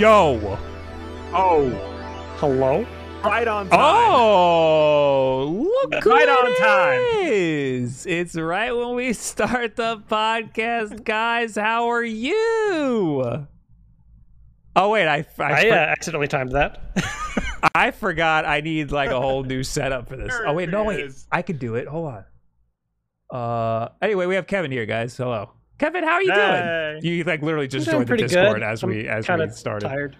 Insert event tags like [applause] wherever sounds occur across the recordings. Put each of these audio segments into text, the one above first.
Yo. Oh, Hello? right on time. Oh, look Right on time. is. It's right when we start the podcast, guys. How are you? Oh wait, I I, I uh, accidentally timed that. [laughs] I forgot I need like a whole new setup for this. There Oh wait, no wait, is. I could do it. Hold on. Uh, anyway, we have Kevin here, guys. Hello, Kevin. How are you Hey. doing? You like literally just I'm joined the Discord good. as I'm we as kinda we started. Tired.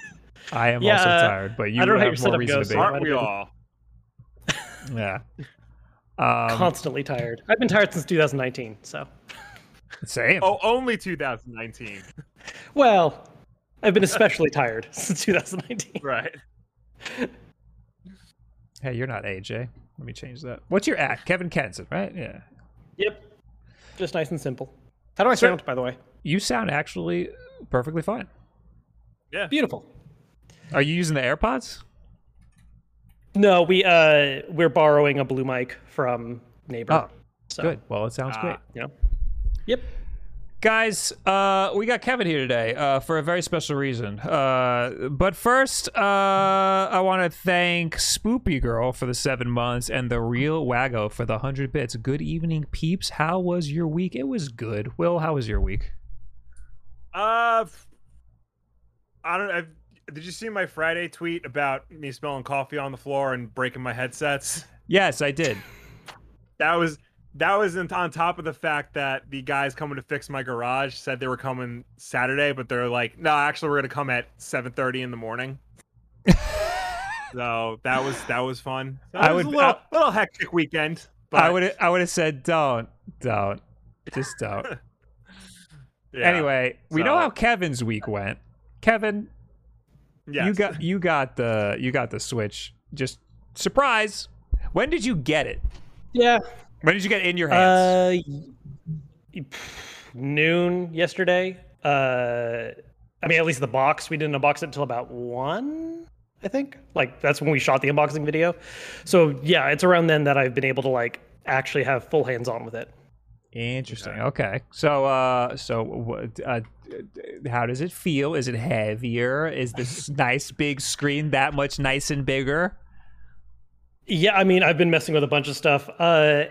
[laughs] I am Yeah, also uh, tired, but you I don't know how have more reason goes, to be. I Aren't we all? [laughs] Yeah. Um, Constantly tired. I've been tired since 2019. So, same. Oh, only 2019. [laughs] well, I've been especially tired since 2019. Right. Hey, you're not AJ. Let me change that. What's your at? Kevin Kenson, right? Yeah. Yep. Just nice and simple. How do I Sir- sound, by the way? You sound actually perfectly fine. Yeah. Beautiful. Are you using the AirPods? No, we uh we're borrowing a blue mic from neighbor. Oh, so, Good. Well, it sounds Ah. great. You know. Yep. Guys, uh, we got Kevin here today uh, for a very special reason. Uh, but first, uh, I want to thank Spoopy Girl for the seven months and the Real Waggo for the hundred bits. Good evening, peeps. How was your week? It was good. Will, how was your week? Uh, I don't. i did you see my Friday tweet about me spilling coffee on the floor and breaking my headsets? Yes, I did. That was that was in, on top of the fact that the guys coming to fix my garage said they were coming Saturday, but they're like, no, actually, we're gonna come at 7:30 in the morning. [laughs] so that was that was fun. So I was would- a little, I- little hectic weekend. But I would I would have said don't, don't, just don't. [laughs] yeah, Anyway, we know how Kevin's week went. Kevin, yes. you got you got the you got the Switch. Just surprise. When did you get it? Yeah. When did you get in your hands? Uh, noon yesterday. Uh, I mean, at least the box. We didn't unbox it until about one, I think. Like that's when we shot the unboxing video. So yeah, it's around then that I've been able to like actually have full hands on with it. Interesting. Okay. So, uh, so what? Uh, how does it feel? Is it heavier? Is this [laughs] nice big screen that much nice and bigger? Yeah, I mean, I've been messing with a bunch of stuff. Uh,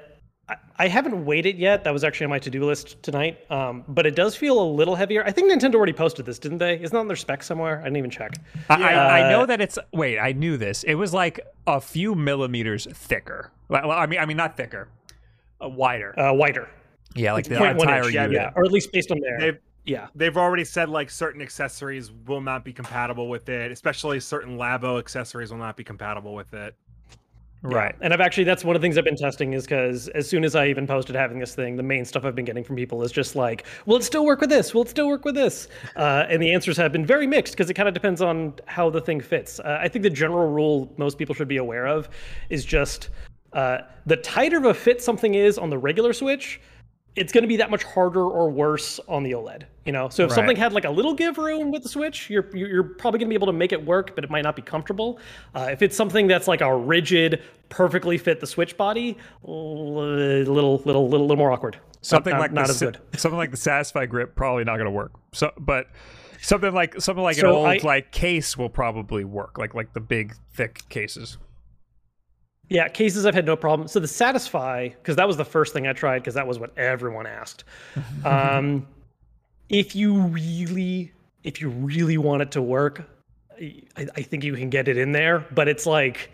I, I haven't weighed it yet. That was actually on my to-do list tonight. Um, but it does feel a little heavier. I think Nintendo already posted this, didn't they? Isn't that on their spec somewhere? I didn't even check. I, I, I know Uh, that it's. Wait, I knew this. It was like a few millimeters thicker. Well, I mean, I mean, not thicker, uh, wider. Uh, wider. yeah, like the entire inch, unit. yeah, or at least based on there. They've yeah. they've already said like certain accessories will not be compatible with it, especially certain Labo accessories will not be compatible with it. Right. And I've actually that's one of the things I've been testing is because as soon as I even posted having this thing, the main stuff I've been getting from people is just like, will it still work with this? Will it still work with this? Uh, and the answers have been very mixed because it kind of depends on how the thing fits. Uh, I think the general rule most people should be aware of is just uh, the tighter of a fit something is on the regular Switch, it's going to be that much harder or worse on the OLED. You know, so if Right. something had like a little give room with the Switch, you're you're probably going to be able to make it work, but it might not be comfortable. Uh, if it's something that's like a rigid, perfectly fit the Switch body, little little little little more awkward. Something not, like not the, as good. something like the Satisfye grip probably not going to work. So, but something like something like an old I- like case will probably work. Like like the big thick cases. Yeah, cases I've had no problem. So the Satisfye, because that was the first thing I tried, because that was what everyone asked. [laughs] um, if you really, if you really want it to work, I, I think you can get it in there. But it's like,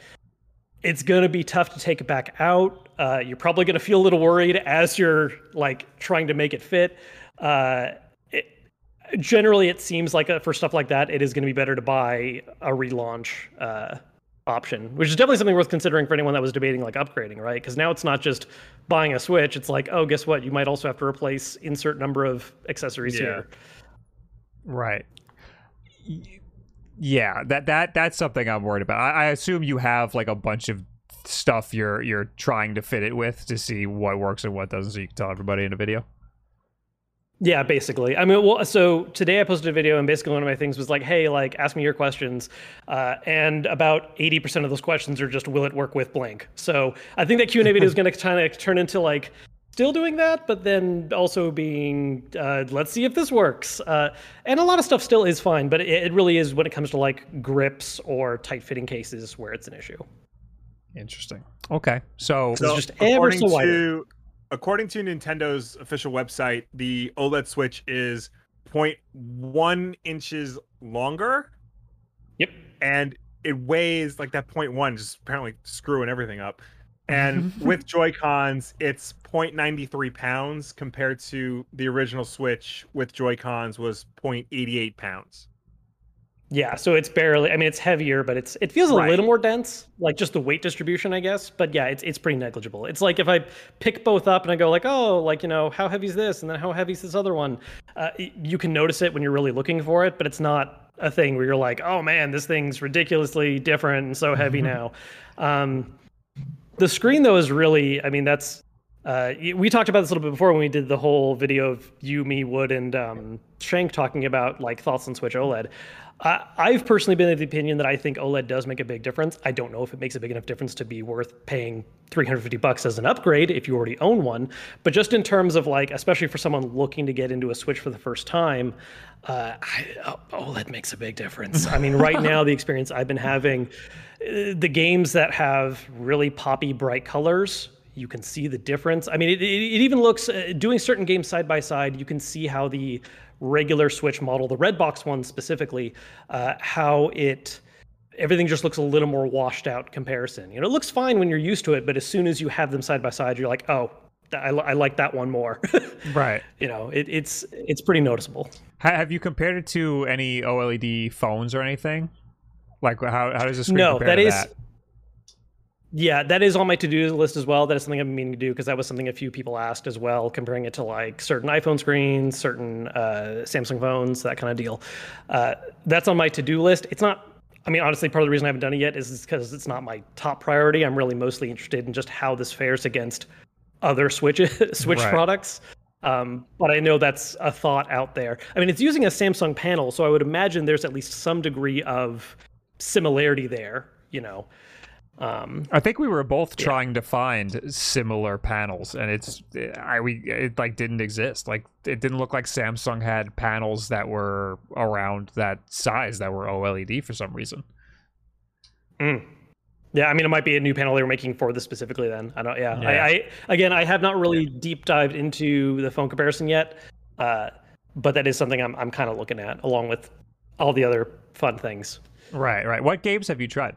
it's gonna be tough to take it back out. Uh, you're probably gonna feel a little worried as you're like trying to make it fit. Uh, it, generally, it seems like uh for stuff like that, it is gonna be better to buy a relaunch. Uh, option, which is definitely something worth considering for anyone that was debating like upgrading, right? Because now it's not just buying a Switch; it's like, oh, guess what? You might also have to replace insert number of accessories Yeah. here. Right. Yeah, that that that's something I'm worried about. I, I assume you have like a bunch of stuff you're you're trying to fit it with to see what works and what doesn't, so you can tell everybody in a video. Yeah, basically. I mean, well, so today I posted a video, and basically one of my things was like, "Hey, like, ask me your questions," uh, and about eighty percent of those questions are just, "Will it work with blank?" So I think that Q and A video is [laughs] going to kind of turn into like still doing that, but then also being, uh, "Let's see if this works." Uh, and a lot of stuff still is fine, but it, it really is when it comes to like grips or tight fitting cases where it's an issue. Interesting. Okay, so So- just ever according so wider. To according to Nintendo's official website, the OLED Switch is 0.1 inches longer, Yep. and it weighs like that 0.1, just apparently screwing everything up. And [laughs] with Joy Cons, it's 0.93 pounds compared to the original Switch with Joy Cons was 0.88 pounds. Yeah, so it's barely. I mean, it's heavier, but it's it feels a Right. little more dense, like just the weight distribution, I guess. But yeah, it's it's pretty negligible. It's like if I pick both up and I go like, oh, like you know, how heavy is this, and then how heavy is this other one? Uh, you can notice it when you're really looking for it, but it's not a thing where you're like, oh man, this thing's ridiculously different and so heavy now. Um, the screen though is really, I mean, that's uh, we talked about this a little bit before when we did the whole video of you, me, Wood, and um, Shank talking about like thoughts on Switch OLED. I I've personally been of the opinion that I think OLED does make a big difference. I don't know if it makes a big enough difference to be worth paying 350 bucks as an upgrade if you already own one. But just in terms of like, especially for someone looking to get into a Switch for the first time, uh, I, oh, OLED makes a big difference. I mean, right now the experience I've been having, uh, the games that have really poppy bright colors you can see the difference. I mean, it, it, it even looks uh, doing certain games side by side. You can see how the regular Switch model, the red box one specifically, uh, how it everything just looks a little more washed out comparison. You know, it looks fine when you're used to it, but as soon as you have them side by side, you're like, oh, I, I like that one more. [laughs] right. you know, it, it's it's pretty noticeable. Have you compared it to any OLED phones or anything? Like how how does this screen No, that is that? Yeah, that is on my to-do list as well. That is something I've been meaning to do because that was something a few people asked as well, comparing it to like certain iPhone screens, certain uh, Samsung phones, that kind of deal. Uh, that's on my to-do list. It's not. I mean, honestly, part of the reason I haven't done it yet is because it's not my top priority. I'm really mostly interested in just how this fares against other Switch [laughs] Switch Right. products. Um, but I know that's a thought out there. I mean, it's using a Samsung panel, so I would imagine there's at least some degree of similarity there. You know. Um, I think we were both trying to find similar panels, and it's I we it like didn't exist. Like it didn't look like Samsung had panels that were around that size that were OLED for some reason. Yeah, I mean, it might be a new panel they were making for this specifically. Then I don't. Yeah, Yeah. I, I again, I have not really deep dived into the phone comparison yet, uh, but that is something I'm I'm kind of looking at along with all the other fun things. Right, right. What games have you tried?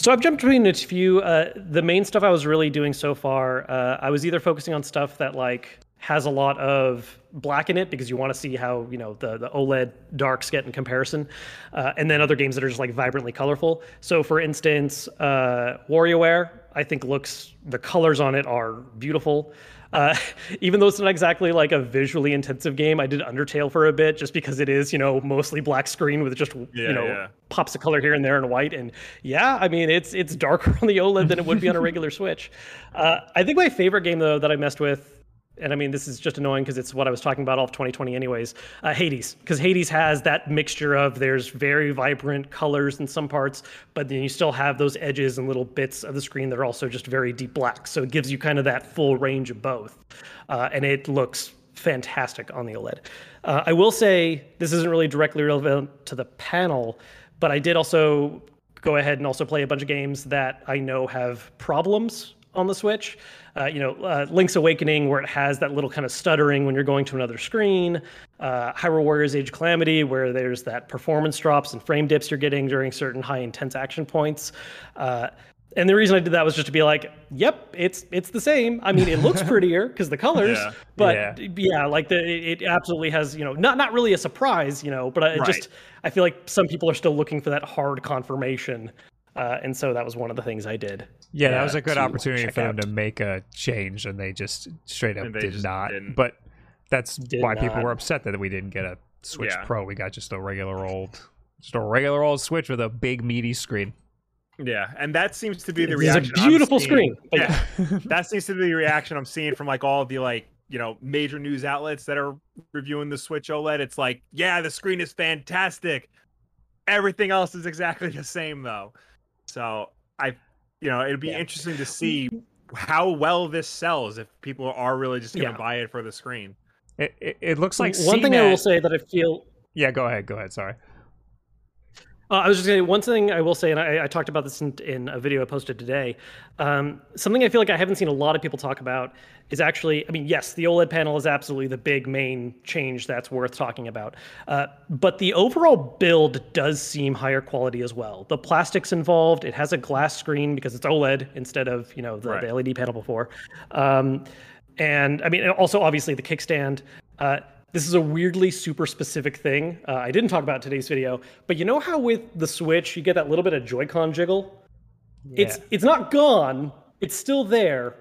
So I've jumped between a few. Uh, the main stuff I was really doing so far, uh, I was either focusing on stuff that like has a lot of black in it because you want to see how you know the the OLED darks get in comparison, uh, and then other games that are just like vibrantly colorful. So for instance, uh, WarioWare I think looks the colors on it are beautiful. Uh, [laughs] even though it's not exactly like a visually intensive game, I did Undertale for a bit just because it is, you know, mostly black screen with just, Yeah, you know, yeah. pops of color here and there in white. And yeah, I mean, it's it's darker [laughs] on the OLED than it would be on a regular [laughs] Switch. Uh, I think my favorite game though that I messed with, and I mean, this is just annoying because it's what I was talking about all of 2020 anyways. Uh, Hades, because Hades has that mixture of there's very vibrant colors in some parts, but then you still have those edges and little bits of the screen that are also just very deep black. So it gives you kind of that full range of both, uh, and it looks fantastic on the OLED. Uh, I will say this isn't really directly relevant to the panel, but I did also go ahead and also play a bunch of games that I know have problems on the Switch. Uh, you know, uh, Link's Awakening, where it has that little kind of stuttering when you're going to another screen. Uh, Hyrule Warriors Age of Calamity, where there's that performance drops and frame dips you're getting during certain high intense action points. Uh, and the reason I did that was just to be like, "Yep, it's it's the same." I mean, it looks [laughs] prettier because the colors, Yeah. but Yeah. yeah. like the it, absolutely has you know not not really a surprise, you know, but I, Right. just I feel like some people are still looking for that hard confirmation, uh, and so that was one of the things I did. Yeah, that uh, was a good opportunity check for them out. to make a change, and they just straight up did not. didn't. But that's Did why people were upset that we didn't get a Switch Yeah. Pro. We got just a regular old, just a regular old Switch with a big meaty screen. Yeah, and that seems to be the This is a reaction. I'm beautiful screen, but Yeah, [laughs] that seems to be the reaction I'm seeing from like all the like you know major news outlets that are reviewing the Switch OLED. It's like, yeah, the screen is fantastic. Everything else is exactly [laughs] the same though. So I, you know, it'd be Yeah. interesting to see how well this sells if people are really just gonna Yeah. buy it for the screen. It, it, it looks like one thing I will say that I feel Yeah, go ahead. Go ahead. Sorry. Uh, I was just saying one thing I will say, and I, I talked about this in, in a video I posted today. Um, something I feel like I haven't seen a lot of people talk about is actually, I mean, yes, the OLED panel is absolutely the big main change that's worth talking about. Uh, but the overall build does seem higher quality as well. The plastics involved, it has a glass screen because it's OLED instead of you know the, Right. the LED panel before. Um, and I mean, also obviously the kickstand. Uh, this is a weirdly super specific thing. Uh, I didn't talk about in today's video, but you know how with the Switch you get that little bit of Joy-Con jiggle? Yeah. It's it's not gone. It's still there,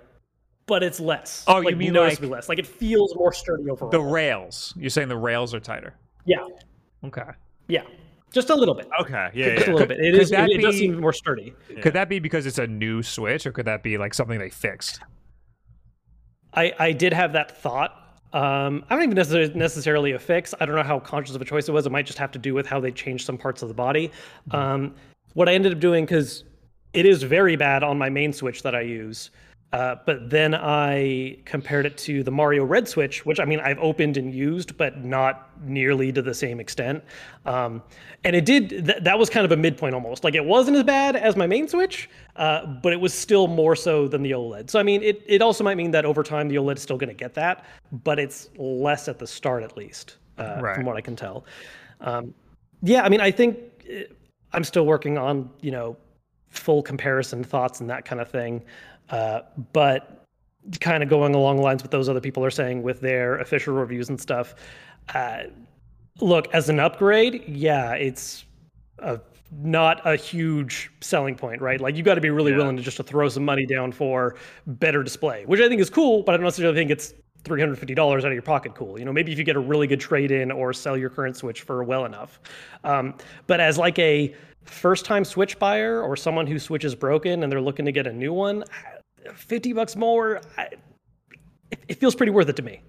but it's less. Oh, you like, mean noticeably like- less? Like it feels more sturdy overall. the rails. You're saying the rails are tighter. yeah, Okay. yeah, just a little bit. Okay, yeah, Just a yeah. little bit. It could is. It, that it does seem more sturdy. Could that be because it's a new Switch, or could that be like something they fixed? I, I did have that thought. Um, I don't even necessarily, necessarily a fix. I don't know how conscious of a choice it was. It might just have to do with how they changed some parts of the body. Um, what I ended up doing, because it is very bad on my main Switch that I use, uh, but then I compared it to the Mario Red Switch, which I mean I've opened and used, but not nearly to the same extent. Um, and it did. Th- that was kind of a midpoint almost. Like it wasn't as bad as my main Switch, uh, but it was still more so than the OLED. So I mean, it it also might mean that over time the OLED is still going to get that, but it's less at the start at least, uh, Right. from what I can tell. Um, yeah, I mean, I think uh, I'm still working on you know full comparison thoughts and that kind of thing. Uh, but kind of going along the lines with those other people are saying with their official reviews and stuff. Uh, look, as an upgrade, yeah, it's a, not a huge selling point, right? Like you got to be really willing to just to throw some money down for better display, which I think is cool, but I don't necessarily think it's $350 out of your pocket cool. You know, maybe if you get a really good trade in or sell your current Switch for well enough. Um, but as like a first time Switch buyer or someone whose Switch is broken and they're looking to get a new one, 50 bucks more, I, it, feels pretty worth it to me.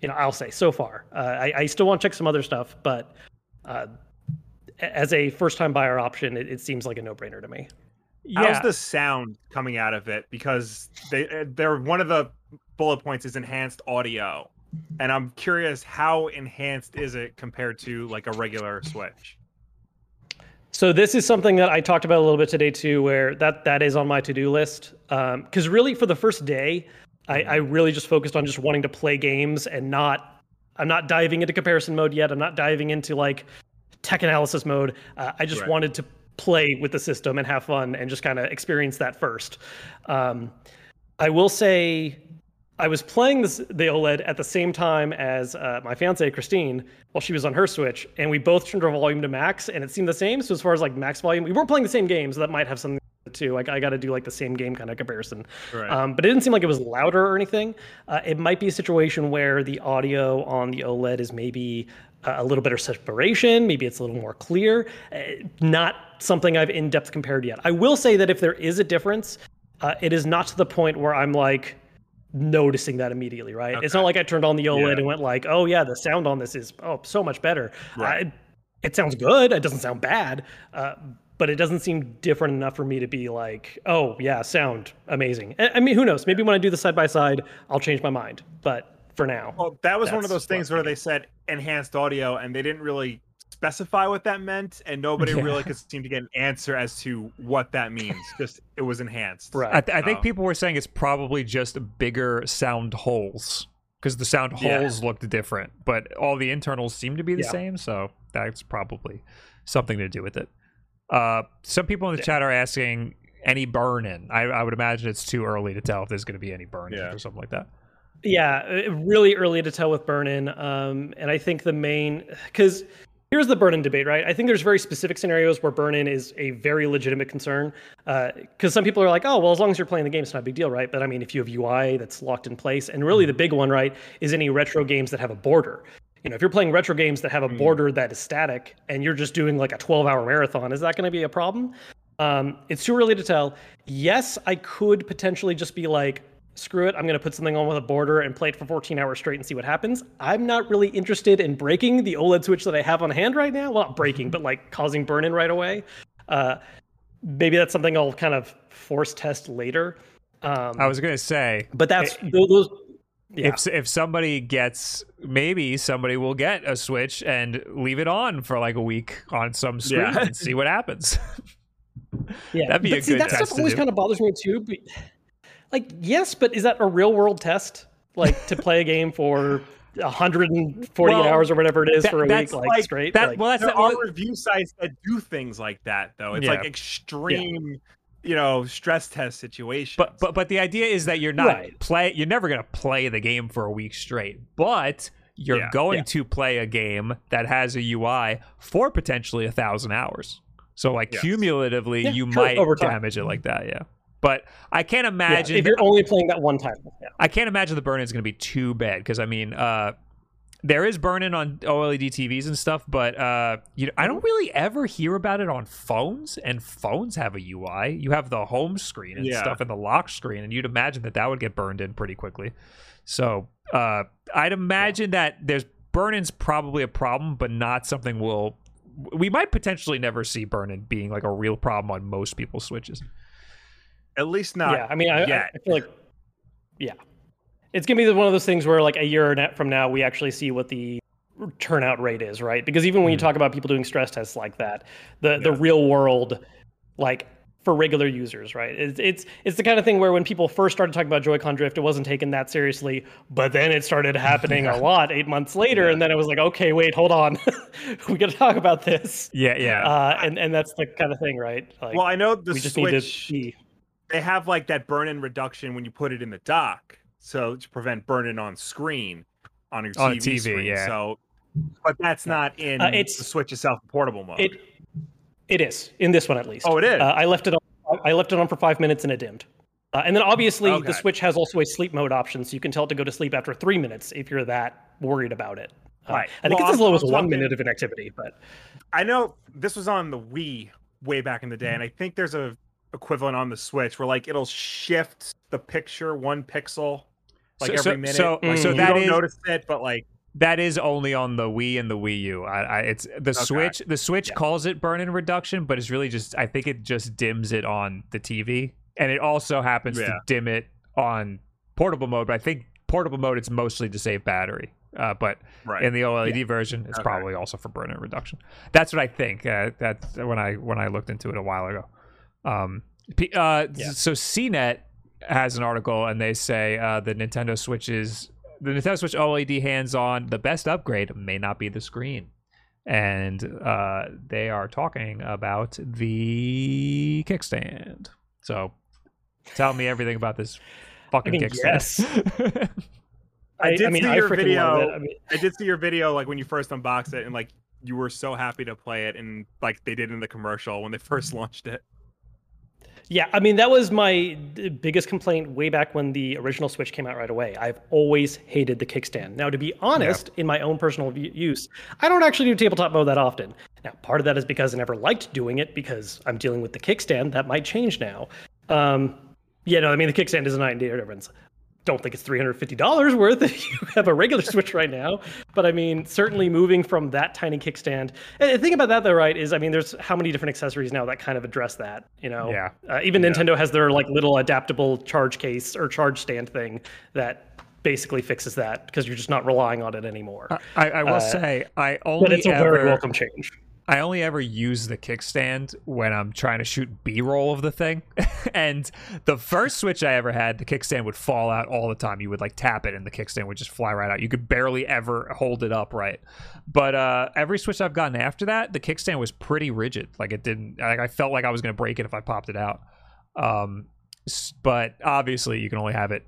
You know, I'll say so far. Uh, I, I still want to check some other stuff, but uh, as a first time buyer option, it, it seems like a no brainer to me. Yeah. How's the sound coming out of it? Because they uh, they're one of the bullet points is enhanced audio, and I'm curious how enhanced is it compared to like a regular Switch? So this is something that I talked about a little bit today too, where that that is on my to do list. Because really, for the first day, I, I really just focused on just wanting to play games and not. I'm not diving into comparison mode yet. I'm not diving into like tech analysis mode. Uh, I just Right. wanted to play with the system and have fun and just kind of experience that first. Um, I will say I was playing this, the OLED at the same time as uh, my fiance Christine while she was on her Switch, and we both turned our volume to max, and it seemed the same. So as far as like max volume, we weren't playing the same games. So that might have something to too. Like I got to do like the same game kind of comparison. Right. Um, but it didn't seem like it was louder or anything. Uh, it might be a situation where the audio on the OLED is maybe a little better separation. Maybe it's a little more clear. Uh, not something I've in depth compared yet. I will say that if there is a difference, uh, it is not to the point where I'm like noticing that immediately, right? It's not like I turned on the OLED Yeah. and went like, "Oh yeah, the sound on this is oh so much better." Right. I, it sounds good. It doesn't sound bad, uh, but it doesn't seem different enough for me to be like, "Oh yeah, sound amazing." I, I mean, who knows? Maybe when I do the side by side, I'll change my mind. But for now, Well, that was one of those things where they said enhanced audio, and they didn't really specify what that meant, and nobody Yeah. really could seem to get an answer as to what that means. [laughs] Just it was enhanced. right? I, th- I think Oh. people were saying it's probably just bigger sound holes because the sound Yeah. holes looked different, but all the internals seem to be the Yeah. same. So that's probably something to do with it. Uh, some people in the chat are asking, any burn in. I, I would imagine it's too early to tell if there's going to be any burn in Yeah. or something like that. Yeah, uh, really early to tell with burn in. Um, and I think the main because here's the burn in debate, right? I think there's very specific scenarios where burn in is a very legitimate concern. Because some people are like, oh, well, as long as you're playing the game, it's not a big deal, right? But I mean, if you have UI that's locked in place, and really the big one, right, is any retro games that have a border. You know, if you're playing retro games that have a border that is static and you're just doing like a 12 hour marathon, is that going to be a problem? Um, it's too early to tell. Yes, I could potentially just be like, screw it, I'm going to put something on with a border and play it for 14 hours straight and see what happens. I'm not really interested in breaking the OLED switch that I have on hand right now. Well, not breaking, but like causing burn in right away. Uh, maybe that's something I'll kind of force test later. Um, I was going to say, but that's those. those- Yeah. if if somebody gets maybe somebody will get a switch and leave it on for like a week on some screen Yeah. and see what happens. [laughs] Yeah, That'd be but a see, good that stuff always do. kind of bothers me too. But, like, yes, but is that a real world test? Like to play a game for 148 Well, hours or whatever it is that- for a week, like, like- straight. That like, well, that's there that, well, are review sites that do things like that, though. It's Yeah. like extreme, you know, stress test situations. But but but the idea is that you're not Right. play. You're never gonna play the game for a week straight, but you're Yeah. going Yeah. to play a game that has a UI for potentially a thousand hours. So like Yes. cumulatively, Yeah, you sure, might over damage it like that. Yeah. But I can't yeah, imagine. if you're only playing that one time. Yeah. I can't imagine the burn in is going to be too bad because I mean, uh, there is burn in on OLED TVs and stuff, but uh, you know, I don't really ever hear about it on phones. And phones have a UI. You have the home screen and Yeah. stuff, and the lock screen, and you'd imagine that that would get burned in pretty quickly. So uh, I'd imagine that there's burn in's probably a problem, but not something we'll. We might potentially never see burn in being like a real problem on most people's switches. At least not. yeah, I mean, I, I feel like, yeah, it's gonna be one of those things where like a year net from now we actually see what the turnout rate is, right? Because even when you talk about people doing stress tests like that, the the real world, like for regular users, right? It's, it's it's the kind of thing where when people first started talking about Joy-Con drift, it wasn't taken that seriously, but then it started happening a [laughs] lot eight months later, and then it was like, okay, wait, hold on, [laughs] we got to talk about this. Yeah, yeah. Uh, and and that's the kind of thing, right? Like, well, I know the we just need to Switch. They have like that burn-in reduction when you put it in the dock, so to prevent burn-in on screen on your TV, On a TV, screen. yeah. So, but that's not in Uh, it's- the Switch itself portable mode. It it is in this one at least. Oh, it is? Uh, I left it on. I left it on for five minutes and it dimmed. Uh, and then obviously Okay. the Switch has also a sleep mode option, so you can tell it to go to sleep after three minutes if you're that worried about it. Uh, Right. I think Well, it's as low as one minute of inactivity, but I know this was on the Wii way back in the day, and I think there's a equivalent on the Switch where like it'll shift the picture one pixel like So- every so- minute. so- Like, so you that don't is- notice it, but like That is only on the Wii and the Wii U. I, I it's the Switch. The Switch Yeah. calls it burn-in reduction, but it's really just I think it just dims it on the TV, and it also happens to dim it on portable mode. But I think portable mode it's mostly to save battery. Uh, but right. in the OLED version, it's Okay. probably also for burn-in reduction. That's what I think. Uh, that's when I when I looked into it a while ago. Um, P- uh, Yeah. So CNET has an article, and they say uh, the Nintendo Switch is the Nintendo Switch OLED hands-on. The best upgrade may not be the screen, and uh, they are talking about the kickstand. So, tell me everything about this fucking mean, kickstand. [laughs] I I, did I mean, see I your video. I mean, I did see your video like when you first unboxed it, and like you were so happy to play it, and like they did in the commercial when they [laughs] first launched it. Yeah, I mean that was my biggest complaint way back when the original Switch came out right away. I've always hated the kickstand. Now, to be honest, in my own personal use, I don't actually do tabletop mode that often. Now, part of that is because I never liked doing it because I'm dealing with the kickstand. That might change now. Um, yeah, no, I mean the kickstand is a night and day difference. Don't think it's three hundred fifty dollars worth if you [laughs] have a regular Switch right now. But I mean, certainly moving from that tiny kickstand. And the thing about that, though, right, is I mean, there's how many different accessories now that kind of address that. You know, Yeah. uh, even Nintendo has their like little adaptable charge case or charge stand thing that basically fixes that because you're just not relying on it anymore. I, I will Uh, say I only but it's a ever, very welcome change. I only ever use the kickstand when I'm trying to shoot B-roll of the thing. [laughs] and the first Switch I ever had, the kickstand would fall out all the time. You would like tap it and the kickstand would just fly right out. You could barely ever hold it up right. But uh, every Switch I've gotten after that, the kickstand was pretty rigid. Like it didn't. Like I felt like I was going to break it if I popped it out. Um, but obviously you can only have it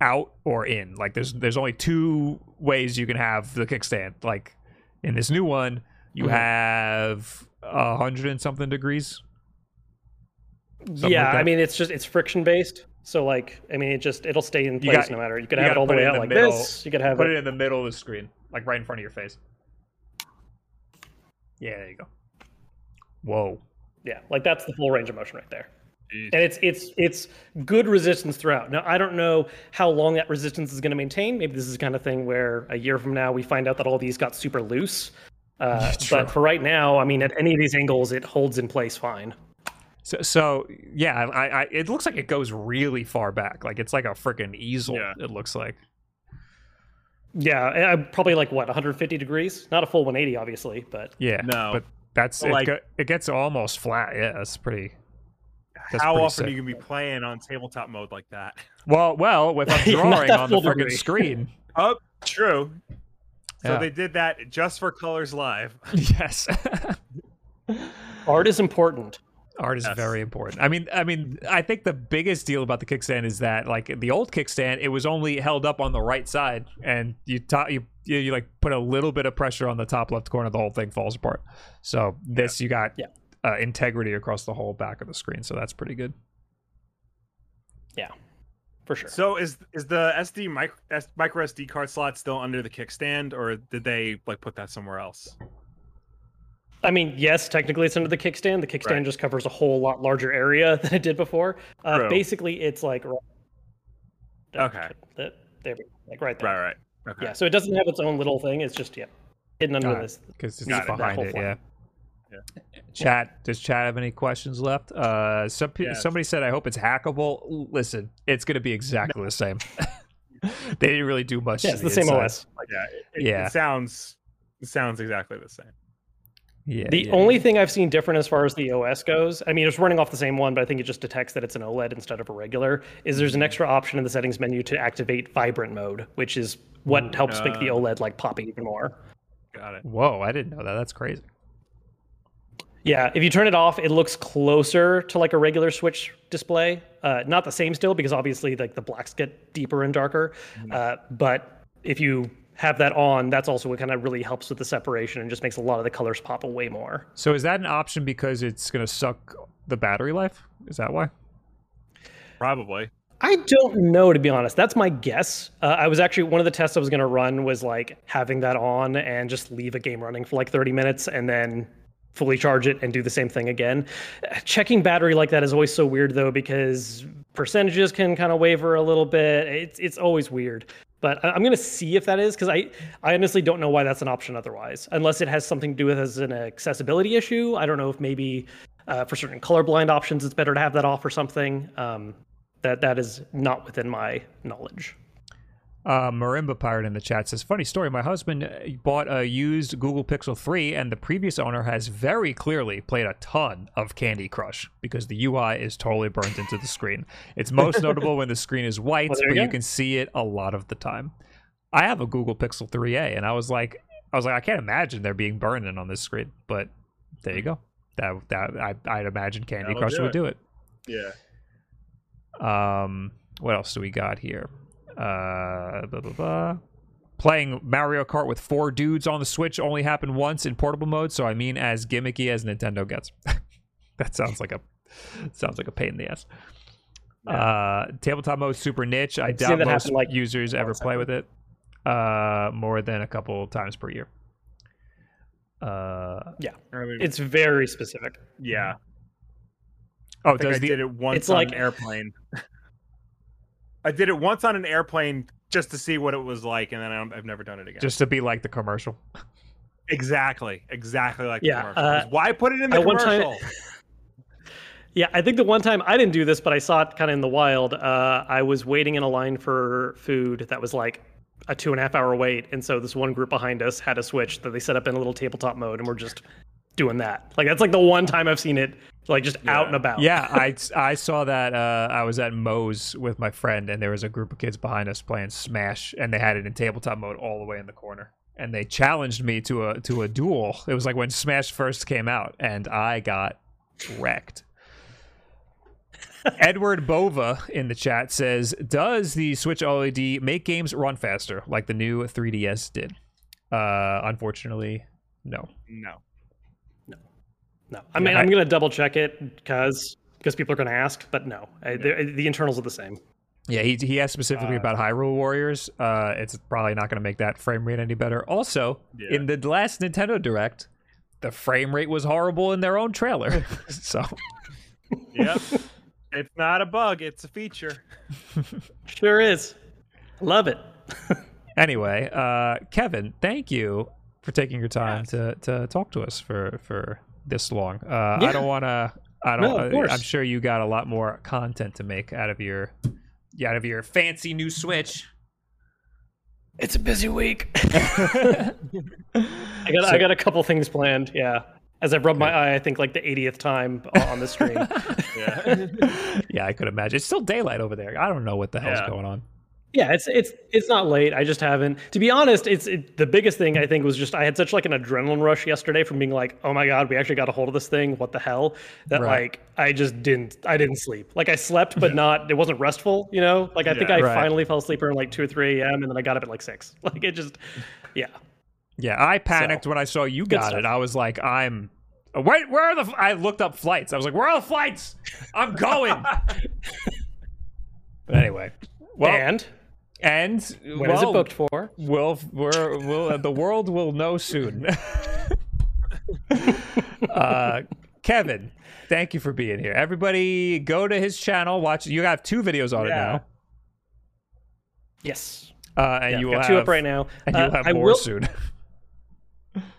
out or in. Like there's there's only two ways you can have the kickstand. Like in this new one, you Mhm. have a hundred and something degrees. Something yeah, like I mean it's just it's friction based. So like I mean it just it'll stay in place got- no matter. You could you have it all the put it way in out the like middle. this. You could have Put it. it in the middle of the screen, like right in front of your face. Yeah, there you go. Whoa. Yeah, like that's the full range of motion right there. And it's it's it's good resistance throughout. Now I don't know how long that resistance is going to maintain. Maybe this is the kind of thing where a year from now we find out that all these got super loose. Uh, [laughs] but for right now, I mean, at any of these angles, it holds in place fine. So, so yeah, I, I, it looks like it goes really far back. Like it's like a freaking easel. Yeah. It looks like. Yeah, I- I'm probably like what 150 degrees. Not a full 180, obviously, but Yeah. No. But that's But it, like- go- it gets almost flat. Yeah, that's pretty. That's How pretty often sick. are you gonna be playing on tabletop mode like that? Well, well, with [laughs] a drawing on the freaking degree. screen. [laughs] Oh, true. So Yeah. they did that just for Colors Live. [laughs] [laughs] yes. art is important. Art is Yes. very important. I mean, I mean, I think the biggest deal about the kickstand is that, like, the old kickstand, it was only held up on the right side, and you top you, you you like put a little bit of pressure on the top left corner, the whole thing falls apart. So this, you got Yeah. uh, integrity across the whole back of the screen, so that's pretty good. Yeah, for sure. So is is the SD micro, S, micro SD card slot still under the kickstand, or did they like put that somewhere else? I mean, yes, technically it's under the kickstand. The kickstand Right. just covers a whole lot larger area [laughs] than it did before. Uh, basically, it's like right- Okay. that, there, like right there. Right, right. Okay. Yeah, so it doesn't have its own little thing. It's just yeah, hidden under Got this. because it's Got it, that behind it. flap. Yeah. Chat. Does chat have any questions left? Uh, some pe- Yes. somebody said, "I hope it's hackable." Listen, it's going to be exactly the same. [laughs] they didn't really do much. Yeah, it's the same inside. OS. Yeah. It, it- Yeah. It sounds it sounds exactly the same. Yeah. The yeah, only yeah. thing I've seen different as far as the OS goes, I mean, it's running off the same one, but I think it just detects that it's an OLED instead of a regular. Is there's an Mm-hmm. extra option in the settings menu to activate vibrant mode, which is what helps make the uh, OLED like pop even more. Got it. Whoa! I didn't know that. That's crazy. Yeah, if you turn it off, it looks closer to like a regular Switch display. Uh, not the same still, because obviously like the blacks get deeper and darker. Uh, but if you have that on, that's also what kind of really helps with the separation and just makes a lot of the colors pop away more. So is that an option because it's going to suck the battery life? Is that why? Probably. I don't know to be honest. That's my guess. Uh, I was actually one of the tests I was going to run was like having that on and just leave a game running for like 30 minutes and then fully charge it and do the same thing again. Checking battery like that is always so weird though because percentages can kind of waver a little bit. It's it's always weird. But I'm going to see if that is because I I honestly don't know why that's an option otherwise, unless it has something to do with as an accessibility issue. I don't know if maybe uh, for certain colorblind options it's better to have that off or something. Um, that that is not within my knowledge. Uh, Marimba Pirate in the chat says, "Funny story. My husband uh, bought a used Google Pixel 3, and the previous owner has very clearly played a ton of Candy Crush because the UI is totally burned into the screen. It's most [laughs] notable when the screen is white, Well, but you you can see it a lot of the time. I have a Google Pixel 3a, and I was like, I was like, I can't imagine there being burning on this screen, but there you go. That that I, I'd imagine Candy That'll Crush do would do it. Yeah. Um, what else do we got here? Uh, blah, blah, blah. Playing Mario Kart with four dudes on the Switch only happened once in portable mode, so I mean as gimmicky as Nintendo gets. [laughs] that sounds like a sounds like a pain in the ass. Uh, tabletop mode super niche. I doubt that most happen, like, users ever once play with it. Uh, more than a couple times per year. Uh, I mean, It's very specific. yeah. oh, I think does I the did it once It's on like- an airplane. [laughs] I did it once on an airplane just to see what it was like, and then I don't- I've never done it again. just to be like the commercial? [laughs] exactly, exactly like Yeah, the commercial. uh, 'Cause Why put it in the at one time- commercial? [laughs] Yeah, I think the one time I didn't do this, but I saw it kind of in the wild. Uh, I was waiting in a line for food that was like a two and a half hour wait, and so this one group behind us had a switch that they set up in a little tabletop mode, and we're just doing that. Like that's like the one time I've seen it, like just out and about. Yeah, [laughs] I, I saw that. Uh, I was at Moe's with my friend, and there was a group of kids behind us playing Smash, and they had it in tabletop mode all the way in the corner. And they challenged me to a to a duel. It was like when Smash first came out, and I got wrecked. [laughs] Edward Bova in the chat says, "Does the Switch OLED make games run faster like the new 3DS did?" Uh, unfortunately, no. No. No, I mean Yeah, I'm gonna double check it because because people are gonna ask, but no, I, the, the internals are the same. Yeah, he he asked specifically Uh, about Hyrule Warriors. Uh, it's probably not going to make that frame rate any better. Also, Yeah. in the last Nintendo Direct, the frame rate was horrible in their own trailer. [laughs] so Yep. it's not a bug, it's a feature. [laughs] Sure is. Love it. [laughs] anyway, uh, Kevin, thank you for taking your time Yes. to to talk to us for for this long. Uh, I don't want to. I don't. No, of course. I'm sure you got a lot more content to make out of your out of your fancy new Switch. It's a busy week. [laughs] [laughs] I got I got a couple things planned. Yeah, as I've rubbed my eye, I think like the 80th time on the [laughs] stream. Yeah. yeah, I could imagine. It's still daylight over there. I don't know what the hell's Yeah. going on. Yeah, it's it's it's not late. I just haven't. To be honest, it's it, the biggest thing I think was just I had such like an adrenaline rush yesterday from being like, oh my god, we actually got a hold of this thing. What the hell? That Right. like I just didn't I didn't sleep. Like I slept, but [laughs] not. It wasn't restful. You know, like I think I Right. finally fell asleep around like two or three a.m. and then I got up at like six. [laughs] Like it just, yeah. Yeah, I panicked when I saw you got it. I was like, I'm. Wait, where are the? f- I looked up flights. I was like, where are the flights? I'm going. [laughs] but anyway, well, and and when is well, it booked for? We'll, we're, we'll, the world will know soon. [laughs] uh, Kevin, thank you for being here. Everybody, go to his channel. Watch. You have two videos on Yeah. it now, Yes. uh, and Yeah, you will got have two up right now. and Uh, you'll have I more will, soon. [laughs]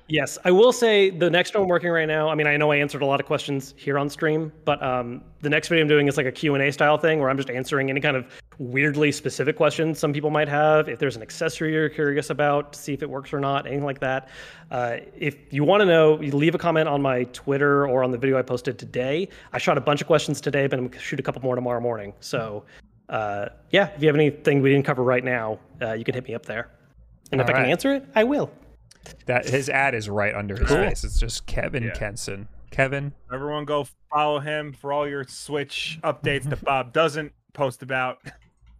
Yes, I will say the next one I'm working right now. I mean, I know I answered a lot of questions here on stream, but um, the next video I'm doing is like a Q&A style thing where I'm just answering any kind of weirdly specific questions some people might have. If there's an accessory you're curious about, see if it works or not, anything like that. Uh, if you want to know, you leave a comment on my Twitter or on the video I posted today. I shot a bunch of questions today, but I'm gonna shoot a couple more tomorrow morning. So, uh, yeah, if you have anything we didn't cover right now, uh, you can hit me up there. And if All I can answer it, I will. That his ad is right under his Cool. face. It's just Kevin Yeah. Kenson. Kevin, Everyone go follow him for all your Switch updates that Bob doesn't post about.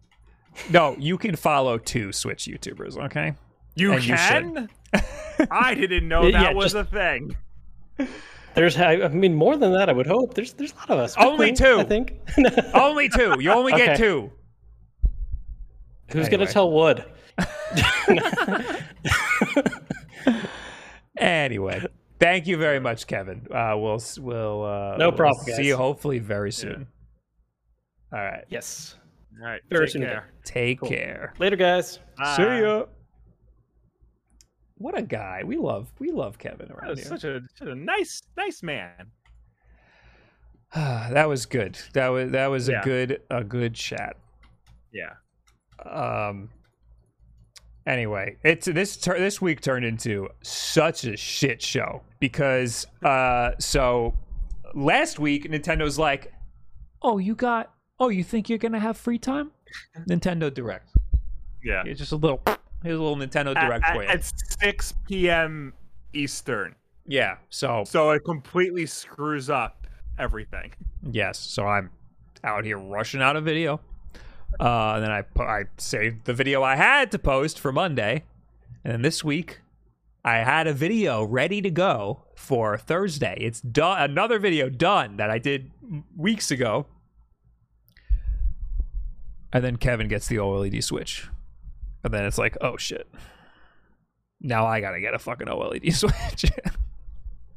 [laughs] no, you can follow two Switch YouTubers. Okay. You And you can? [laughs] I didn't know Yeah, that was just- a thing. There's, I I mean, more than that, I would hope. There's, there's a lot of us. Only two, I think. [laughs] only two. You only get two. Who's Anyway. gonna tell Wood? [laughs] Anyway, thank you very much, Kevin. Uh, we'll we'll uh, No we'll problem, See guys. you hopefully very soon. All right. Yes. All right. Very take soon care. Take Cool. care. Later, guys. See Bye. ya. What a guy. We love we love Kevin That around was here. such a, such a nice, nice man. [sighs] that was good. That was that was a good a good chat. Yeah. um anyway it's this tur- this week turned into such a shit show because uh so last week nintendo's like oh you got oh you think you're gonna have free time nintendo direct Yeah. it's just a little here's a little nintendo At, direct for you at 6 p.m. Eastern. yeah so So it completely screws up everything. Yes, so I'm out here rushing out a video. Uh, and then I I saved the video I had to post for Monday, and then this week I had a video ready to go for Thursday. It's done. Another video done that I did weeks ago. And then Kevin gets the OLED switch, and then it's like, oh shit. Now I gotta get a fucking OLED [laughs] switch.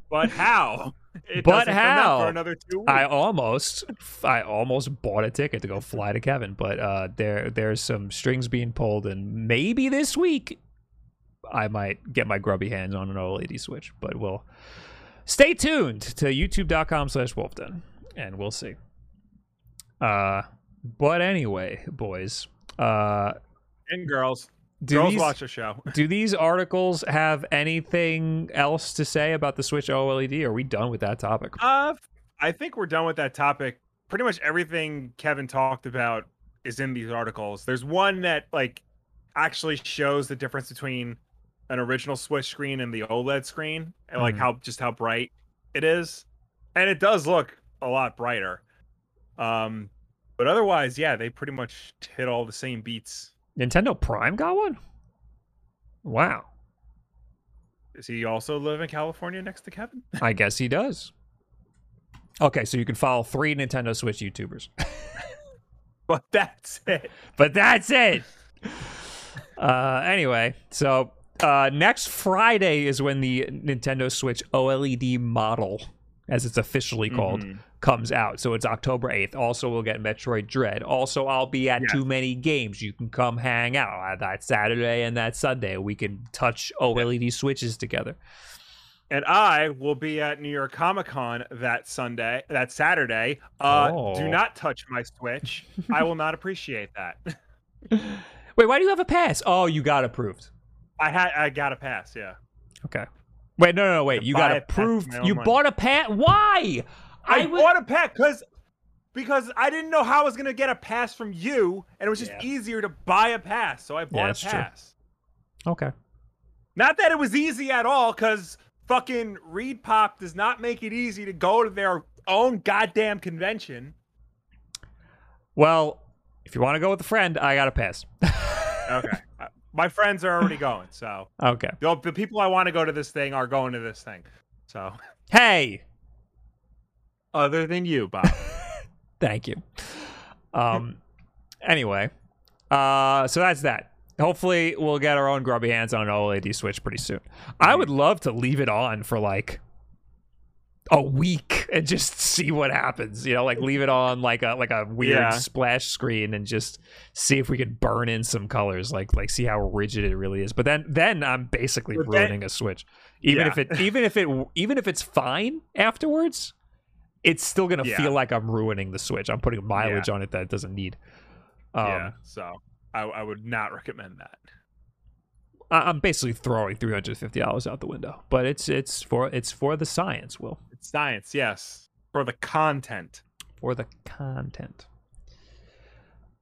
But [laughs] how? It But doesn't come out how? For another two weeks. I almost, I almost bought a ticket to go fly to Kevin, but uh, there, there's some strings being pulled, and maybe this week I might get my grubby hands on an OLED Switch. But we'll stay tuned to YouTube.com/slash Wolfden, and we'll see. Uh, but anyway, boys, uh, and girls. Do girls these, watch the show. [laughs] do these articles have anything else to say about the Switch OLED? Are we done with that topic? Uh, I think we're done with that topic. Pretty much everything Kevin talked about is in these articles. There's one that like actually shows the difference between an original Switch screen and the OLED screen, and like Mhm. how just how bright it is, and it does look a lot brighter. Um, but otherwise, yeah, they pretty much hit all the same beats. Nintendo Prime got one. Wow. Does he also live in California next to Kevin? [laughs] I guess he does. Okay, so you can follow three Nintendo Switch YouTubers. [laughs] but that's it. but that's it. Uh, anyway, so uh, next Friday is when the Nintendo Switch OLED model, as it's officially called, Mhm. comes out. So it's October 8th. Also, we'll get Metroid Dread. Also, I'll be at Yes. Too Many Games. You can come hang out uh, that Saturday and that Sunday. We can touch OLED Switches together. And I will be at New York Comic Con that Sunday, that Saturday. Uh, Oh. Do not touch my Switch. I will not appreciate that. [laughs] Wait, why do you have a pass? Oh, you got approved. I had, I got a pass. Yeah, Okay. Wait, no, no, no, wait. To You got a pass approved. You money. bought a pass. Why? I, would- bought a pass because because I didn't know how I was gonna get a pass from you, and it was just Yeah. easier to buy a pass, so I bought that's a true. pass. Okay. Not that it was easy at all, because fucking Reed Pop does not make it easy to go to their own goddamn convention. Well, if you want to go with a friend, I got a pass. [laughs] Okay, my friends are already [laughs] going, so okay. the, the people I want to go to this thing are going to this thing. So, Hey, other than you, [laughs] Bob. thank you. Um. anyway, uh, so that's that. Hopefully, we'll get our own grubby hands on an OLED Switch pretty soon. I would love to leave it on for like a week and just see what happens. You know, like leave it on like a like a weird Yeah. splash screen and just see if we could burn in some colors. Like like see how rigid it really is. But then then I'm basically But then- ruining a Switch. Even Yeah. if it even if it even if it's fine afterwards, it's still gonna Yeah. feel like I'm ruining the Switch. I'm putting mileage on it that it doesn't need. Um, yeah, so I, I would not recommend that. I- I'm basically throwing three hundred fifty dollars out the window, but it's it's for it's for the science, Will, science, yes, for the content. for the content.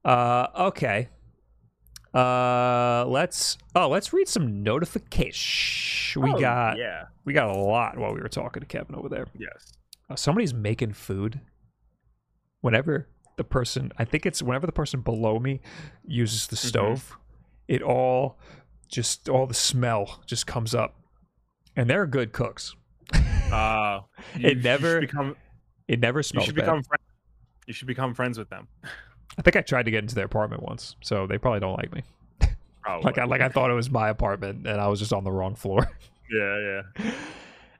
Uh, okay. Uh, let's oh, let's read some notification. We Oh, got yeah, we got a lot while we were talking to Kevin over there. yes. Uh, somebody's making food. Whenever the person, I think it's whenever the person below me uses the Mm-hmm. stove, it all just all the smell just comes up, and they're good cooks. Uh, [laughs] It you- you never become. It never You smells should bad. become. Friend, you should become friends with them. I think I tried to get into their apartment once, so they probably don't like me. Probably. [laughs] Like I like I thought it was my apartment, and I was just on the wrong floor. [laughs] yeah, yeah.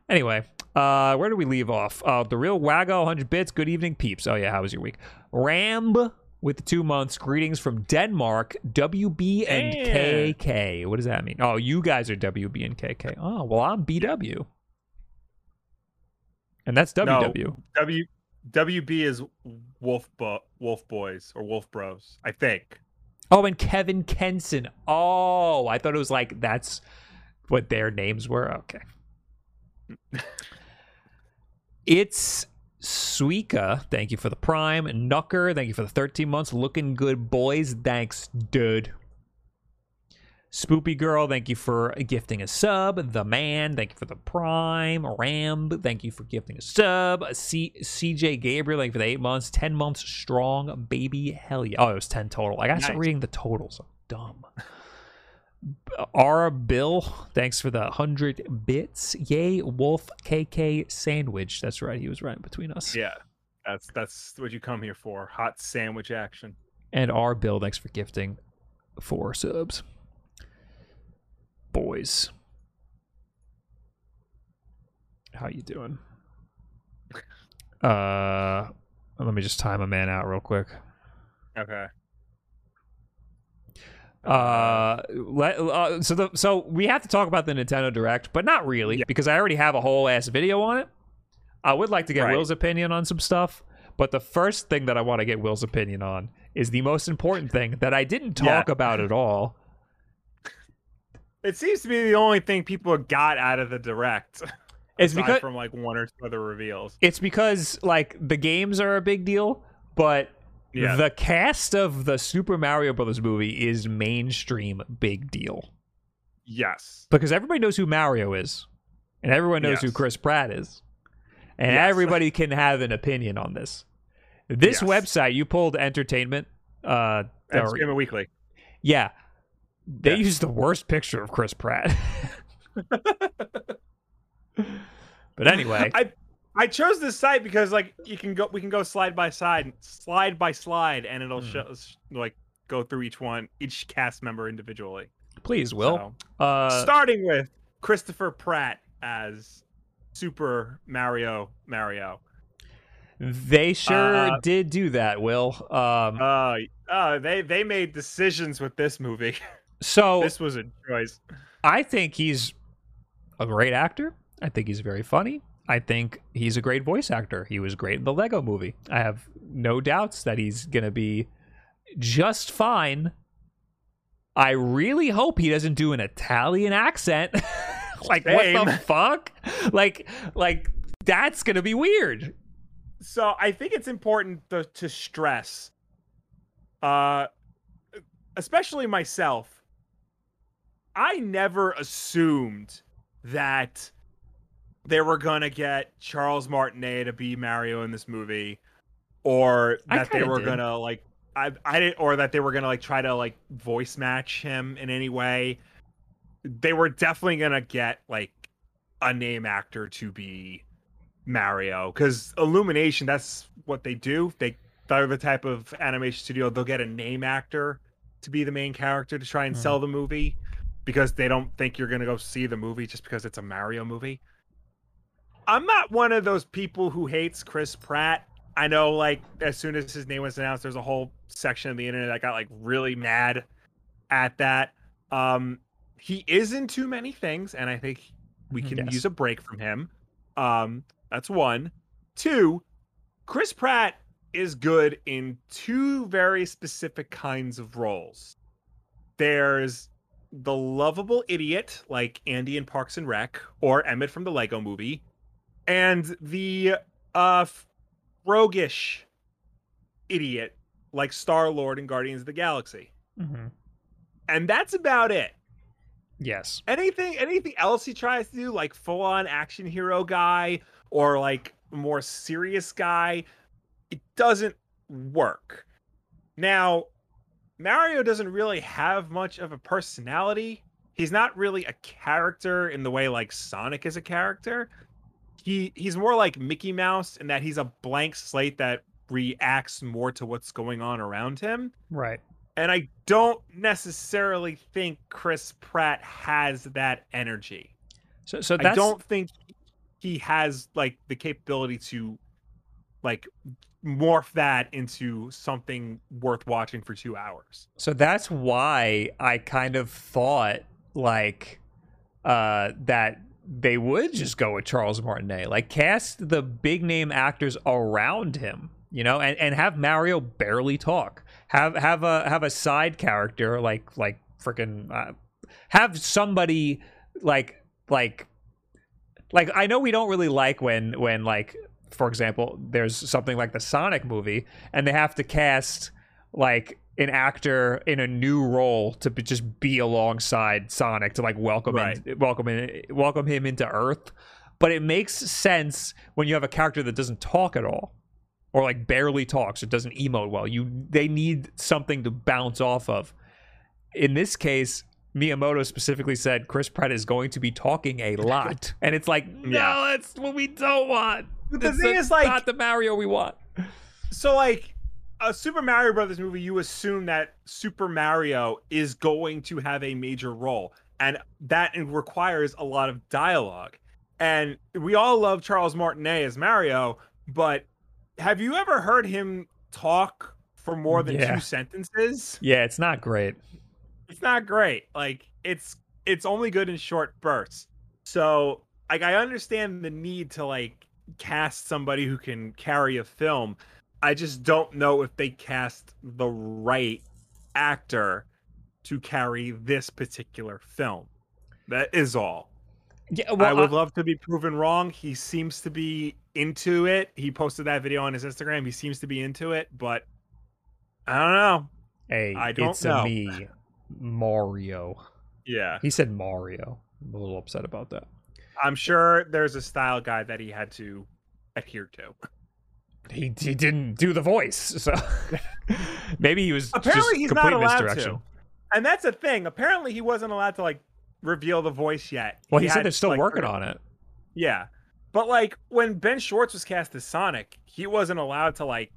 Anyway, uh, where do we leave off? Uh, the real Waggo, 100 bits. Good evening, peeps. Oh, yeah, how was your week? Ramb with two months. Greetings from Denmark, WB and Yeah. KK. What does that mean? Oh, you guys are WB and KK. Oh, well, I'm BW. And that's WW. W WB is Wolf Bo- Wolf Boys or Wolf Bros. I think. Oh, and Kevin Kenson. Oh, I thought it was like that's what their names were. Okay. [laughs] it's Suika. Thank you for the prime. Nucker. Thank you for the 13 months. Looking good, boys. Thanks, dude. Spoopy Girl, thank you for gifting a sub. The Man, thank you for the prime. Ram, thank you for gifting a sub. C- CJ Gabriel, thank you for the eight months. 10 months strong, baby. Hell yeah. Oh, it was 10 total. I gotta start reading the totals. I'm dumb. R. Bill, thanks for the 100 bits. Yay, Wolf KK Sandwich. That's right. He was right between us. Yeah. That's that's what you come here for. Hot sandwich action. And R. Bill, thanks for gifting four subs. Boys. How you doing? Uh let me just time a man out real quick. Okay. Uh, let, uh so the so we have to talk about the Nintendo Direct, but not really Yeah. because I already have a whole ass video on it. I would like to get Right. Will's opinion on some stuff, but the first thing that I want to get Will's opinion on is the most important thing that I didn't talk Yeah. about at all. It seems to be the only thing people got out of the direct. [laughs] It's because from like one or two other reveals. it's because like the games are a big deal, but Yeah. the cast of the Super Mario Brothers movie is mainstream big deal Yes. because everybody knows who Mario is, and everyone knows who Chris Pratt is, and Yes. everybody [laughs] can have an opinion on this. This Yes. website you pulled entertainment. Uh, or- Entertainment Weekly. yeah, they Yeah. used the worst picture of Chris Pratt. [laughs] but anyway, I I chose this site because like you can go we can go slide by side, slide by slide, and it'll Hmm. show like go through each one, each cast member individually. please, Will. So, Uh, starting with Christopher Pratt as Super Mario Mario. they sure uh, did do that. Will. Um, Uh, uh they they made decisions with this movie. [laughs] so this was a choice. I think he's a great actor. I think he's very funny. I think he's a great voice actor. He was great in the Lego movie. I have no doubts that he's going to be just fine. I really hope he doesn't do an Italian accent. [laughs] like what the fuck? Like like that's going to be weird. So I think it's important to, to stress, uh, especially myself. I never assumed that they were gonna get Charles Martinet to be Mario in this movie, or that they were did. gonna like I I didn't, or that they were gonna like try to like voice match him in any way. They were definitely gonna get like a name actor to be Mario because Illumination, that's what they do. They they're the type of animation studio they'll get a name actor to be the main character to try and Mhm. sell the movie because they don't think you're gonna go see the movie just because it's a Mario movie. I'm not one of those people who hates Chris Pratt. I know, like, as soon as his name was announced, there's a whole section of the internet that got like really mad at that. Um, he is in too many things, and I think we can Yes. use a break from him. Um, that's one. Two, Chris Pratt is good in two very specific kinds of roles. There's the lovable idiot like Andy in Parks and Rec or Emmett from the Lego movie, and the uh roguish idiot like Star Lord in Guardians of the Galaxy. Mm-hmm. And that's about it. Yes. Anything anything else he tries to do, like full on action hero guy or like more serious guy, it doesn't work. Now, Mario doesn't really have much of a personality. He's not really a character in the way like Sonic is a character. He he's more like Mickey Mouse in that he's a blank slate that reacts more to what's going on around him. Right. And I don't necessarily think Chris Pratt has that energy. So so that's I don't think he has like the capability to like morph that into something worth watching for 2 hours. So that's why I kind of thought like uh that they would just go with Charles Martinet. Like cast the big name actors around him, you know, and, and have Mario barely talk. Have have a have a side character like like freaking uh, have somebody like like like I know we don't really like when when like for example there's something like the Sonic movie and they have to cast like an actor in a new role to be, just be alongside Sonic to like welcome Right. in, welcome in, welcome him into Earth. But it makes sense when you have a character that doesn't talk at all, or like barely talks, or doesn't emote well. You they need something to bounce off of. In this case, Miyamoto specifically said Chris Pratt is going to be talking a lot, [laughs] and it's like, no, Yeah. that's what we don't want. But the It's thing is, like- not the Mario we want. So like a Super Mario Brothers movie, you assume that Super Mario is going to have a major role, and that requires a lot of dialogue. And we all love Charles Martinet as Mario, but have you ever heard him talk for more than Yeah. two sentences? Yeah, it's not great. It's not great. Like it's it's only good in short bursts. So like I understand the need to like cast somebody who can carry a film. I just don't know if they cast the right actor to carry this particular film. That is all. Yeah, I well, would uh, love to be proven wrong. He seems to be into it. He posted that video on his Instagram. He seems to be into it, but I don't know. hey, I don't it's know. a me, Mario. Yeah. He said Mario. I'm a little upset about that. I'm sure there's a style guide that he had to adhere to. he he didn't do the voice, so [laughs] maybe he was Apparently, just he's complete not allowed misdirection. to. And that's a thing. Apparently, he wasn't allowed to like reveal the voice yet. Well, he, said had, they're still like, working on it. Yeah, but like when Ben Schwartz was cast as Sonic, he wasn't allowed to like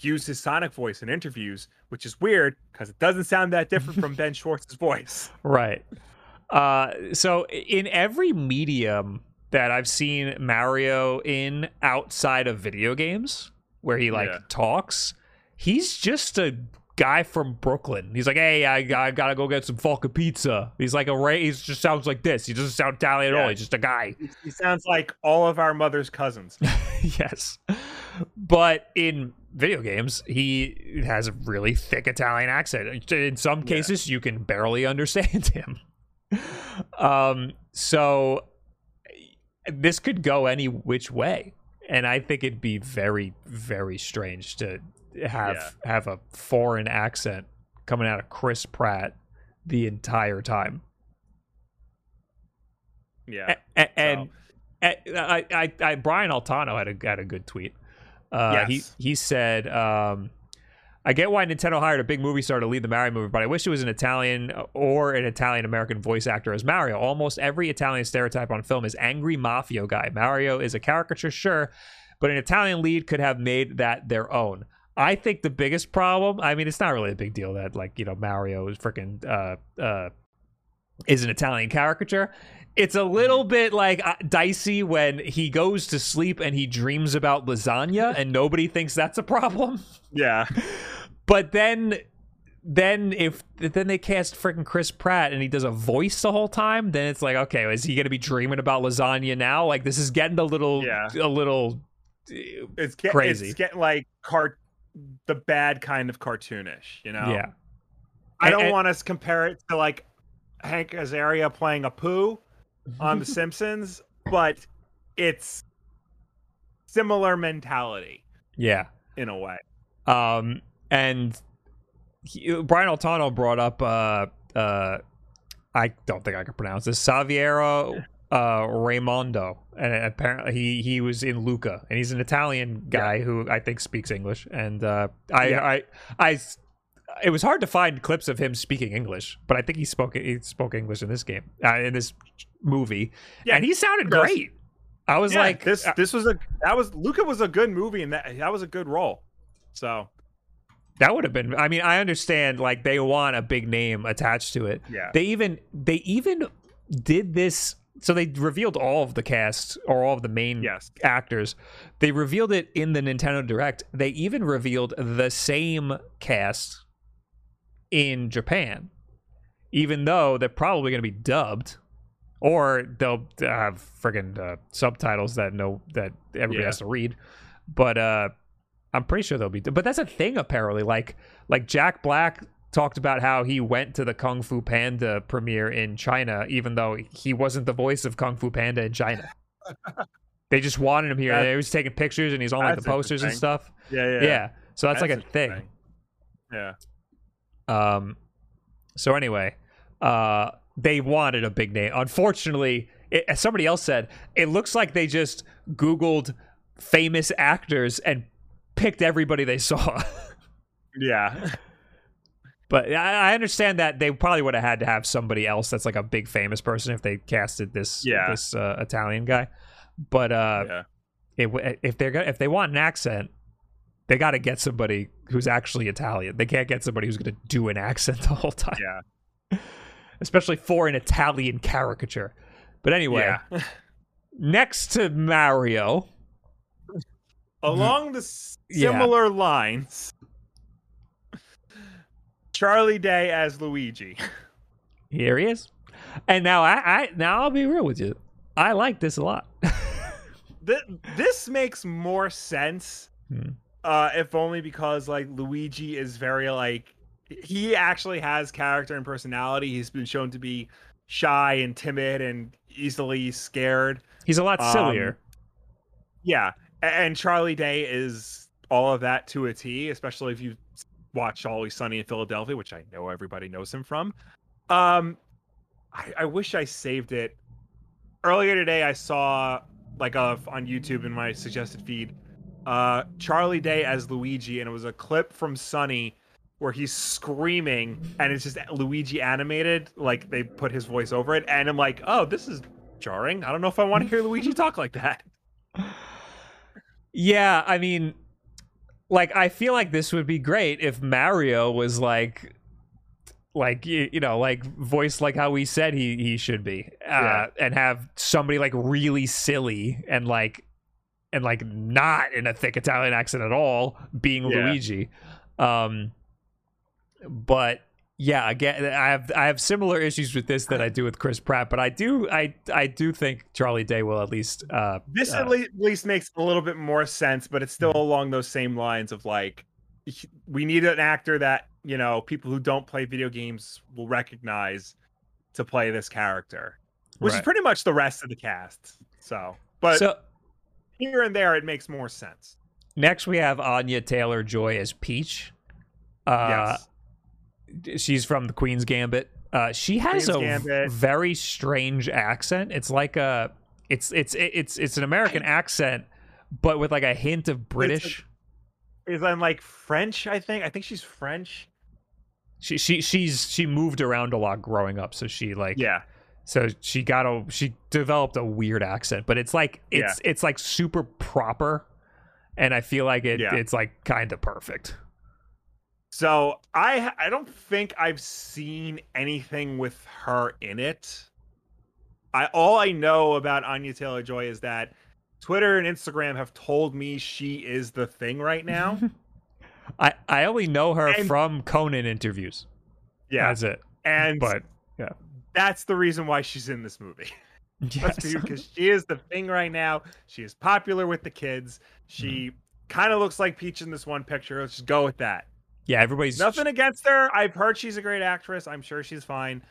use his Sonic voice in interviews, which is weird because it doesn't sound that different from [laughs] Ben Schwartz's voice. Right. Uh, so in every medium that I've seen Mario in outside of video games, where he like Yeah. talks, he's just a guy from Brooklyn. He's like, hey, I, I gotta go get some fucking pizza. He's like a Ray. He just sounds like this. He doesn't sound Italian at all. He's just a guy. He- sounds like all of our mother's cousins. [laughs] yes. But in video games, he has a really thick Italian accent. In some Yeah. cases, you can barely understand [laughs] him. [laughs] Um, so this could go any which way. And I think it'd be very, very strange to have have a foreign accent coming out of Chris Pratt the entire time. Yeah. And a- I, I, I, Brian Altano had a had a good tweet. Uh, Yes. He he said, um, "I get why Nintendo hired a big movie star to lead the Mario movie, but I wish it was an Italian or an Italian American voice actor as Mario. Almost every Italian stereotype on film is angry mafia guy. Mario is a caricature, sure, but an Italian lead could have made that their own." I think the biggest problem, I mean, it's not really a big deal that like you know Mario is freaking uh, uh, is an Italian caricature. It's a little bit like uh, dicey when he goes to sleep and he dreams about lasagna and nobody thinks that's a problem. Yeah. [laughs] But then then if then they cast freaking Chris Pratt and he does a voice the whole time, then it's like, okay, is he going to be dreaming about lasagna now? Like this is getting a little Yeah. a little It's get, Crazy. It's getting like cart the bad kind of cartoonish, you know? yeah. I And- don't and- want us to compare it to like Hank Azaria playing Apu on The [laughs] Simpsons, but it's similar mentality Yeah. in a way. Um, and he, Brian Altano brought up, uh, uh, I don't think I can pronounce this, Saverio uh, Raimondo, and apparently he he was in Luca, and he's an Italian guy who I think speaks English, and uh, I, Yeah. I I it was hard to find clips of him speaking English, but I think he spoke he spoke English in this game, uh, in this movie, Yeah, and he sounded great. I was Yeah, like, this uh, this was a that was Luca was a good movie and that that was a good role. So That would have been. I mean, I understand. Like they want a big name attached to it. Yeah. They even they even did this. So they revealed all of the cast or all of the main Yes. actors. They revealed it in the Nintendo Direct. They even revealed the same cast in Japan, even though they're probably going to be dubbed, or they'll have friggin' uh, subtitles that no that everybody Yeah. has to read. But uh, I'm pretty sure they'll be. But that's a thing apparently. Like like Jack Black talked about how he went to the Kung Fu Panda premiere in China, even though he wasn't the voice of Kung Fu Panda in China. [laughs] they just wanted him here. That's- they was taking pictures and he's on like the posters and stuff. yeah, Yeah. yeah. So that's, like a thing. Yeah. Um, so anyway, uh, they wanted a big name. Unfortunately, it, as somebody else said, it looks like they just Googled famous actors and picked everybody they saw. [laughs] Yeah. but I, I understand that they probably would have had to have somebody else that's like a big famous person if they casted this Yeah. this uh, Italian guy. But uh, yeah. it, if they're gonna, if they want an accent, they got to get somebody who's actually Italian. They can't get somebody who's going to do an accent the whole time. Yeah. [laughs] especially for an Italian caricature. But anyway, Yeah. next to Mario, Along the s- Yeah. similar lines, Charlie Day as Luigi. here he is. And now I, I now I'll be real with you. I like this a lot. [laughs] Th- this makes more sense Hmm. uh if only because like luigi is very like he actually has character and personality he's been shown to be shy and timid and easily scared He's a lot Um, sillier. yeah a- and charlie day is all of that to a t especially if you watch always sunny in philadelphia which i know everybody knows him from um i, I wish i saved it earlier today i saw like on youtube in my suggested feed uh, Charlie Day as Luigi, and it was a clip from Sunny where he's screaming, and it's just Luigi animated, like they put his voice over it, and I'm like, oh, this is jarring. I don't know if I want to hear Luigi talk like that. [laughs] Yeah, I mean, like I feel like this would be great if Mario was like like you, you know like voiced like how we said he he should be uh Yeah. and have somebody like really silly and like and like not in a thick Italian accent at all being Yeah. Luigi um but yeah again I have I have similar issues with this that I do with Chris Pratt but I do I I do think Charlie Day will at least uh This uh, at least makes a little bit more sense, but it's still along those same lines of like, we need an actor that you know people who don't play video games will recognize to play this character, which is pretty much the rest of the cast. So, but so here and there, it makes more sense. Next, we have Anya Taylor Joy as Peach. Uh, yes. She's from the Queen's Gambit. Uh, she has Queen's a Gambit. very strange accent. It's like a, it's it's it's it's an American accent, but with like a hint of British. Is I'm like French, I think. I think she's French. She she she's she moved around a lot growing up, so she like Yeah. So she got a she developed a weird accent, but it's like it's it's like super proper, and I feel like it Yeah. it's like kind of perfect. So I I don't think I've seen anything with her in it. I all I know about Anya Taylor Joy is that Twitter and Instagram have told me she is the thing right now. [laughs] I I only know her And- from Conan interviews. Yeah, That's it. and But yeah, that's the reason why she's in this movie. [laughs] yes. Because she is the thing right now. She is popular with the kids. She Mm-hmm. kind of looks like Peach in this one picture. Let's just go with that. Yeah, everybody's Nothing against her. I've heard she's a great actress. I'm sure she's fine.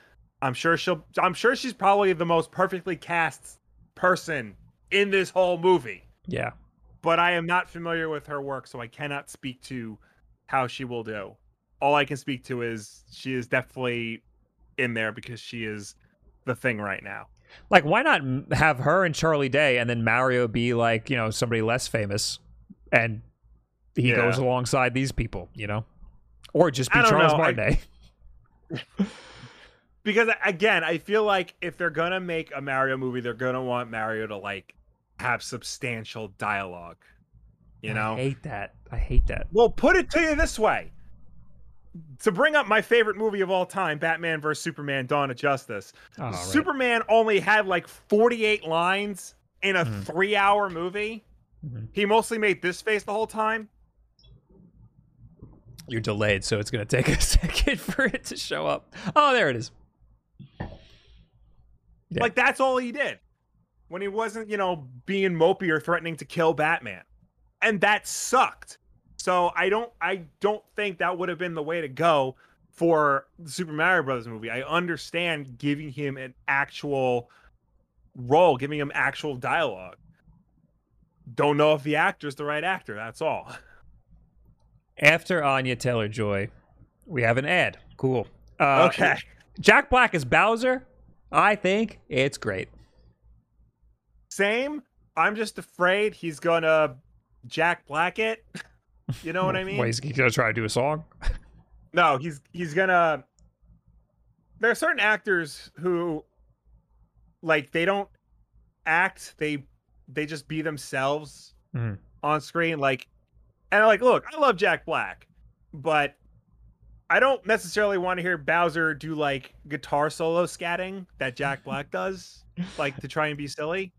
I'm sure she'll. I'm sure she's probably the most perfectly cast person in this whole movie. Yeah. But I am not familiar with her work, so I cannot speak to how she will do. All I can speak to is she is definitely in there because she is the thing right now. Like why not have her and Charlie Day and then Mario be like, you know, somebody less famous and he Yeah. goes alongside these people, you know? Or just be Charles know. I- [laughs] Because again, I feel like if they're gonna make a Mario movie, they're gonna want Mario to like have substantial dialogue. You know, I hate that. I hate that. Well, put it to you this way. To bring up my favorite movie of all time, Batman vs. Superman Dawn of Justice, Oh, right. Superman only had like 48 lines in a Mhm. three hour movie. Mhm. He mostly made this face the whole time. You're delayed, so it's gonna take [laughs] a second for it to show up. Oh, there it is. Yeah. Like, that's all he did when he wasn't, you know, being mopey or threatening to kill Batman. And that sucked. So I don't I don't think that would have been the way to go for the Super Mario Brothers movie. I understand giving him an actual role, giving him actual dialogue. Don't know if the actor's the right actor, that's all. [laughs] After Anya Taylor Joy, we have an ad. Cool. Uh, okay. Jack Black is Bowser. I think it's great. Same. I'm just afraid he's gonna Jack Black it. You know what I [laughs] mean? Wait, he's gonna try to do a song? [laughs] No, he's he's gonna. There are certain actors who, like, they don't act; they they just be themselves Mhm. on screen. Like, and like, look, I love Jack Black, but I don't necessarily want to hear Bowser do like guitar solo scatting that Jack [laughs] Black does, like to try and be silly.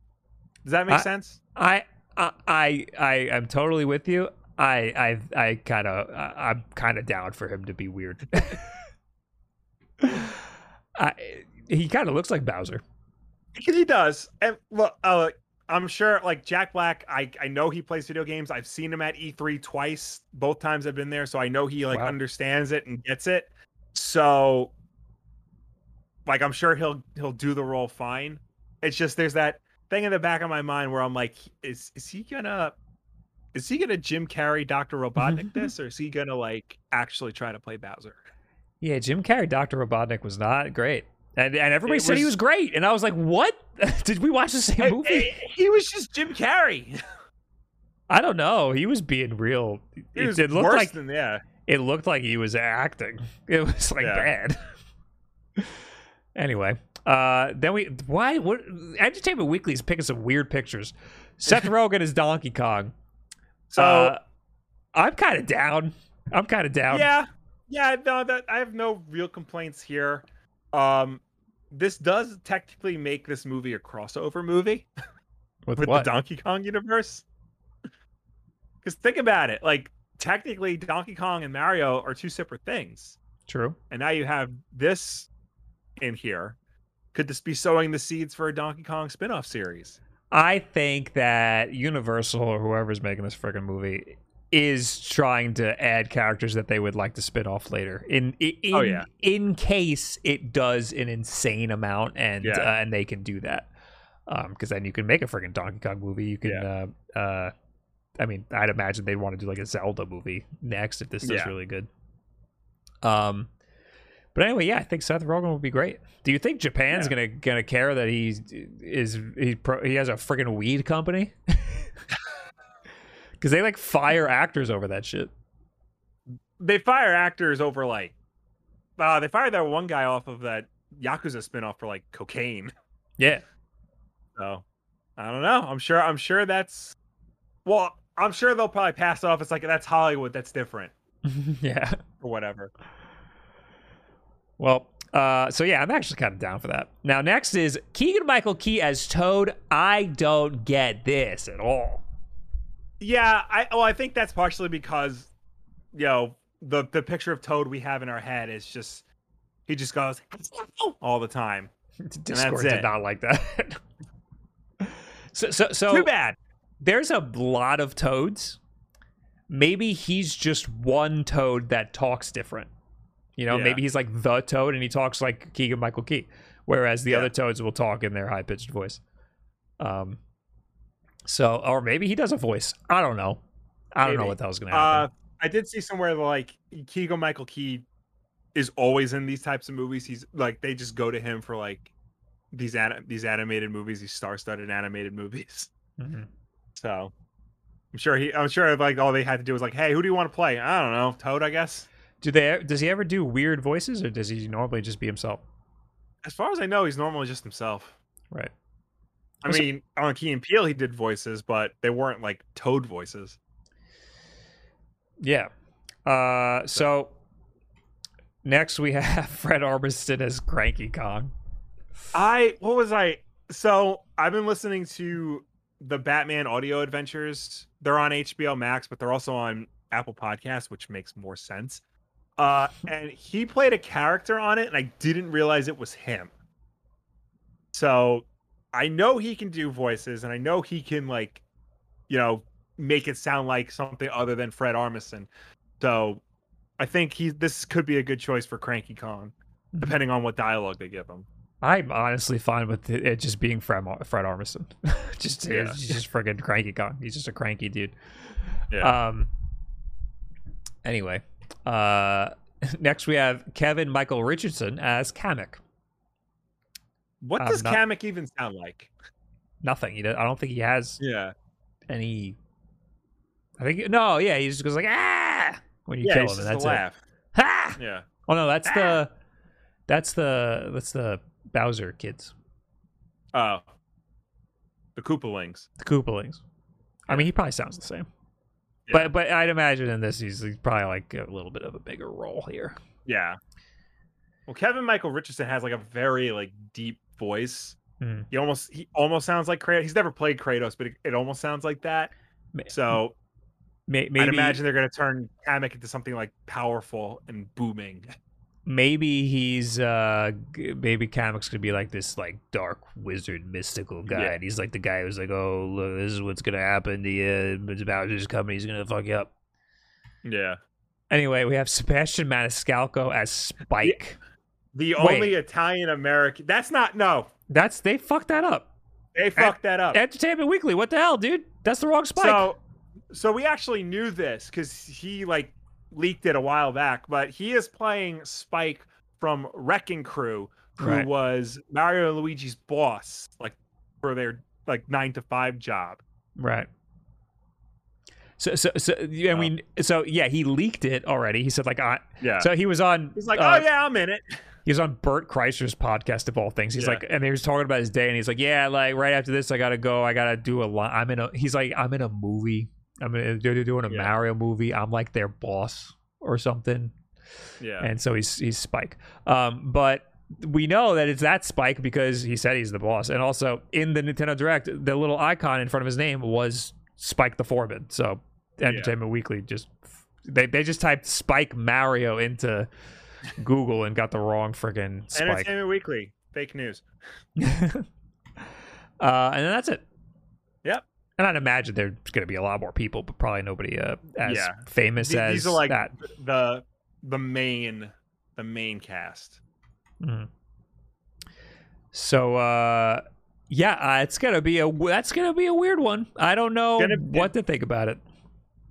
Does that make I- sense? I I I I am totally with you. I I I kind of I'm kind of down for him to be weird. [laughs] I, he kind of looks like Bowser. He does. And well, uh, I'm sure like Jack Black, I, I know he plays video games. I've seen him at E3 twice. Both times I've been there, so I know he like Wow. understands it and gets it. So like I'm sure he'll he'll do the role fine. It's just there's that thing in the back of my mind where I'm like, is is he gonna is he gonna Jim Carrey Dr. Robotnik [laughs] this or is he gonna like actually try to play Bowser? Yeah, Jim Carrey, Doctor Robotnik was not great, and and everybody It said he was- was great, and I was like, what? [laughs] Did we watch the same movie? He, he was just Jim Carrey. [laughs] I don't know. He was being real. It It, was it looked worse like than yeah. it looked like he was acting. [laughs] It was like Yeah. bad. anyway, uh, then we why what Entertainment Weekly is picking some weird pictures. Seth Rogen is Donkey Kong. So Uh, I'm kind of down. I'm kind of down. yeah, yeah. No, that I have no real complaints here. Um, this does technically make this movie a crossover movie [laughs] with, with the Donkey Kong universe. Because think about it, like technically, Donkey Kong and Mario are two separate things, True. and now you have this in here. Could this be sowing the seeds for a Donkey Kong spin-off series? I think that Universal or whoever's making this freaking movie is trying to add characters that they would like to spin off later. In in Oh, yeah. in case it does an insane amount and Yeah. uh, and they can do that. Um, because then you can make a freaking Donkey Kong movie. You can Yeah. uh uh I mean, I'd imagine they'd want to do like a Zelda movie next if this does Yeah. really good. Um but anyway, yeah, I think Seth Rogen would be great. Do you think Japan's gonna gonna care that he's is he pro, he has a freaking weed company? [laughs] Because they like fire actors over that shit. They fire actors over like, uh, they fired that one guy off of that Yakuza spin-off for like cocaine. Yeah, [laughs] So I don't know. I'm sure. I'm sure that's. Well, I'm sure they'll probably pass off. It's like that's Hollywood. That's different [laughs] yeah. or whatever. Well, uh, so yeah, I'm actually kind of down for that. Now, next is Keegan Michael Key as Toad. I don't get this at all. Yeah. I. Well, I think that's partially because, you know, the the picture of Toad we have in our head is just he just goes [laughs] all the time. [laughs] Discord did it. not like that. [laughs] so, so, so Too bad. there's a lot of toads. Maybe he's just one toad that talks different. You know, Yeah. maybe he's like the toad and he talks like Keegan Michael Key, whereas the Yeah. other toads will talk in their high pitched voice. Um, so or maybe he does a voice. I don't know. I don't know what that was gonna Uh, happen. I did see somewhere like Keegan Michael Key is always in these types of movies. He's like they just go to him for like these an- these animated movies, these star-studded animated movies. Mhm. So I'm sure he I'm sure like all they had to do was like, hey, who do you want to play? I don't know, Toad, I guess. Do they? Does he ever do weird voices, or does he normally just be himself? As far as I know, he's normally just himself. Right. I mean, on Key and Peele, he did voices, but they weren't like Toad voices. Yeah. Uh, so next we [laughs] have Fred Armisen as Cranky Kong. I what was I? So I've been listening to the Batman audio adventures. They're on HBO Max, but they're also on Apple Podcasts, which makes more sense. Uh, [laughs] and he played a character on it, and I didn't realize it was him. So I know he can do voices, and I know he can like, you know, make it sound like something other than Fred Armisen. So I think he this could be a good choice for Cranky Kong, depending on what dialogue they give him. I'm honestly fine with it just being Fred, Fred Armisen. [laughs] just, Yeah. he's just friggin' Cranky Kong. He's just a cranky dude. Yeah. Um. Anyway, uh, [laughs] next we have Kevin Michael Richardson as Kamek. What I'm does not- Kamek even sound like? Nothing. He does, I don't think he has Yeah. any. I think no. Yeah, he just goes like ah when you yeah, kill him, and that's it. laugh. Ha! [laughs] Yeah. Oh no, that's Ah! the that's the that's the Bowser kids, Oh. The Koopalings. the Koopalings. I mean, he probably sounds the same, Yeah. but but I'd imagine in this he's, he's probably like a little bit of a bigger role here. Yeah. Well, Kevin Michael Richardson has like a very like deep voice. Hmm. He almost he almost sounds like Kratos. He's never played Kratos, but it, it almost sounds like that. So may- I'd imagine they're gonna turn Kamek into something like powerful and booming. maybe he's uh maybe Kamek's gonna be like this like dark wizard mystical guy, Yeah. and he's like the guy who's like, oh look, this is what's gonna happen to you. It's about Bowser's coming. He's gonna fuck you up. Yeah. Anyway, we have Sebastian Maniscalco as Spike. The Wait. only Italian American. That's not no. That's they fucked that up. They fucked that up. Entertainment Weekly. What the hell, dude? That's the wrong Spike. So, so we actually knew this because he like leaked it a while back. But he is playing Spike from Wrecking Crew, who Right. was Mario and Luigi's boss, like for their like nine to five job. right. So, so, so, and we, so yeah, he leaked it already. He said like, I, Yeah. So he was on. He's like, uh, oh yeah, I'm in it. He was on Bert Kreischer's podcast of all things. He's Yeah. like, and he was talking about his day, and he's like, yeah, like right after this, I gotta go. I gotta do a lot. I'm in a. He's like, I'm in a movie. I'm in. They're doing a Yeah. Mario movie. I'm like their boss or something. Yeah. And so he's he's Spike. Um, but we know that it's that Spike because he said he's the boss. And also in the Nintendo Direct, the little icon in front of his name was Spike the Foreman. So Entertainment Weekly just they they just typed Spike Mario into Google and got the wrong friggin' Spike. Entertainment Weekly, fake news. [laughs] uh, and then that's it. Yep. And I'd imagine there's going to be a lot more people, but probably nobody uh, as Yeah. famous Th- as These are like that. the the main the main cast. Mhm. So uh yeah, uh, it's gonna be a that's gonna be a weird one. I don't know Gonna- what to think about it.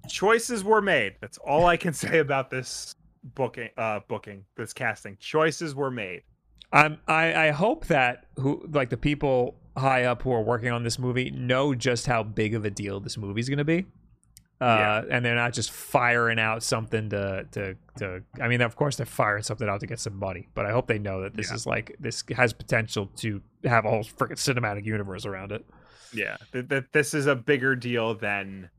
Choices were made. That's all I can [laughs] say about this booking. Uh, booking this casting. Choices were made. I'm I, I hope that who like the people high up who are working on this movie know just how big of a deal this movie's gonna be. Uh, and they're not just firing out something to, to to I mean of course they're firing something out to get some money, but I hope they know that this Yeah. is like this has potential to have a whole freaking cinematic universe around it. Yeah, that that this is a bigger deal than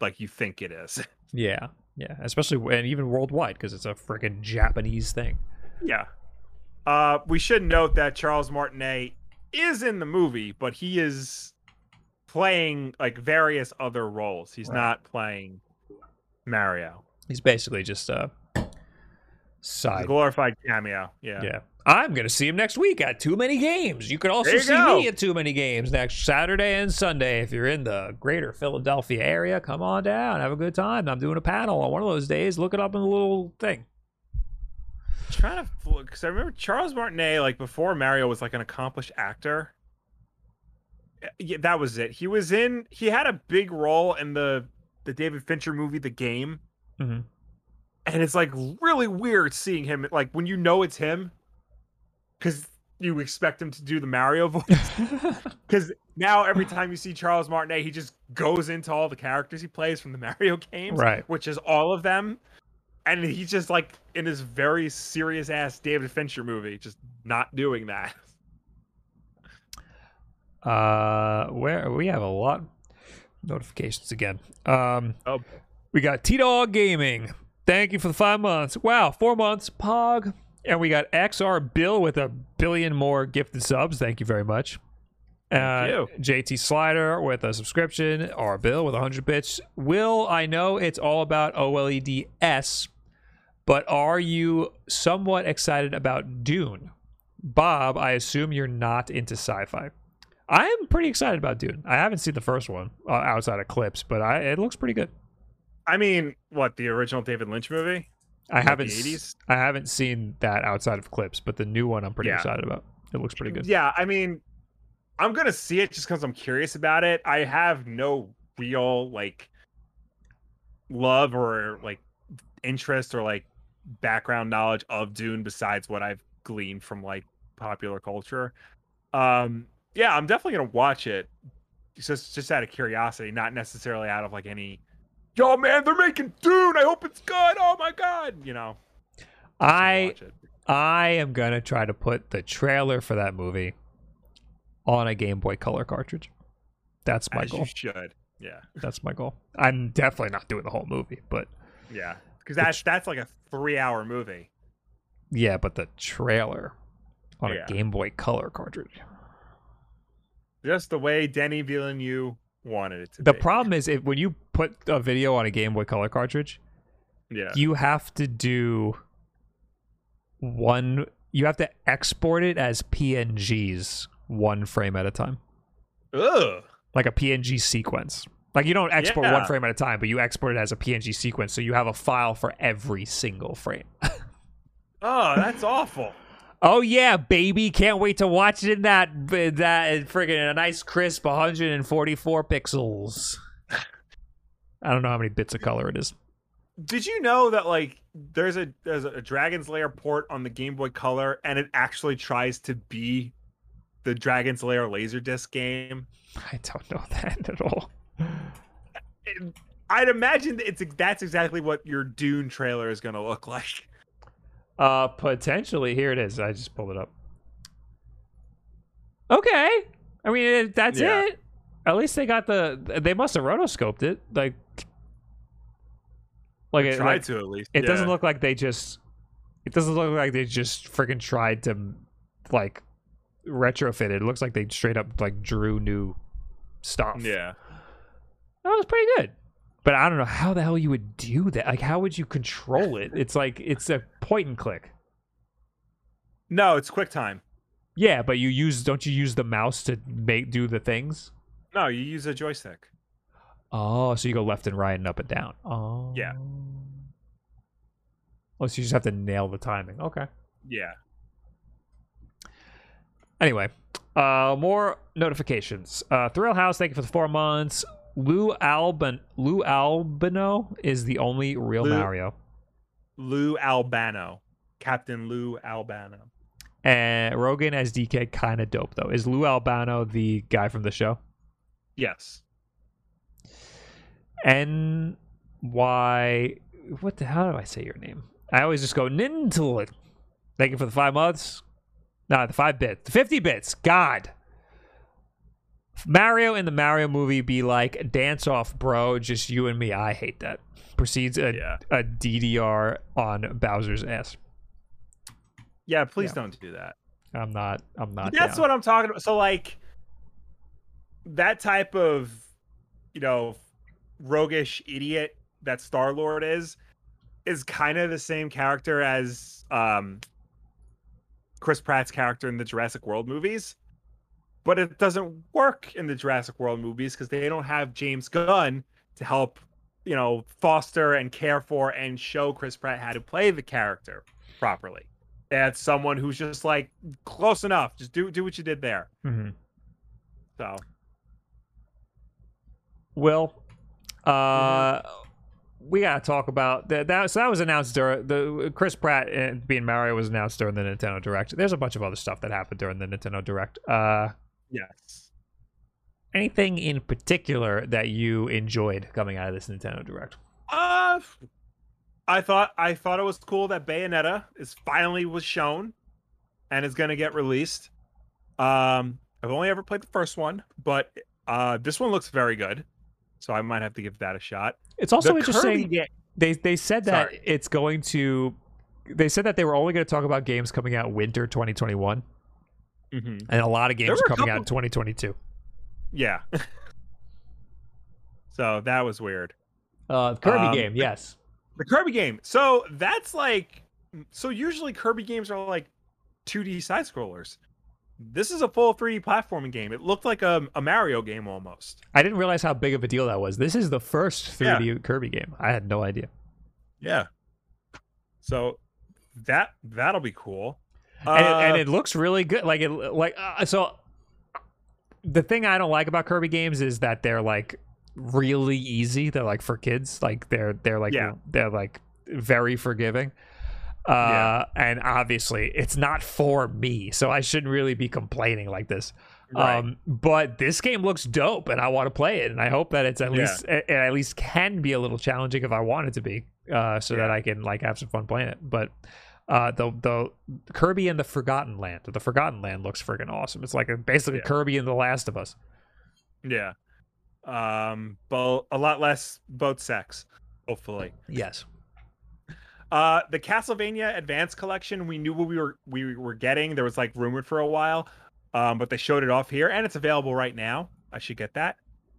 like you think it is. Yeah, yeah, especially and even worldwide because it's a freaking Japanese thing. yeah. Uh, we should note that Charles Martinet is in the movie, but he is playing like various other roles. He's Right. not playing Mario. He's basically just a He's a side. glorified cameo. Yeah. Yeah. I'm going to see him next week at Too Many Games. You can also you see go. me at Too Many Games next Saturday and Sunday. If you're in the greater Philadelphia area, come on down. Have a good time. I'm doing a panel on one of those days. Look it up in the little thing. trying to because I remember Charles Martinet like before Mario was like an accomplished actor. Yeah, that was it. He was in. He had a big role in the the David Fincher movie, The Game, Mhm. and it's like really weird seeing him like when you know it's him, because you expect him to do the Mario [laughs] voice. [laughs] Because now every time you see Charles Martinet, he just goes into all the characters he plays from the [laughs] Mario games, Right. Which is all of them, and he's just like in this very serious ass David Fincher movie, just not doing that. Uh, where we have a lot notifications again. Um, Oh. we got T Dog Gaming. Thank you for the five months. Wow, four months. Pog, and we got XR Bill with a billion more gifted subs. Thank you very much. Uh, you. JT Slider with a subscription. R Bill with 100 bits. Will, I know it's all about OLEDs, but are you somewhat excited about Dune? Bob, I assume you're not into sci-fi. I am pretty excited about Dune. I haven't seen the first one uh, outside of clips, but I, it looks pretty good. I mean, what the original David Lynch movie? I Like haven't the 80s? I haven't seen that outside of clips, but the new one I'm pretty Yeah. excited about. It looks pretty good. Yeah, I mean, I'm gonna see it just because I'm curious about it. I have no real like love or like interest or like background knowledge of Dune besides what I've gleaned from like popular culture. Um, yeah, I'm definitely gonna watch it. Just just out of curiosity, not necessarily out of like any. Yo, man, they're making Dune. I hope it's good. Oh my god, you know. I. I am gonna try to put the trailer for that movie on a Game Boy Color cartridge. That's my As goal. you should. Yeah. That's my goal. I'm definitely not doing the whole movie, but Yeah, because that's that's like a three-hour movie. yeah, but the trailer on Yeah. a Game Boy Color cartridge. Just the way Denny Villeneuve wanted it to The be. problem is if when you put a video on a Game Boy Color cartridge, yeah, you have to do one you have to export it as PNGs one frame at a time. ugh, Like a PNG sequence. Like you don't export one frame at a time, but you export it as a PNG sequence so you have a file for every single frame. [laughs] oh, that's awful. Oh yeah, baby! Can't wait to watch it in that that friggin' a nice crisp 144 pixels. I don't know how many bits of color it is. Did you know that like there's a there's a Dragon's Lair port on the Game Boy Color, and it actually tries to be the Dragon's Lair Laserdisc game? I don't know [laughs] that at all. I'd imagine it's that's exactly what your Dune trailer is going to look like. Uh, potentially. Here it is. I just pulled it up. Okay. I mean, it, that's Yeah. it. At least they got the. They must have rotoscoped it. Like, like it, Tried like, to at least. it doesn't look like they just. It doesn't look like they just freaking tried to, like, retrofit it. It looks like they straight up like drew new stuff. Yeah. that was pretty good. But I don't know how the hell you would do that. Like, how would you control it? It's like it's a point and click. No, it's QuickTime. Yeah, but you use don't you use the mouse to make do the things? No, you use a joystick. Oh, so you go left and right and up and down. Oh, Yeah. Oh, so you just have to nail the timing. Okay. Yeah. Anyway, uh, more notifications. Uh, Thrill House, thank you for the four months. Lou Alban Lou Albano is the only real Lou- Mario. Lou Albano. Captain Lou Albano. And Rogen as DK kind of dope though. Is Lou Albano the guy from the show? Yes. N Y. What the? hell do I say your name? I always just go Nintel. Thank you for the five months. No, the five bits, the fifty bits. God. Mario in the Mario movie be like dance off, bro. Just you and me. I hate that. Proceeds a, Yeah. a DDR on Bowser's ass. Yeah, please Yeah. don't do that. I'm not. I'm not. That's down. what I'm talking about. So like that type of, you know, roguish idiot that Star Lord is, is kind of the same character as um Chris Pratt's character in the Jurassic World movies. But it doesn't work in the Jurassic World movies because they don't have James Gunn to help, you know, foster and care for and show Chris Pratt how to play the character properly. That's someone who's just like close enough. Just do do what you did there. Mhm. So Will, uh, Mm-hmm. we gotta talk about that. That so that was announced during the Chris Pratt and being Mario was announced during the Nintendo Direct. There's a bunch of other stuff that happened during the Nintendo Direct. Uh, yes. anything in particular that you enjoyed coming out of this Nintendo Direct? Uh I thought I thought it was cool that Bayonetta is finally was shown and is gonna get released. Um I've only ever played the first one, but uh this one looks very good. So I might have to give that a shot. It's also the interesting. Kirby They they said that Sorry. it's going to. They said that they were only going to talk about games coming out winter 2021, Mhm. and a lot of games were are coming out in 2022. Yeah. [laughs] so that was weird. Uh, Kirby Um, game, yes. The Kirby game. So that's like so usually Kirby games are like 2D side scrollers. This is a full 3D platforming game. It looked like a, a Mario game almost. I didn't realize how big of a deal that was. This is the first 3D Kirby game. I had no idea. Yeah. So that that'll be cool. And, it, Uh, and it looks really good. Like it, like uh, so. The thing I don't like about Kirby games is that they're like really easy. They're like for kids. Like they're they're like Yeah. they're like very forgiving. Uh, Yeah. and obviously it's not for me, so I shouldn't really be complaining like this. Right. Um, but this game looks dope, and I want to play it, and I hope that it's at Yeah. least it at least can be a little challenging if I want it to be, uh, so that I can like have some fun playing it. But uh, the the Kirby and the Forgotten Land, the Forgotten Land looks freaking awesome. It's like a, basically Yeah. Kirby and The Last of Us. yeah. Um but a lot less boat sex, hopefully. Yes. Uh, the Castlevania Advance Collection, we knew what we were we were getting. There was like rumored for a while, um, but they showed it off here, and it's available right now. I should get that.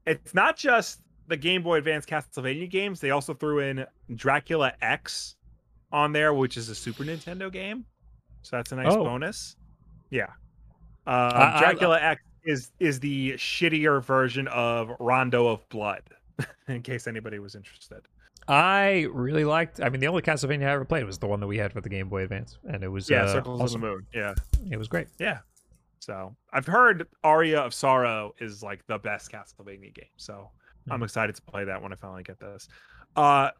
It's not just the Game Boy Advance Castlevania games; they also threw in Dracula X on there, which is a Super Nintendo game. So that's a nice Oh. bonus. Yeah, um, I- I- Dracula X is is the shittier version of Rondo of Blood, [laughs] in case anybody was interested. I really liked. I mean, the only Castlevania I ever played was the one that we had for the Game Boy Advance, and it was Yeah, uh, Circles awesome. of the Moon. Yeah. It was great. Yeah. So I've heard Aria of Sorrow is like the best Castlevania game. So I'm Mhm. excited to play that when I finally get this. Uh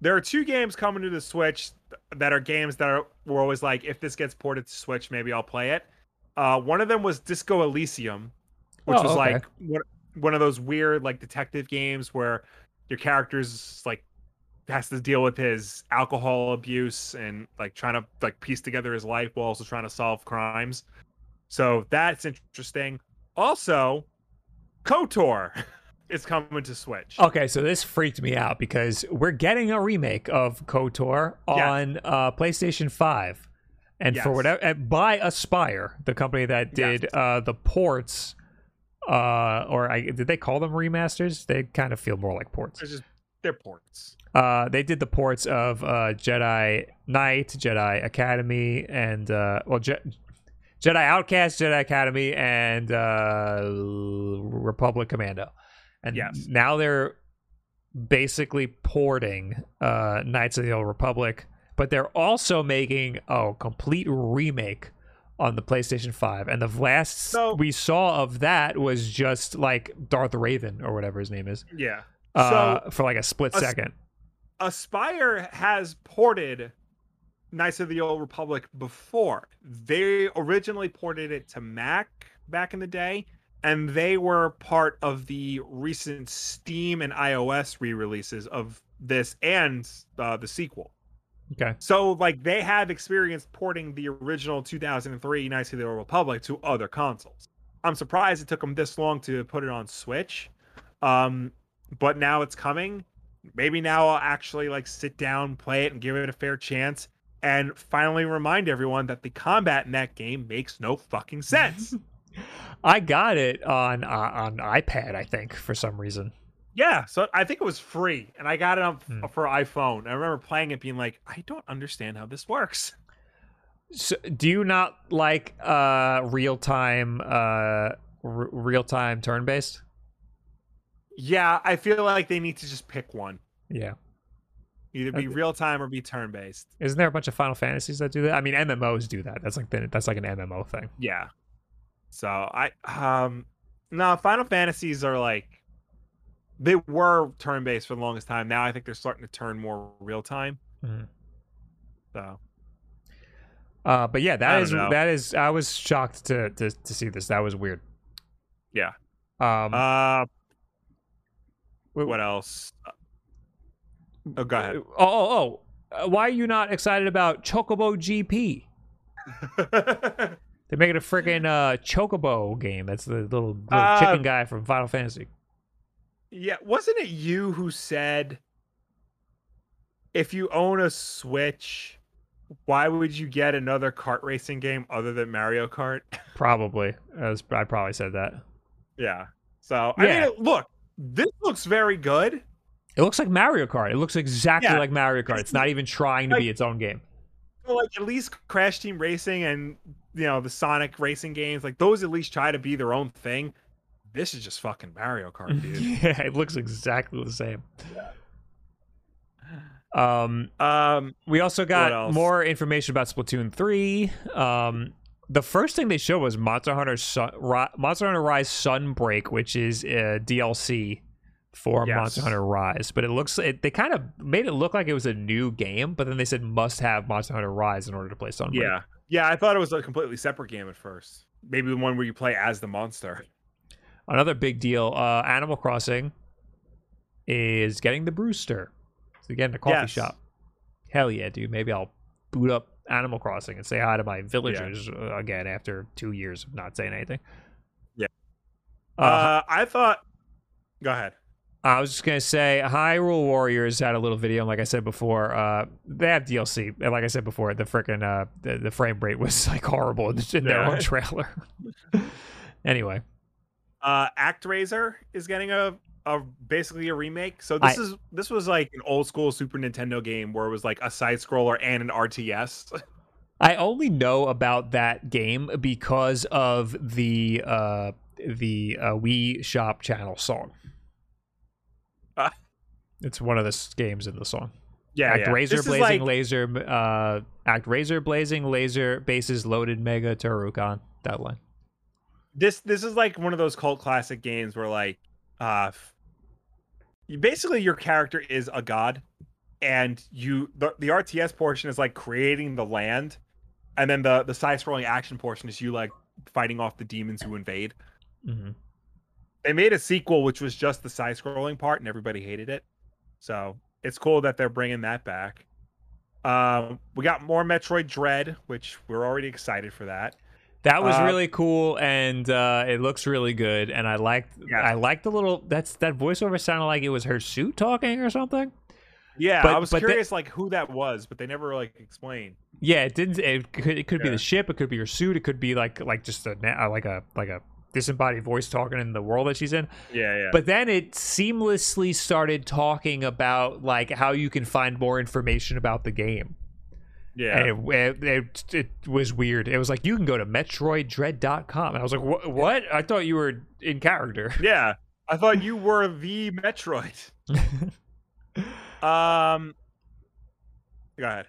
there are two games coming to the Switch that are games that are were always like, if this gets ported to Switch, maybe I'll play it. Uh one of them was Disco Elysium, which Oh, was okay. like one, one of those weird like detective games where your character's like has to deal with his alcohol abuse and like trying to like piece together his life while also trying to solve crimes. So that's interesting. Also, KOTOR [laughs] is coming to Switch. Okay, so this freaked me out because we're getting a remake of KOTOR Yes. on uh, PlayStation 5. And for whatever, by Aspyr, the company that did Yes. uh, the ports, uh, or I, did they call them remasters? They kind of feel more like ports. It's just they're ports. Uh, they did the ports of uh, Jedi Knight, Jedi Academy, and uh, well, Je- Jedi Outcast, Jedi Academy, and uh, Republic Commando. And Yes. now they're basically porting uh, Knights of the Old Republic, but they're also making a complete remake on the PlayStation 5. And the last So- we saw of that was just like Darth Raven or whatever his name is Yeah. uh, so for like a split As- second. Aspyr has ported Knights of the Old Republic before. They originally ported it to Mac back in the day, and they were part of the recent Steam and iOS re-releases of this and uh, the sequel. Okay. So, like, they have experience porting the original 2003 Knights of the Old Republic to other consoles. I'm surprised it took them this long to put it on Switch, um, but now it's coming. Maybe now I'll actually like sit down, play it, and give it a fair chance, and finally remind everyone that the combat in that game makes no fucking sense. [laughs] I got it on uh, on iPad, I think, for some reason. yeah, so I think it was free, and I got it on Hmm. for iPhone. I remember playing it, being like, I don't understand how this works. So, do you not like uh, real time uh, r- real time turn based? Yeah, I feel like they need to just pick one. Yeah. Either be real time or be turn based. Isn't there a bunch of Final Fantasies that do that? I mean, MMOs do that. That's like the, that's like an MMO thing. Yeah. So I um no, Final Fantasies are like they were turn based for the longest time. Now I think they're starting to turn more real time. Mhm. So Uh, but yeah, that is know. that is. I was shocked to, to to see this. That was weird. Yeah. Um. uh wh- what else? Oh go ahead. Oh, oh, oh. Uh, Why are you not excited about Chocobo GP? [laughs] They're making a freaking uh, Chocobo game. That's the little, little Uh, chicken guy from Final Fantasy. yeah, wasn't it you who said if you own a Switch, why would you get another kart racing game other than Mario Kart? [laughs] Probably. I, was, I probably said that. yeah. So I Yeah. mean, look, this looks very good. It looks like Mario Kart. It looks exactly Yeah. like Mario Kart. It's not even trying to Like- be its own game. Like at least Crash Team Racing and you know the Sonic racing games, like those at least try to be their own thing. This is just fucking Mario Kart, [laughs] dude. yeah, it looks exactly the same. Um, um, we also got more information about Splatoon 3. Um, the first thing they showed was Monster Hunter Sun, Ri- Monster Hunter Rise Sunbreak, which is a DLC for Yes. Monster Hunter Rise. But it looks it, they kind of made it look like it was a new game, but then they said must have Monster Hunter Rise in order to play Sunbreak. yeah, yeah. I thought it was a completely separate game at first. Maybe the one where you play as the monster. Another big deal, uh, Animal Crossing is getting the Brewster. So getting a coffee Yes. shop. Hell yeah, dude. Maybe I'll boot up Animal Crossing and say hi to my villagers uh, again after two years of not saying anything. Yeah. Uh, Uh, I thought. Go ahead. I was just gonna say, Hyrule Warriors had a little video, and like I said before, uh, they have DLC. And like I said before, the freaking uh, the, the frame rate was [laughs] like horrible in, in their Yeah. own trailer. [laughs] anyway, Uh, ActRaiser is getting a, a basically a remake. So this I- is this was like an old school Super Nintendo game where it was like a side scroller and an RTS. [laughs] I only know about that game because of the uh, the uh, Wii Shop channel song. It's one of the games in the song. yeah, Act yeah. Razor This Blazing like- Laser, uh, ActRaiser Blazing Laser bases loaded Mega Turrican. That line. this this is like one of those cult classic games where like uh basically your character is a god and you the, the RTS portion is like creating the land and then the the side scrolling action portion is you like fighting off the demons who invade. hmm They made a sequel which was just the side scrolling part and everybody hated it. So it's cool that they're bringing that back. Um, we got more Metroid Dread, which we're already excited for that. That was Uh, really cool, and uh, it looks really good. And I liked, Yeah. I liked the little. That's that voiceover sounded like it was her suit talking or something. Yeah, But- I was curious like who that was, but they never like explained. Yeah, it didn't. It could, it could be the ship. It could be your suit. It could be like like just a like a like a disembodied voice talking in the world that she's in. Yeah, yeah. But then it seamlessly started talking about like how you can find more information about the game. yeah. And it, it, it, it was weird. It was like you can go to MetroidDread.com, and I was like, "What? What? I thought you were in character." [laughs] Yeah, I thought you were the Metroid. [laughs] Um, go ahead.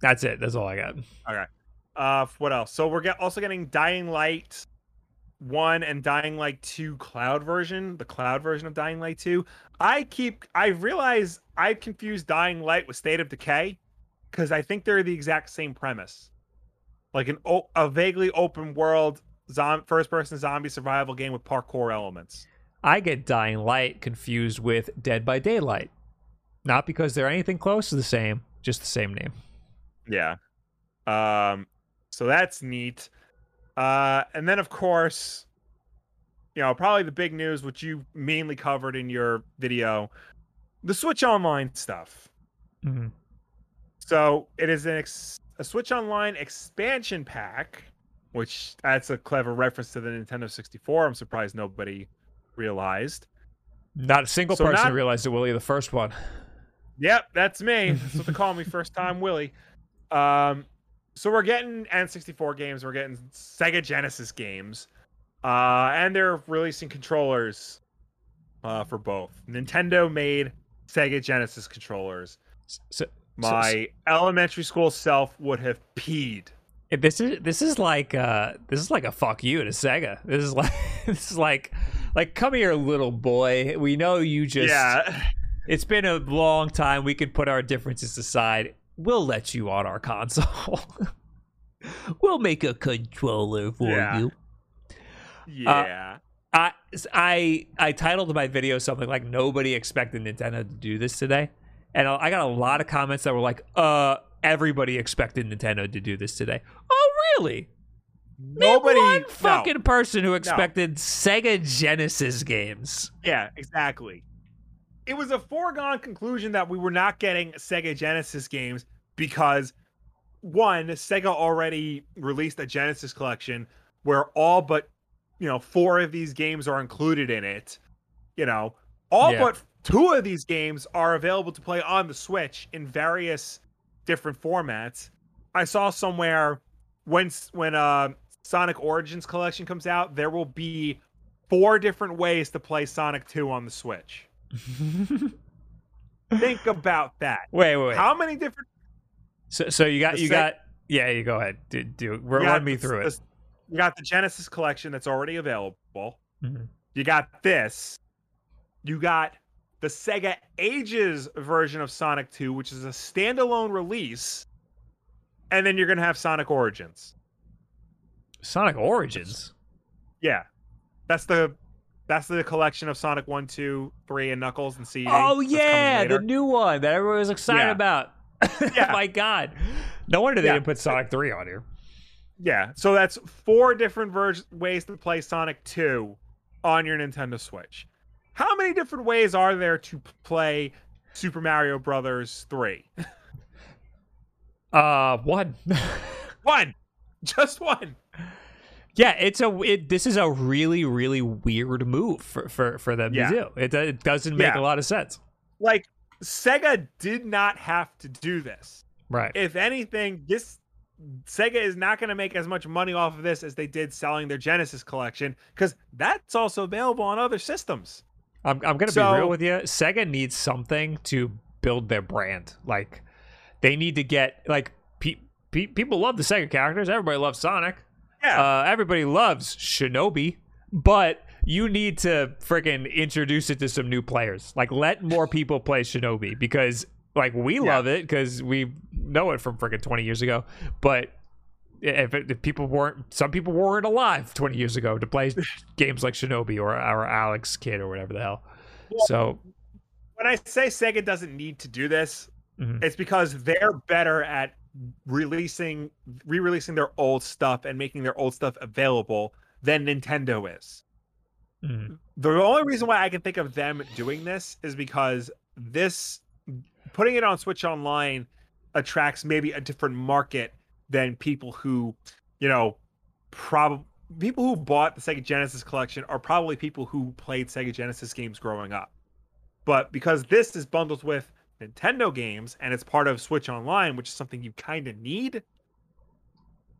That's it. That's all I got. Okay. Uh, what else? So we're get, also getting Dying Light one and Dying Light two cloud version, the cloud version of Dying Light two. I keep I realize I confused Dying Light with State of Decay because I think they're the exact same premise, like an a vaguely open world zom- first person zombie survival game with parkour elements. I get Dying Light confused with Dead by Daylight, not because they're anything close to the same, just the same name. Yeah. Um so that's neat. Uh and then of course, you know, probably the big news which you mainly covered in your video, the Switch Online stuff. hmm So, it is an ex- a Switch Online expansion pack, which that's a clever reference to the Nintendo 64. I'm surprised nobody realized. Not a single So person not- realized it. Willie, the first one. Yep, that's me. That's what they call me first time Willie. Um so we're getting N64 games, we're getting Sega Genesis games. Uh and they're releasing controllers uh for both. Nintendo made Sega Genesis controllers. So, My elementary school self would have peed. so- this is this is like uh this is like a fuck you to Sega. This is [laughs] like this is like like come here, little boy. We know you just. yeah. It's been a long time. We can put our differences aside. We'll let you on our console. [laughs] we'll make a controller for Yeah. you. Yeah. I I I titled my video something like nobody expected Nintendo to do this today, and I got a lot of comments that were like, "Uh, everybody expected Nintendo to do this today." Oh, really? Nobody Name one no. fucking person who expected Sega Genesis games. Yeah, exactly. It was a foregone conclusion that we were not getting Sega Genesis games because one, Sega already released a Genesis collection where all but you know four of these games are included in it. You know, all Yeah. but two of these games are available to play on the Switch in various different formats. I saw somewhere when when uh Sonic Origins collection comes out, there will be four different ways to play Sonic 2 on the Switch. [laughs] Think about that. Wait, wait, wait. How many different so, so you got you Seg- got yeah. You go ahead. Do, do run me through it. the- You got the Genesis collection that's already available. Mhm. You got this. You got the Sega Ages version of Sonic 2, which is a standalone release. And then you're going to have Sonic Origins. Sonic Origins. Yeah. That's the that's the collection of Sonic 1, 2, 3 and Knuckles and CD. Oh yeah, the new one that everyone was excited Yeah. about. [laughs] Yeah. My God, no wonder they Yeah. didn't put Sonic Three on here. Yeah, so that's four different ver- ways to play Sonic 2 on your Nintendo Switch. How many different ways are there to play Super Mario Brothers 3? Uh, one. [laughs] One. Just one. Yeah, it's a. It, this is a really, really weird move for for, for them Yeah. to do. It, it doesn't make Yeah. a lot of sense. Like Sega did not have to do this. Right. If anything, this Sega is not going to make as much money off of this as they did selling their Genesis collection cuz that's also available on other systems. I'm, I'm gonna be real with you. Sega needs something to build their brand. Like, they need to get like pe- pe- people love the Sega characters. Everybody loves Sonic. Yeah. Uh, everybody loves Shinobi, but you need to freaking introduce it to some new players. Like, let more people play Shinobi because, like, we Yeah. love it because we know it from freaking 20 years ago. But if, it, if people weren't, some people weren't alive 20 years ago to play [laughs] games like Shinobi or, or Alex Kidd or whatever the hell. So, when I say Sega doesn't need to do this, Mhm. it's because they're better at releasing re-releasing their old stuff and making their old stuff available than Nintendo is. Mhm. The only reason why I can think of them doing this is because this putting it on Switch Online attracts maybe a different market than people who, you know, probably people who bought the Sega Genesis collection are probably people who played Sega Genesis games growing up. But because this is bundled with Nintendo games and it's part of Switch Online, which is something you kind of need,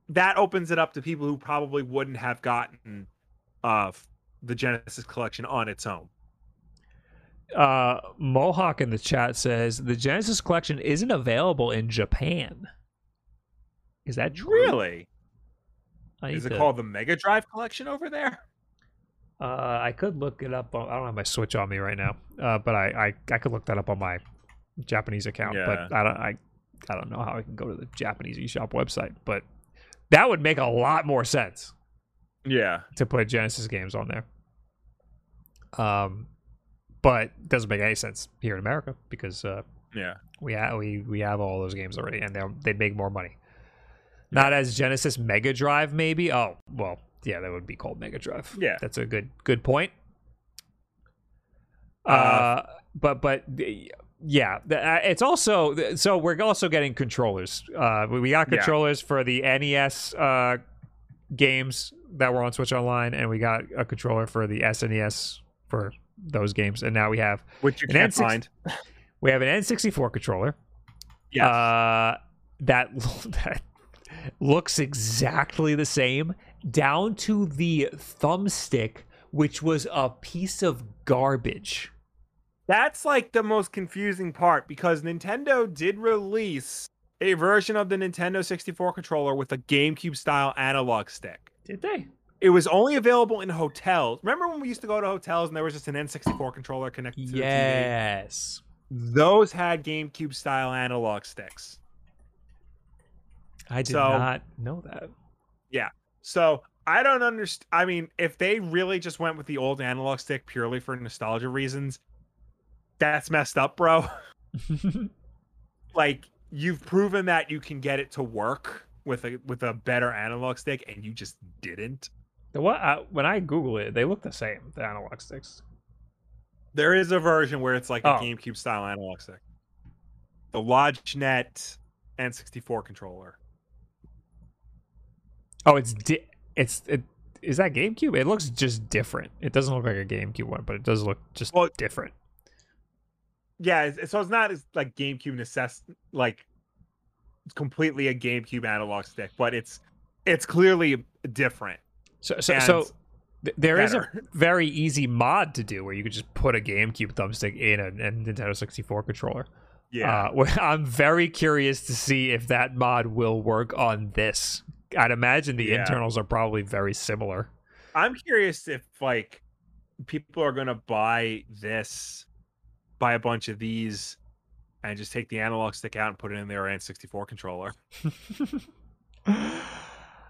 that opens it up to people who probably wouldn't have gotten uh the Genesis collection on its own. Uh, Mohawk in the chat says the Genesis collection isn't available in Japan. Is that true? Really? Is it to- called the Mega Drive collection over there? Uh, I could look it up. On, I don't have my Switch on me right now, uh, but I, I I could look that up on my Japanese account. Yeah. But I don't I I don't know how I can go to the Japanese eShop website. But that would make a lot more sense Yeah. to put Genesis games on there. Um, but it doesn't make any sense here in America because uh, Yeah. we have we we have all those games already, and they they'd make more money. Not as Genesis Mega Drive, maybe. Oh, well, yeah, that would be called Mega Drive. Yeah. that's a good good point. Uh, Uh, but but the- yeah, uh, it's also so we're also getting controllers. Uh, we got Yeah. controllers for the NES uh games that were on Switch Online, and we got a controller for the SNES for those games, and now we have Which you An can't N6 find. we have an N64 controller. Yes. Uh, that [laughs] that looks exactly the same, down to the thumbstick, which was a piece of garbage. That's like the most confusing part because Nintendo did release a version of the Nintendo 64 controller with a GameCube style analog stick. Did they? It was only available in hotels. Remember when we used to go to hotels and there was just an N64 controller connected to the TV? Yes. Those had GameCube style analog sticks. I did So- not know that. Yeah. So I don't understand. I mean, if they really just went with the old analog stick purely for nostalgia reasons, that's messed up, bro. [laughs] [laughs] like you've proven that you can get it to work with a with a better analog stick, and you just didn't. The what? Uh, when I Google it, they look the same. The analog sticks. There is a version where it's like a Oh. GameCube style analog stick. The LodgeNet N64 controller. Oh, it's di- it's it. Is that GameCube? It looks just different. It doesn't look like a GameCube one, but it does look just Well, different. Yeah, it's, so it's not as like GameCube necess like completely a GameCube analog stick, but it's it's clearly different. So so, so th- there is a [laughs] very easy mod to do where you could just put a GameCube thumbstick in a, a Nintendo 64 controller. Yeah. Uh, [laughs] I'm very curious to see if that mod will work on this. I'd imagine the Yeah. internals are probably very similar. I'm curious if like people are gonna buy this, buy a bunch of these, and just take the analog stick out and put it in their N64 controller. [laughs]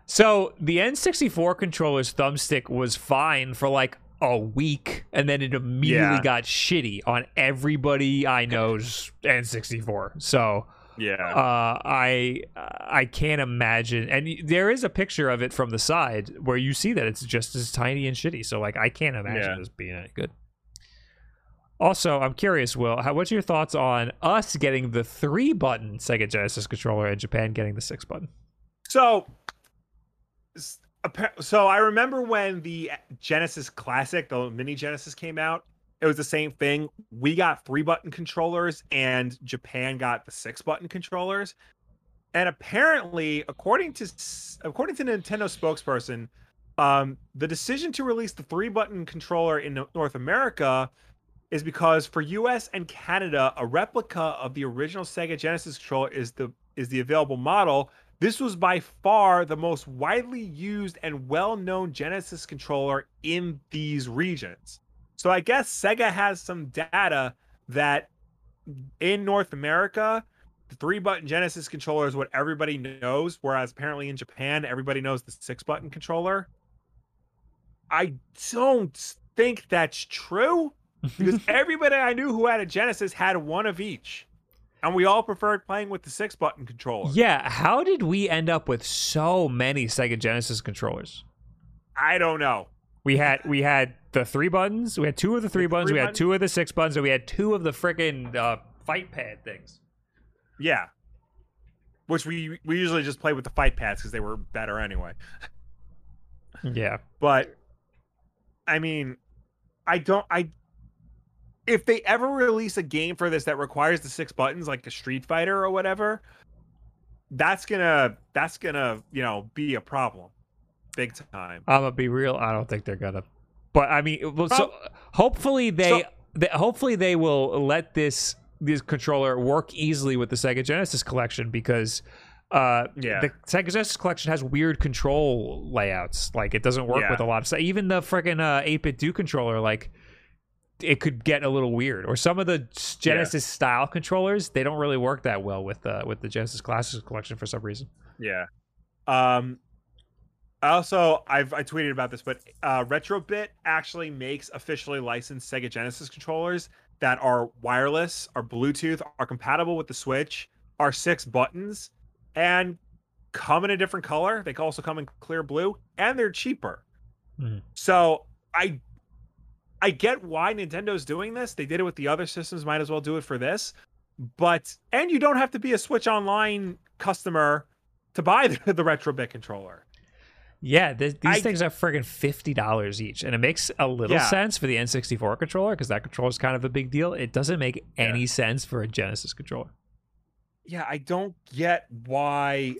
So the N64 controller's thumbstick was fine for like a week, and then it immediately Yeah. got shitty on everybody I [laughs] know's N64. So Yeah. uh, I I can't imagine. And there is a picture of it from the side where you see that it's just as tiny and shitty. So like I can't imagine Yeah. this being any good. Also, I'm curious, Will, how, what's your thoughts on us getting the three button Sega Genesis controller and Japan getting the six button? So, so I remember when the Genesis Classic, the mini Genesis came out. It was the same thing. We got three button controllers, and Japan got the six button controllers. And apparently, according to according to Nintendo spokesperson, um, the decision to release the three button controller in North America is because for US and Canada, a replica of the original Sega Genesis controller is the is the available model. This was by far the most widely used and well-known Genesis controller in these regions. So I guess Sega has some data that in North America, the three-button Genesis controller is what everybody knows, whereas apparently in Japan, everybody knows the six-button controller. I don't think that's true because [laughs] everybody I knew who had a Genesis had one of each, and we all preferred playing with the six button controller. Yeah, how did we end up with so many Sega Genesis controllers? I don't know. We had we had the three buttons. We had two of the three the buttons. three we had buttons. two of the six buttons, and we had two of the freaking uh, fight pad things. Yeah. Which we we usually just play with the fight pads because they were better anyway. Yeah, But I mean, I don't I if they ever release a game for this that requires the six buttons like a Street Fighter or whatever, that's gonna that's gonna, you know, be a problem. Big time. I'm gonna be real. I don't think they're gonna. But I mean, well, so hopefully they, So- they hopefully they will let this this controller work easily with the Sega Genesis collection because uh Yeah. the Sega Genesis collection has weird control layouts. Like it doesn't work Yeah. with a lot of stuff. Even the freaking uh 8BitDo controller like it could get a little weird. Or some of the Genesis style controllers, they don't really work that well with uh with the Genesis Classics collection for some reason. Yeah. Um I also I've I tweeted about this, but uh Retrobit actually makes officially licensed Sega Genesis controllers that are wireless, are Bluetooth, are compatible with the Switch, are six buttons, and come in a different color. They can also come in clear blue, and they're cheaper. Mhm. So I I get why Nintendo's doing this. They did it with the other systems, might as well do it for this. But and you don't have to be a Switch Online customer to buy [laughs] the, the Retrobit controller. Yeah, th- these I- things are friggin' fifty dollars each, and it makes a little Yeah. sense for the N64 controller because that controller is kind of a big deal. It doesn't make any sense for a Genesis controller. Yeah, I don't get why.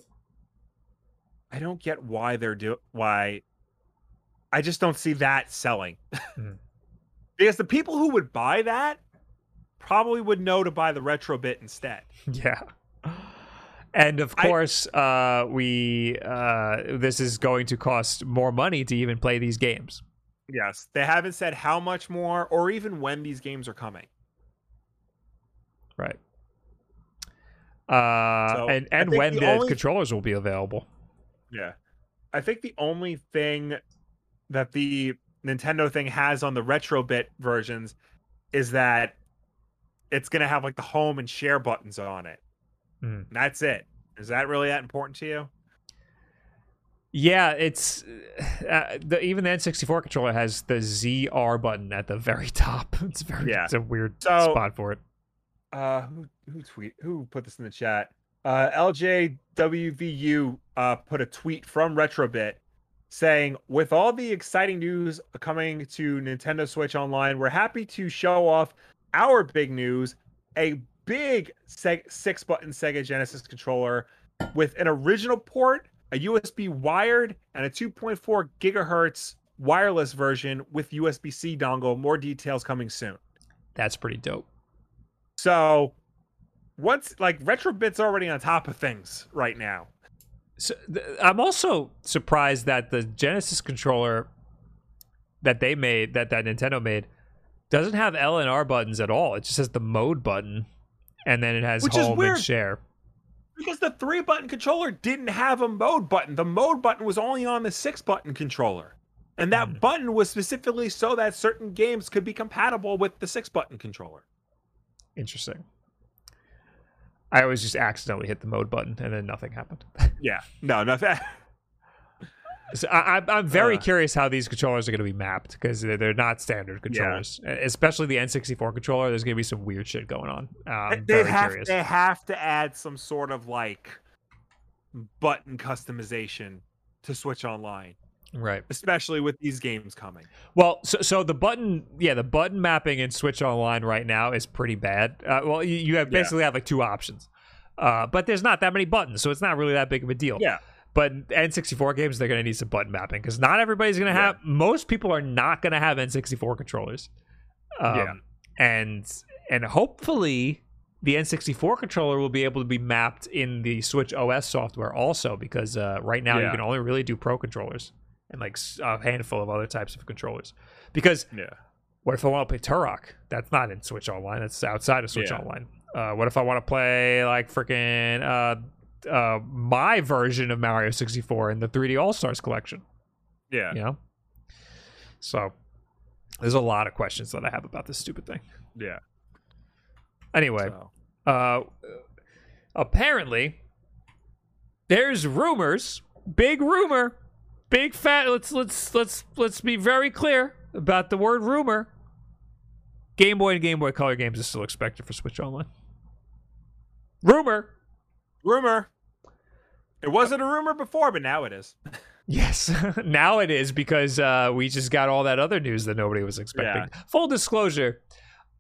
I don't get why they're do why. I just don't see that selling. Mhm. [laughs] because the people who would buy that probably would know to buy the retro bit instead. [laughs] Yeah. And of I- course, uh, we uh, this is going to cost more money to even play these games. Yes, they haven't said how much more or even when these games are coming. Right. Uh, So, and and when the the only- controllers will be available. Yeah. I think the only thing that the Nintendo thing has on the Retrobit versions is that it's going to have like the home and share buttons on it. Mm. That's it. Is that really that important to you? Yeah, it's uh, the, even the N64 controller has the ZR button at the very [laughs] top. It's very Yeah. it's a weird So- spot for it. Uh who who tweet who put this in the chat? Uh LJWVU uh put a tweet from Retrobit saying with all the exciting news coming to Nintendo Switch Online, we're happy to show off our big news, a big seg- six button Sega Genesis controller with an original port, a USB wired, and a 2.4 gigahertz wireless version with USB C dongle. More details coming soon. That's pretty dope. So once like Retrobit's already on top of things right now. So th- I'm also surprised that the Genesis controller that they made, that that Nintendo made, doesn't have L and R buttons at all. It just has the mode button, and then it has Which is home weird. and share. Because the three button controller didn't have a mode button. The mode button was only on the six button controller. And that Hmm. button was specifically so that certain games could be compatible with the six button controller. Interesting. I always just accidentally hit the mode button, and then nothing happened. [laughs] Yeah. No, no that [laughs] So I, I'm- very Uh. curious how these controllers are going to be mapped because they're, they're not standard controllers, E- especially the N64 controller. There's going to be some weird shit going on. I'm they have curious. they have to add some sort of like button customization to Switch Online, Right. especially with these games coming. Well, so so the button, yeah, the button mapping in Switch Online right now is pretty bad. Uh, well, you, you have Yeah. basically have like two options, uh, but there's not that many buttons, so it's not really that big of a deal. Yeah. But N64 games, they're going to need some button mapping because not everybody's going to Yeah. have. Most people are not going to have N64 controllers. Um, Yeah. And and hopefully the N64 controller will be able to be mapped in the Switch OS software also because uh, right now you can only really do Pro controllers and like a handful of other types of controllers. Because Yeah. what if I want to play Turok? That's not in Switch Online. That's outside of Switch Yeah. Online. Uh, what if I want to play like freaking uh, uh, my version of Mario 64 in the 3D All Stars collection? Yeah. You know. So There's a lot of questions that I have about this stupid thing. Yeah. Anyway, So. uh, apparently, there's rumors, big rumor, big fat. Let's let's let's let's be very clear about the word rumor. Game Boy and Game Boy Color games is still expected for Switch Online. Rumor. Rumor. It wasn't a rumor before, but now it is. [laughs] Yes, [laughs] now it is because uh, we just got all that other news that nobody was expecting. Full disclosure,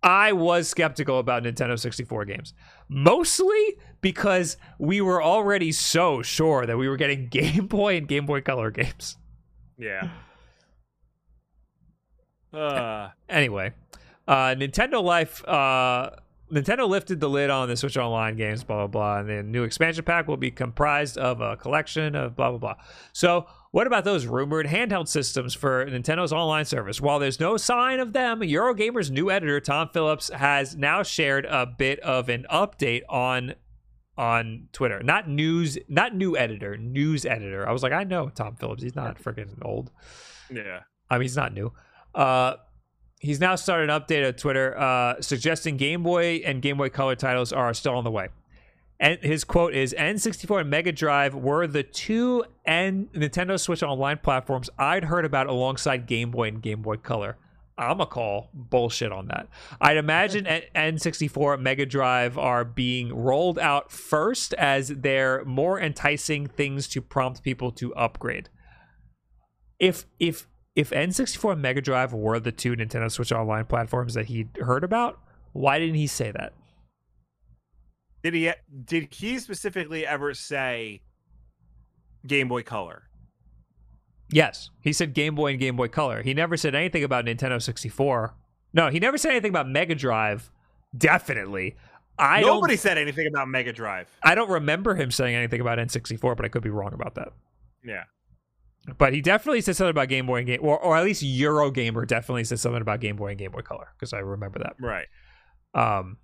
I was skeptical about Nintendo 64 games, mostly because we were already so sure that we were getting [laughs] Game Boy and Game Boy Color games. Yeah. Uh, [laughs] Anyway, uh, Nintendo Life, uh, Nintendo lifted the lid on the Switch Online games, blah blah blah, and the new expansion pack will be comprised of a collection of blah blah blah. So, what about those rumored handheld systems for Nintendo's online service? While there's no sign of them, Eurogamer's new editor Tom Phillips has now shared a bit of an update on on Twitter. Not news, not new editor, news editor. I was like, I know Tom Phillips. He's not freaking old. yeah. I mean, he's not new. Uh, he's now started an update on Twitter uh, suggesting Game Boy and Game Boy Color titles are still on the way. And his quote is N64 and Mega Drive were the two N- Nintendo Switch Online platforms I'd heard about alongside Game Boy and Game Boy Color. I'm a call bullshit on that. I'd imagine [laughs] N- N64 and Mega Drive are being rolled out first as they're more enticing things to prompt people to upgrade. If if if N64 and Mega Drive were the two Nintendo Switch Online platforms that he'd heard about, why didn't he say that? Did he did he specifically ever say Game Boy Color? Yes, he said Game Boy and Game Boy Color. He never said anything about Nintendo 64. No, he never said anything about Mega Drive. Definitely. I Nobody said anything about Mega Drive. I don't remember him saying anything about N64, but I could be wrong about that. Yeah. But he definitely said something about Game Boy and Game or, or at least Eurogamer definitely said something about Game Boy and Game Boy Color because I remember that. Right. Um,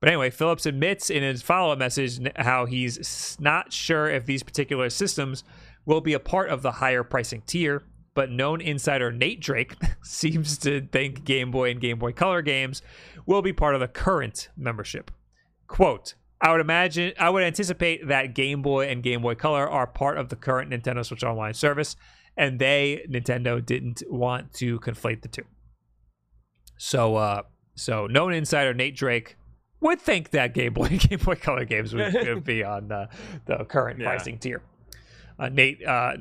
but anyway, Phillips admits in his follow up message how he's not sure if these particular systems will be a part of the higher pricing tier. But known insider Nate Drake [laughs] seems to think Game Boy and Game Boy Color games will be part of the current membership. Quote, I would imagine, I would anticipate that Game Boy and Game Boy Color are part of the current Nintendo Switch Online service, and they, Nintendo, didn't want to conflate the two. So, uh, so known insider Nate Drake would think that Game Boy and [laughs] Game Boy Color games would, would be [laughs] on the, the current Yeah. pricing tier. Uh, Nate, uh,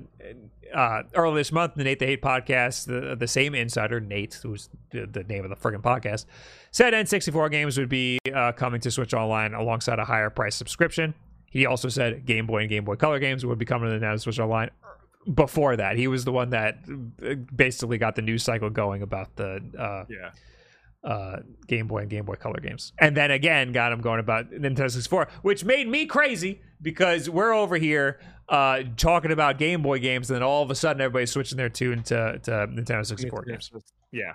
uh, earlier this month, the Nate the Hate podcast, the, the same insider, Nate, who's the, the name of the friggin' podcast, said N64 games would be uh, coming to Switch Online alongside a higher price subscription. He also said Game Boy and Game Boy Color games would be coming to the Nintendo Switch Online before that. He was the one that uh, basically got the news cycle going about the uh, Yeah. uh, Game Boy and Game Boy Color games. And then again, got him going about Nintendo 64, which made me crazy because we're over here uh, talking about Game Boy games, and then all of a sudden everybody's switching their tune to, to Nintendo 64 games. Yeah.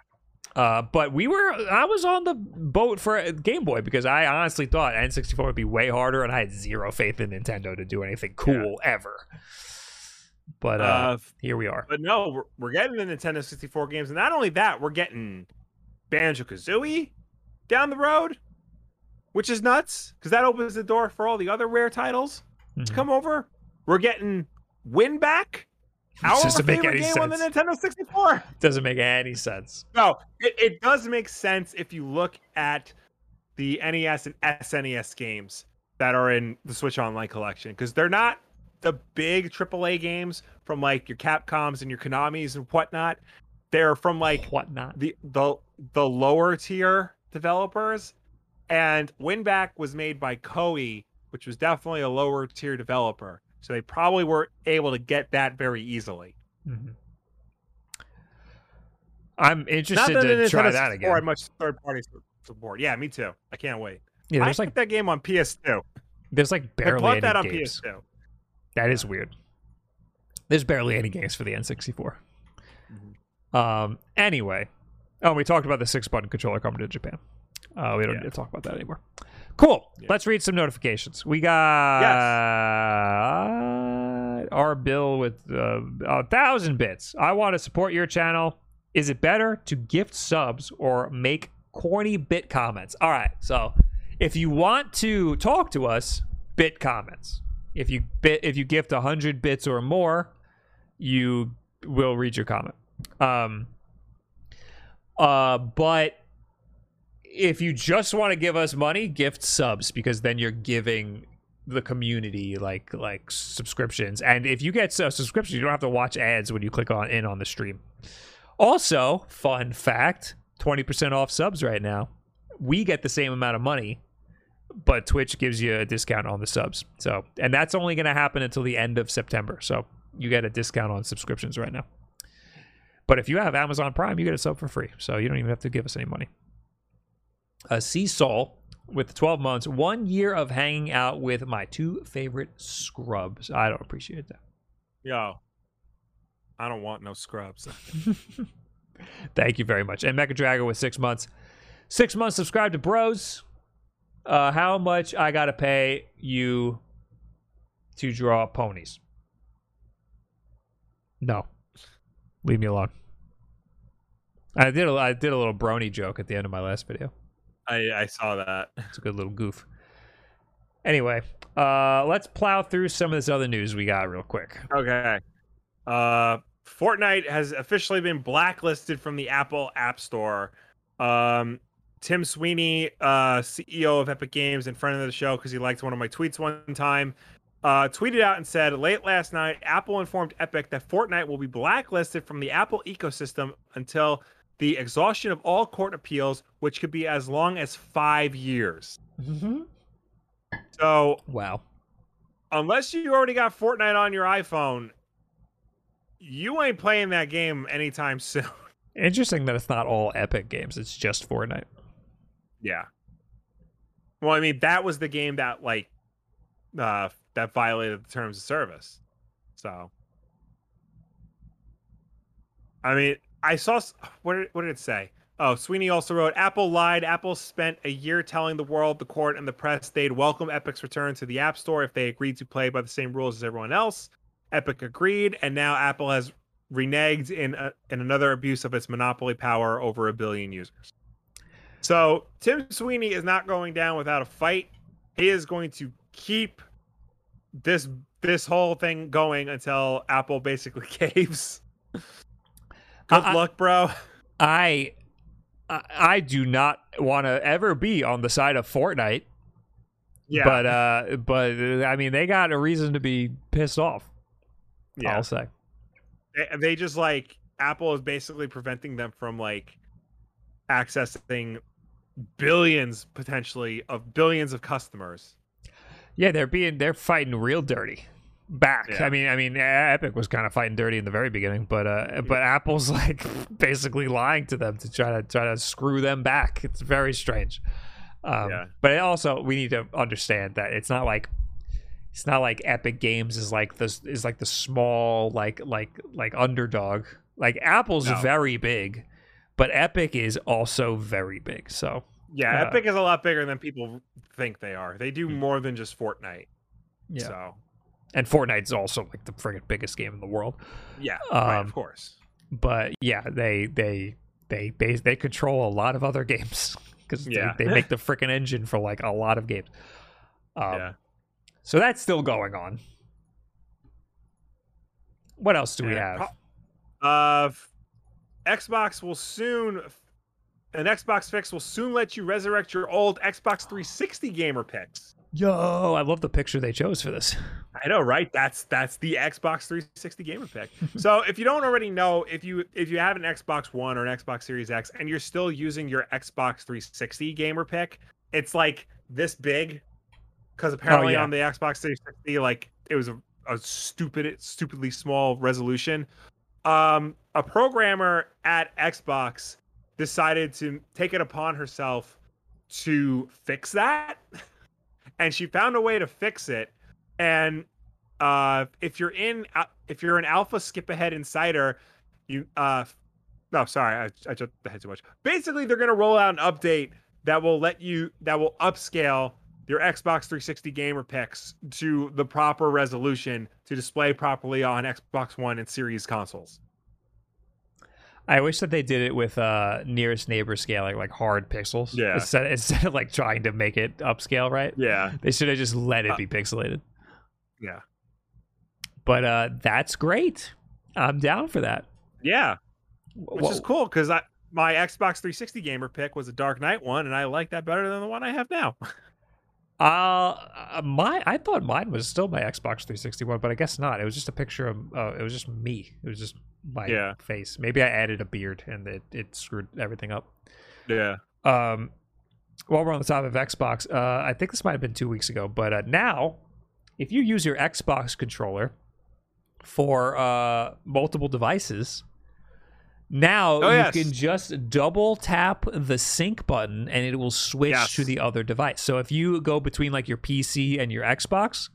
Uh, but we were, I was on the boat for Game Boy because I honestly thought N64 would be way harder, and I had zero faith in Nintendo to do anything cool ever. But uh, Uh, here we are. But no, we're, we're getting the Nintendo 64 games. And not only that, we're getting Banjo Kazooie down the road, which is nuts because that opens the door for all the other rare titles to Mhm. come over. We're getting Win Back, Our doesn't make any game on the sense. Nintendo 64. Doesn't make any sense. No, it, it does make sense if you look at the NES and SNES games that are in the Switch Online collection because they're not the big AAA games from like your Capcoms and your Konamis and whatnot. They're from like Whatnot. the the the lower tier developers, and Winback was made by Koei, which was definitely a lower tier developer. So they probably were able to get that very easily. Mhm. I'm interested that to try that again. much third party support. Yeah, me too. I can't wait. Yeah, I there's put like that game on PS2. there's like I barely bought any that on games. PS2. That is weird. There's barely any games for the N64. Um. Anyway, oh, we talked about the six button controller coming to Japan. Uh, we don't Yeah. need to talk about that anymore. Cool. Yeah. Let's read some notifications. We got our bill with uh, a thousand bits. I want to support your channel Is it better to gift subs or make corny bit comments? All right, so if you want to talk to us, bit comments. If you bit if you gift 100 bits or more, you will read your comment. Um uh but if you just want to give us money, gift subs because then you're giving the community like like subscriptions. And if you get uh, a subscription, you don't have to watch ads when you click on in on the stream. Also, fun fact, 20% off subs right now. We get the same amount of money, but Twitch gives you a discount on the subs. So, and that's only going to happen until the end of September. So, you get a discount on subscriptions right now. But if you have Amazon Prime, you get a sub for free. So, you don't even have to give us any money. Uh, Seasol with 12 months, one year of hanging out with my two favorite scrubs. I don't appreciate that. Yo, I don't want no scrubs. [laughs] Thank you very much. And Mecha Dragon with six months. Six months subscribe to Bros. Uh, how much I gotta pay you to draw ponies? No, leave me alone. I did a, I did a little brony joke at the end of my last video. I I saw that. It's a good little goof. Anyway, uh, let's plow through some of this other news we got real quick. Okay. Uh, Fortnite has officially been blacklisted from the Apple App Store. Um, Tim Sweeney, uh, CEO of Epic Games in front of the show, because he liked one of my tweets one time, uh, tweeted out and said, Late last night, Apple informed Epic that Fortnite will be blacklisted from the Apple ecosystem until the exhaustion of all court appeals, which could be as long as five years. Mm-hmm. So, Wow. unless you already got Fortnite on your iPhone, you ain't playing that game anytime [laughs] soon. Interesting that it's not all Epic games. It's just Fortnite. Yeah. Well, I mean, that was the game that like uh that violated the terms of service. So I mean, I saw what did, what did it say? Oh, Sweeney also wrote Apple lied. Apple spent a year telling the world, the court, and the press they'd welcome Epic's return to the App Store if they agreed to play by the same rules as everyone else. Epic agreed, and now Apple has reneged in a, in another abuse of its monopoly power over a billion users. So Tim Sweeney is not going down without a fight. He is going to keep this this whole thing going until Apple basically [laughs] caves. Good I- luck, bro. I I, do not want to ever be on the side of Fortnite, Yeah, but uh, but I mean they got a reason to be pissed off. yeah. I'll say. They, they just like Apple is basically preventing them from like accessing billions potentially of billions of customers. Yeah, they're being they're fighting real dirty. Back. Yeah. I mean, I mean, Epic was kind of fighting dirty in the very beginning, but uh, but Apple's [laughs] like basically lying to them to try to try to screw them back. It's very strange. Um, Yeah. But also, we need to understand that it's not like it's not like Epic Games is like this is like the small like like like underdog. Like Apple's No. very big, but Epic is also very big. So Yeah, Uh, Epic is a lot bigger than people think they are. They do more than just Fortnite. yeah, So and Fortnite's also like the friggin' biggest game in the world. yeah, right, Um, of course. but yeah, they they they they, they control a lot of other [laughs] games because Yeah. they, they make the freaking engine for like a lot of games. Um, yeah. So that's still going on. What else do we Yeah, have? Uh, Xbox will soon. An Xbox fix will soon let you resurrect your old Xbox 360 gamer picks. Yo, I love the picture they chose for this. I know, right? That's that's the Xbox 360 gamer pick. [laughs] so if you don't already know, if you if you have an Xbox One or an Xbox Series X and you're still using your Xbox 360 gamer pick, it's like this big. Because apparently yeah. on the Xbox 360, like it was a, a stupid, stupidly small resolution. Um, a programmer at Xbox decided to take it upon herself to fix that, [laughs] and she found a way to fix it. And uh if you're in uh, if you're an alpha skip ahead insider you uh no sorry i, I just ahead too much. Basically they're going to roll out an update that will let you that will upscale your xbox 360 gamer picks to the proper resolution to display properly on xbox one and series consoles I wish that they did it with uh nearest neighbor scaling, like hard pixels. Yeah. Instead, [laughs] instead of like trying to make it upscale, right? Yeah. They should have just let it be pixelated. Yeah. But uh that's great. I'm down for that. Yeah. Which is cool because I my Xbox 360 gamer pick was a Dark Knight one, and I like that better than the one I have now. [laughs] Uh, my I thought mine was still my Xbox 360 one, but I guess not. It was just a picture of. Uh, it was just me. It was just my Yeah. face. Maybe I added a beard and it, it screwed everything up. yeah. Um, while we're on the topic of Xbox, uh, I think this might have been two weeks ago, but uh, now, if you use your Xbox controller for uh, multiple devices, now Oh, you yes. can just double tap the sync button and it will switch Yes. to the other device. So if you go between like your PC and your Xbox,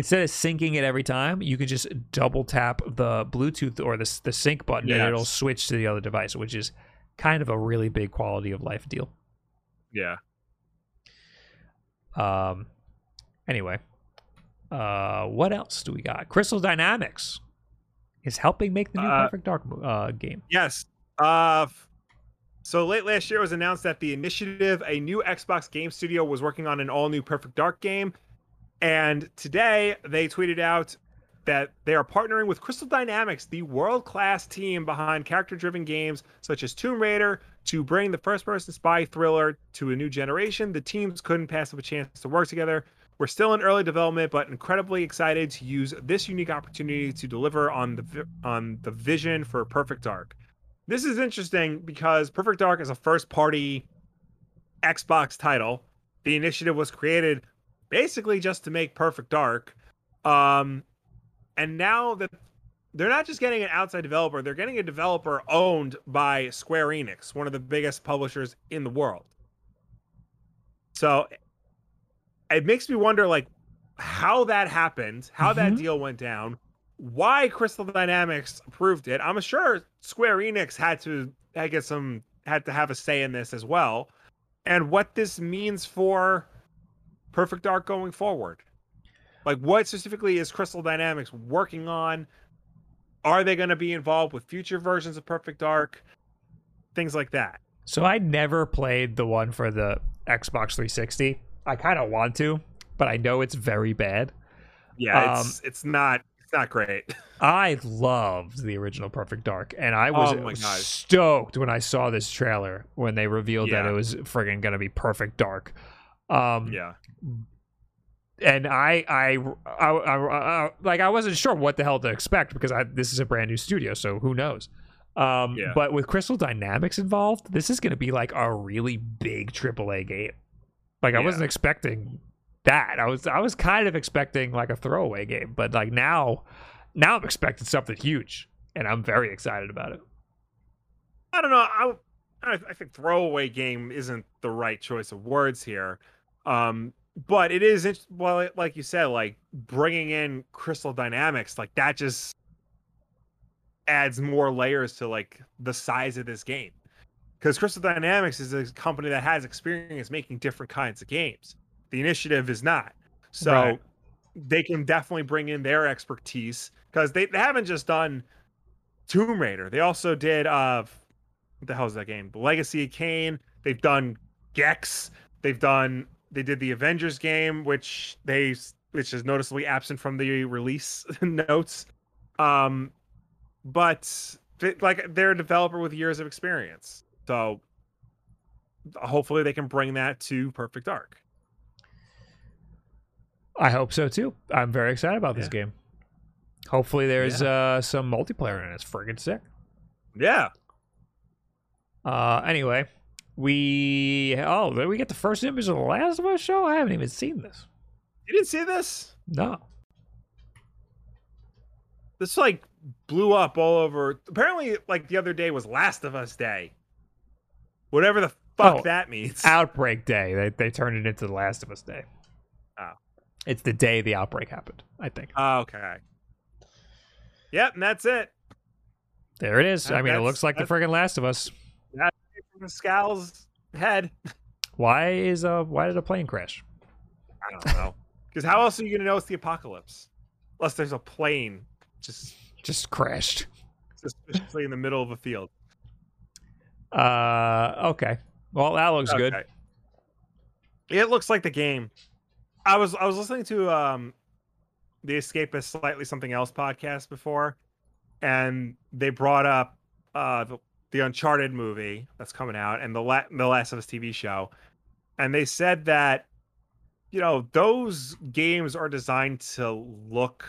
instead of syncing it every time, you can just double tap the Bluetooth or the, the sync button and it'll switch to the other device, which is kind of a really big quality of life deal. Yeah. Um. Anyway, uh, what else do we got? Crystal Dynamics is helping make the new Uh, Perfect Dark uh, game. Yes. Uh, so late last year it was announced that the Initiative, a new Xbox game studio, was working on an all new Perfect Dark game. And today they tweeted out that they are partnering with Crystal Dynamics, the world class team behind character driven games such as Tomb Raider, to bring the first person spy thriller to a new generation. The teams couldn't pass up a chance to work together. We're still in early development, but incredibly excited to use this unique opportunity to deliver on the on the vision for Perfect Dark. This is interesting because Perfect Dark is a first party Xbox title. The initiative was created basically just to make Perfect Dark. Um, and now that they're not just getting an outside developer, they're getting a developer owned by Square Enix, one of the biggest publishers in the world. So it makes me wonder like how that happened, how that Mhm. deal went down, why Crystal Dynamics approved it. I'm sure Square Enix had to I guess some had to have a say in this as well. And what this means for Perfect Dark going forward. Like what specifically is Crystal Dynamics working on? Are they going to be involved with future versions of Perfect Dark? Things like that. So I never played the one for the Xbox 360. I kind of want to, but I know it's very bad. Yeah, Um, it's it's not it's not great. [laughs] I loved the original Perfect Dark, and I was Oh stoked when I saw this trailer when they revealed that it was friggin' gonna be Perfect Dark. Um, yeah. and I, I, I, I, I- like I wasn't sure what the hell to expect because I, this is a brand new studio, so who knows. Um, Yeah. But with Crystal Dynamics involved, this is going to be like a really big AAA game. Like I Yeah. wasn't expecting that. I was, I was kind of expecting like a throwaway game, but like now, now I'm expecting something huge, and I'm very excited about it. I don't know. I, I I think throwaway game isn't the right choice of words here. Um, but it is well, like you said, like bringing in Crystal Dynamics, like that just adds more layers to like the size of this game. Because Crystal Dynamics is a company that has experience making different kinds of games. The initiative is not. So Right. they can definitely bring in their expertise because they, they haven't just done Tomb Raider. They also did uh what the hell is that game? The Legacy of Kain. They've done Gex. They've done they did the Avengers game, which they which is noticeably absent from the release [laughs] notes. Um but like they're a developer with years of experience. So hopefully they can bring that to Perfect Dark. I hope so too. I'm very excited about this game. Hopefully, there's uh, some multiplayer in it. It's friggin' sick. Yeah. Uh, anyway, we oh, then we get the first image of the Last of Us show. I haven't even seen this. You didn't see this? No. This like blew up all over. Apparently, like the other day was Last of Us Day. Whatever the fuck Oh, that means. Outbreak Day. They they turned it into the Last of Us Day. Oh. It's the day the outbreak happened. I think. Oh, okay. Yep, and that's it. There it is. I mean, it looks like the friggin' Last of Us. Scal's head. Why is uh why did a plane crash? I don't know. Because how else are you gonna know it's the apocalypse? Unless there's a plane just Just crashed. suspiciously in the middle of a field. Uh, okay. Well, that looks good. It looks like the game. I was I was listening to um the Escape is Slightly Something Else podcast before, and they brought up uh the, the Uncharted movie that's coming out and the La- the Last of Us TV show, and they said that you know those games are designed to look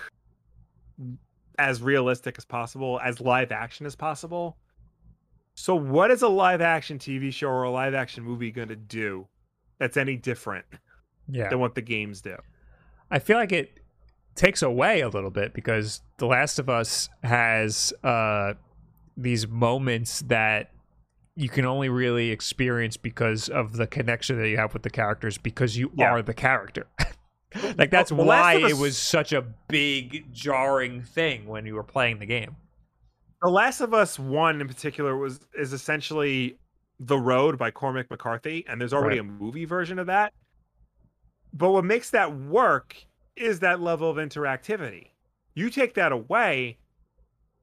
as realistic as possible, as live action as possible. So, what is a live action TV show or a live action movie going to do that's any different Yeah. than what the games do? I feel like it takes away a little bit because The Last of Us has uh, these moments that you can only really experience because of the connection that you have with the characters because you Yeah. are the character. [laughs] like that's Last why it was such a big jarring thing when you were playing the game. The Last of Us One in particular was is essentially The Road by Cormac McCarthy, and there's already Right. a movie version of that. But what makes that work is that level of interactivity. You take that away,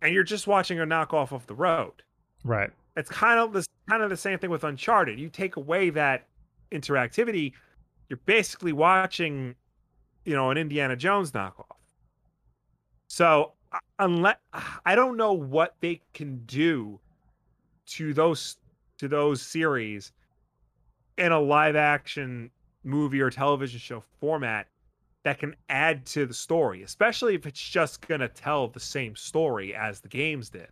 and you're just watching a knockoff of The Road. Right. It's kind of the kind of the same thing with Uncharted. You take away that interactivity, you're basically watching, you know, an Indiana Jones knockoff. So uh, unless I don't know what they can do to those to those series in a live action movie or television show format that can add to the story, especially if it's just going to tell the same story as the games did.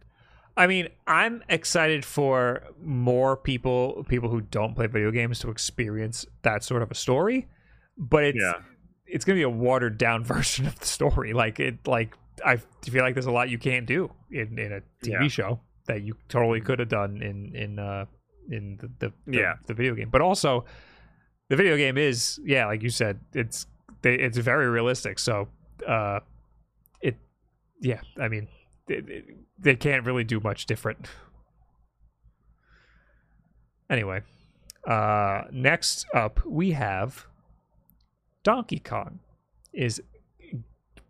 I mean, I'm excited for more people people who don't play video games to experience that sort of a story, but it's Yeah. it's going to be a watered down [laughs] version of the story. Like it like I feel like there's a lot you can't do in in a TV Yeah. show that you totally could have done in in uh in the the, the Yeah. the video game. But also the video game is yeah, like you said, it's they, it's very realistic. So uh it yeah, I mean it, it- they can't really do much different. Anyway, uh next up we have Donkey Kong is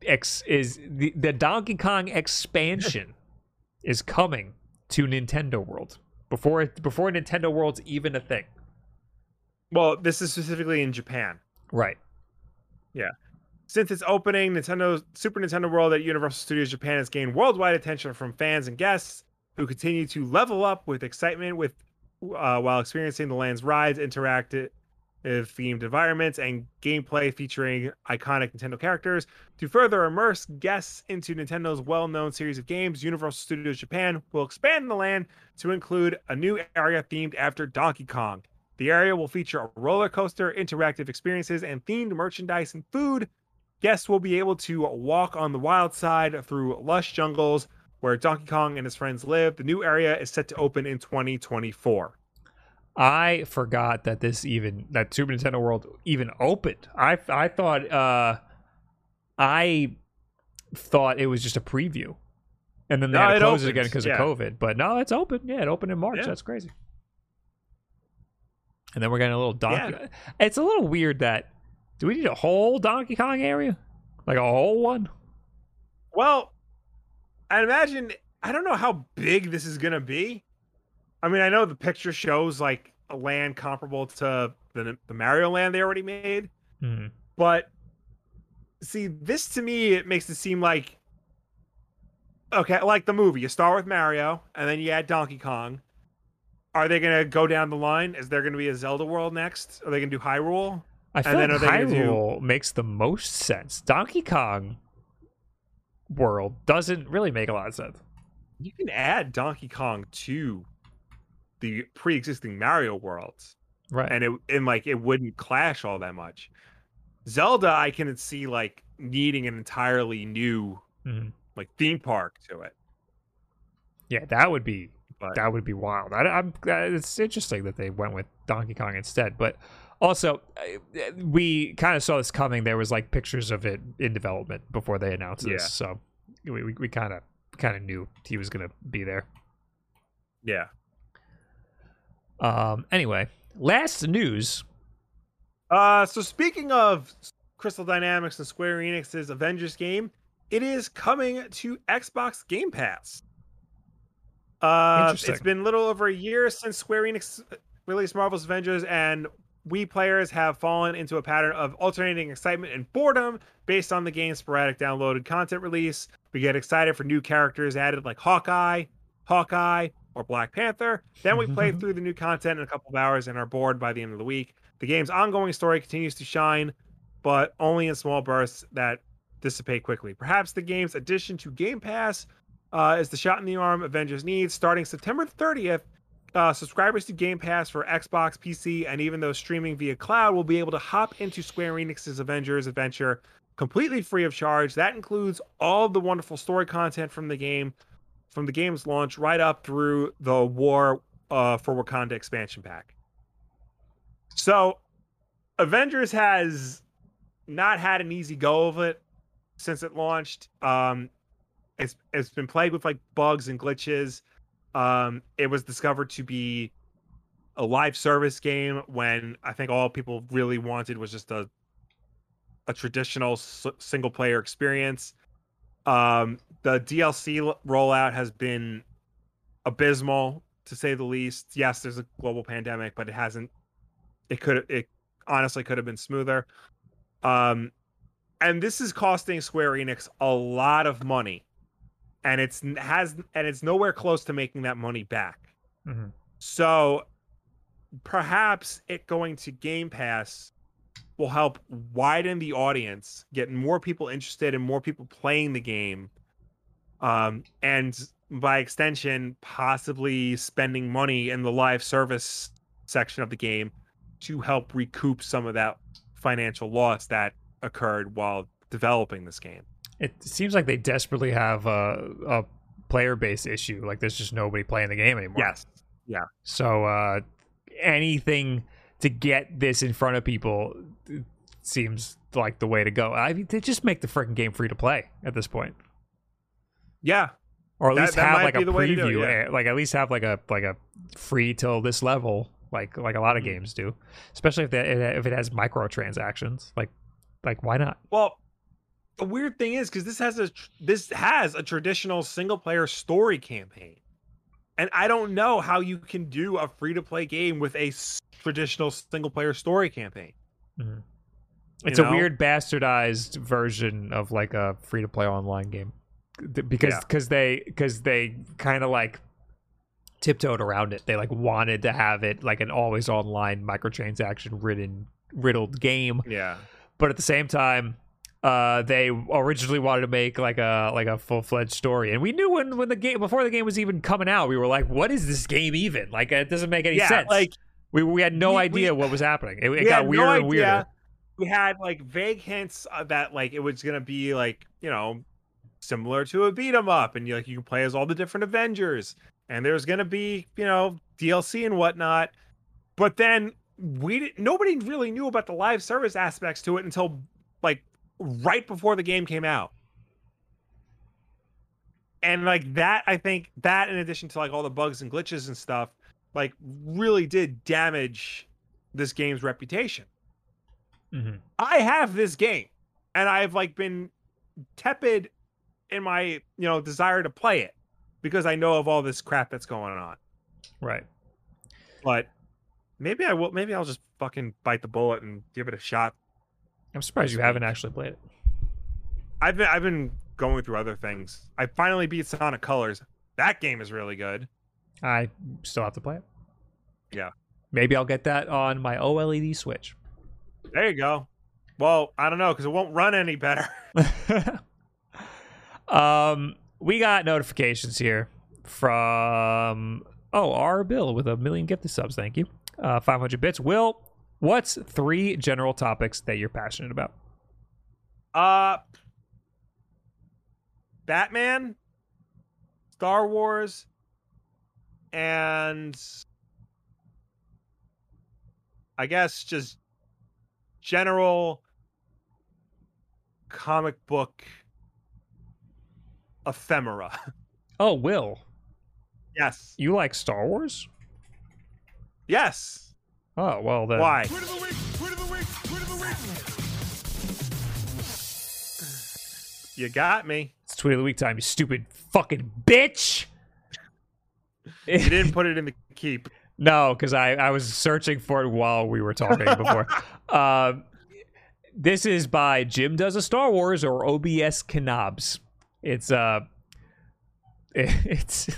ex is the, the Donkey Kong expansion [laughs] is coming to Nintendo World before before Nintendo World's even a thing. Well, this is specifically in Japan. Right. Since its opening, Nintendo Super Nintendo World at Universal Studios Japan has gained worldwide attention from fans and guests who continue to level up with excitement with uh, while experiencing the land's rides, interactive themed environments, and gameplay featuring iconic Nintendo characters. To further immerse guests into Nintendo's well-known series of games, Universal Studios Japan will expand the land to include a new area themed after Donkey Kong. The area will feature a roller coaster, interactive experiences, and themed merchandise and food. Guests will be able to walk on the wild side through lush jungles where Donkey Kong and his friends live. The new area is set to open in 2024. I forgot that this even that Super Nintendo World even opened. I I thought uh I thought it was just a preview. And then they No, had to it close it again because yeah. of COVID. But no, it's open. Yeah, it opened in March. Yeah. That's crazy. And then we're getting a little Donkey. Kong. It's a little weird that do we need a whole Donkey Kong area? Like a whole one? Well, I imagine I don't know how big this is gonna be. I mean, I know the picture shows like a land comparable to the the Mario land they already made, Hmm. but see, this to me it makes it seem like okay, like the movie. You start with Mario, and then you add Donkey Kong. Are they gonna go down the line? Is there gonna be a Zelda world next? Are they gonna do Hyrule? I feel then like they do- Hyrule makes the most sense. Donkey Kong world doesn't really make a lot of sense. You can add Donkey Kong to the pre-existing Mario worlds. Right. and it and like it wouldn't clash all that much. Zelda, I can see like needing an entirely new Mhm. like theme park to it. Yeah, that would be But that would be wild. I, I'm uh, it's interesting that they went with Donkey Kong instead, but also uh, we kind of saw this coming. There was like pictures of it in development before they announced this, Yeah. so we we- we kind of kind of knew he was gonna be there. yeah. Um. Anyway, last news. Uh so speaking of Crystal Dynamics and Square Enix's Avengers game, it is coming to Xbox Game Pass. Uh, it's been a little over a year since Square Enix released Marvel's Avengers, and we players have fallen into a pattern of alternating excitement and boredom based on the game's sporadic downloaded content release. We get excited for new characters added like Hawkeye, Hawkeye, or Black Panther. Then we play [laughs] through the new content in a couple of hours and are bored by the end of the week. The game's ongoing story continues to shine, but only in small bursts that dissipate quickly. Perhaps the game's addition to Game Pass uh, is the shot in the arm Avengers needs. Starting September 30th, uh, subscribers to Game Pass for Xbox, PC, and even those streaming via cloud will be able to hop into Square Enix's Avengers adventure completely free of charge. That includes all the wonderful story content from the game, from the game's launch, right up through the War uh, for Wakanda expansion pack. So, Avengers has not had an easy go of it since it launched. Um, it's it's been plagued with like bugs and glitches. Um, it was discovered to be a live service game when I think all people really wanted was just a a traditional s- single player experience. Um, the DLC rollout has been abysmal to say the least. Yes, there's a global pandemic, but it hasn't. It could it honestly could have been smoother. Um, and this is costing Square Enix a lot of money, and it's has and it's nowhere close to making that money back. Mhm. So perhaps it going to Game Pass will help widen the audience, get more people interested and more people playing the game. Um, and by extension, possibly spending money in the live service section of the game to help recoup some of that financial loss that occurred while developing this game. It seems like they desperately have a, a player base issue. Like there's just nobody playing the game anymore. Yes. Yeah. So uh, anything to get this in front of people seems like the way to go. I mean, they just make the freaking game free to play at this point, Yeah. or at That- least that have like a be the way to do it, preview. yeah. eh, Like at least have like a like a free till this level, like like a lot of Mm-hmm. games do. Especially if that if it has microtransactions. Like like why not? Well, the weird thing is because this has a this has a traditional single player story campaign, and I don't know how you can do a free to play game with a traditional single player story campaign. Mhm. You It's a weird bastardized version of like a free to play online game Th- because Yeah. because they because they kind of like tiptoed around it. They like wanted to have it like an always online microtransaction ridden riddled game, Yeah, but at the same time. Uh, they originally wanted to make like a like a full fledged story, and we knew when when the game before the game was even coming out, we were like, "What is this game even? Like, it doesn't make any yeah. sense." Like we we had no we- we- idea what was happening. It, it we got no weirder and weirder. We had like vague hints that like it was gonna be like you know similar to a beat 'em up, and you like you can play as all the different Avengers, and there's gonna be you know DLC and whatnot. But then we didn't, nobody really knew about the live service aspects to it until like right before the game came out. And like that, I think that in addition to like all the bugs and glitches and stuff, like really did damage this game's reputation. Mhm. I have this game and I've like been tepid in my, you know, desire to play it because I know of all this crap that's going on. Right. But maybe I will maybe I'll just fucking bite the bullet and give it a shot. I'm surprised you haven't actually played it. I've been I've been going through other things. I finally beat Sonic Colors. That game is really good. I still have to play it. Yeah. Maybe I'll get that on my OLED Switch. There you go. Well, I don't know because it won't run any better. [laughs] [laughs] um, we got notifications here from oh our Bill with a million gifted subs. Thank you. Uh, 500 bits. Will, what's three general topics that you're passionate about? Uh Batman, Star Wars, and I guess just general comic book ephemera. [laughs] Oh, Will, yes. you like Star Wars? Yes. Oh well, then Why? You got me. It's tweet of the week time. You stupid fucking bitch. You didn't put it in the keep. [laughs] No, because I, I was searching for it while we were talking before. [laughs] uh, this is by Jim Does a Star Wars or OBS Knobs. It's uh [laughs] it's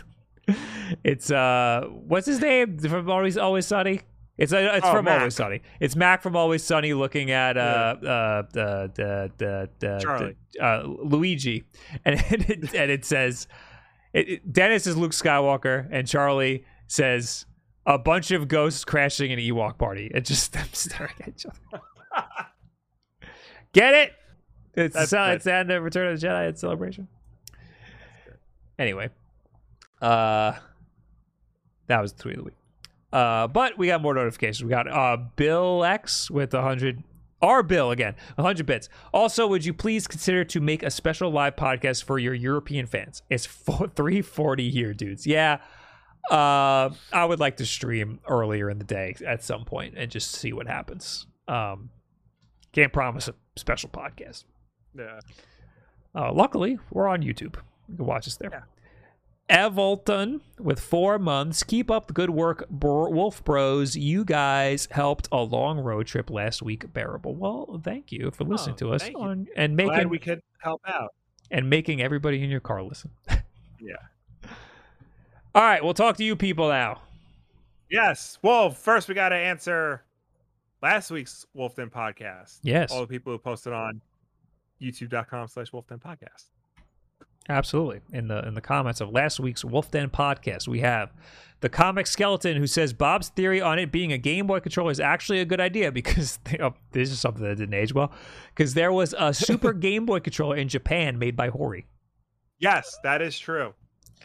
it's uh what's his name from Always Always Sunny? It's uh, it's Oh, from Mac. Always Sunny. It's Mac from Always Sunny looking at uh uh the the the, the, Charlie. the uh, Luigi, [laughs] and it, and it says it, it- Dennis is Luke Skywalker, and Charlie says a bunch of ghosts crashing an Ewok party. It just [laughs] them staring at each other. Get it? It's That's the, it's the end of Return of the Jedi. It's celebration. Anyway, uh, that was the tweet of the week. Uh, but we got more notifications. We got uh Bill X with a hundred. Our Bill again, 100 bits. Also, would you please consider to make a special live podcast for your European fans? It's four, [laughs] 340 here, dudes. Yeah, uh, I would like to stream earlier in the day at some point and just see what happens. Um, can't promise a special podcast. Yeah. Uh, luckily, we're on YouTube. You can watch us there. Evolton with four months. Keep up the good work, Wolf Bros. You guys helped a long road trip last week bearable. Well, thank you for listening Oh, to us on and Glad making we could help out. and making everybody in your car listen. [laughs] Yeah. All right, we'll talk to you people now. Yes. Well, first we got to answer last week's Wolfden podcast. Yes, All the people who posted on youtube.com slash Wolf Den podcast. Absolutely. In the in the comments of last week's Wolf Den podcast, we have the comic skeleton who says Bob's theory on it being a Game Boy controller is actually a good idea because [laughs] oh, this is something that didn't age well. Because there was a Super [laughs] Game Boy controller in Japan made by Hori. Yes, that is true.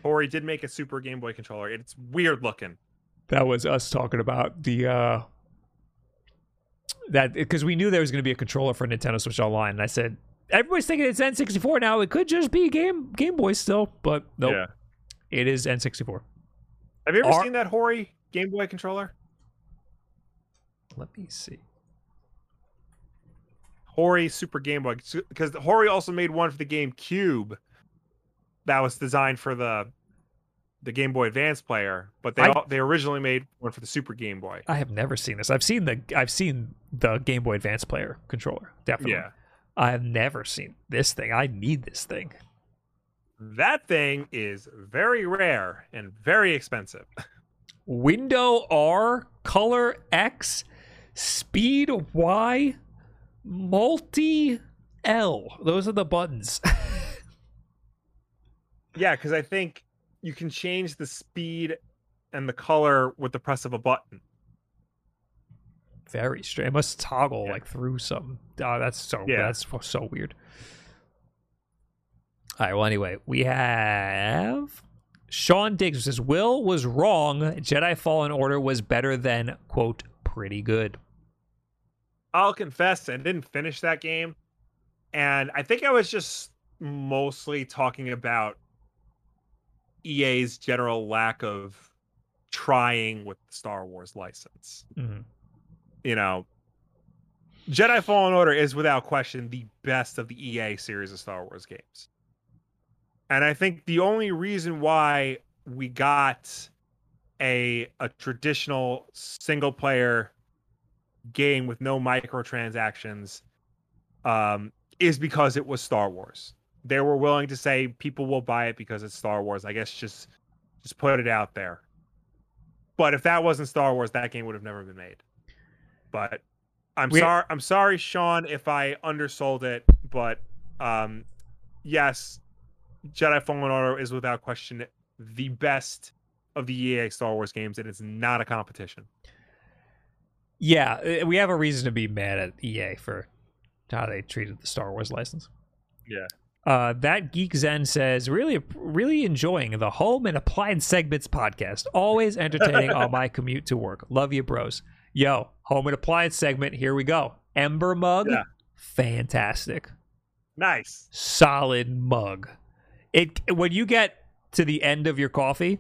Hori did make a Super Game Boy controller. It's weird looking. That was us talking about the uh that because we knew there was going to be a controller for Nintendo Switch Online, and I said everybody's thinking it's N64 now. It could just be Game Game Boy still, but nope, Yeah. it is N64. Have you ever Are- seen that Hori Game Boy controller? Let me see. Hori Super Game Boy because Hori also made one for the GameCube that was designed for the the Game Boy Advance player, but they I- all, they originally made one for the Super Game Boy. I have never seen this. I've seen the I've seen the Game Boy Advance player controller. Definitely. Yeah. I have never seen this thing. I need this thing. That thing is very rare and very expensive. Window R, color X, speed Y, multi L. Those are the buttons. [laughs] yeah, because I think you can change the speed and the color with the press of a button. Very strange. It must toggle Yeah. like through some. Oh, that's so. Yeah. That's so- weird. All right. Well, anyway, we have Sean Diggs says Will was wrong. Jedi Fallen Order was better than quote pretty good. I'll confess, I didn't finish that game, and I think I was just mostly talking about EA's general lack of trying with the Star Wars license. Mhm. You know, Jedi Fallen Order is without question the best of the EA series of Star Wars games. And I think the only reason why we got a a traditional single player game with no microtransactions um, is because it was Star Wars. They were willing to say people will buy it because it's Star Wars. I guess just just put it out there. But if that wasn't Star Wars, that game would have never been made. But I'm We- sorry I'm sorry, Sean, if I undersold it, but um yes, Jedi Fallen Order is without question the best of the EA Star Wars games, and it's not a competition. Yeah, uh, we have a reason to be mad at EA for how they treated the Star Wars license. Yeah. Uh, that Geek Zen says, really, really enjoying the Home and Applied Segments podcast. Always entertaining on [laughs] my commute to work. Love you, bros. Yo, Home and appliance segment. Here we go. Ember mug. Yeah. Fantastic. Nice. Solid mug. It when you get to the end of your coffee.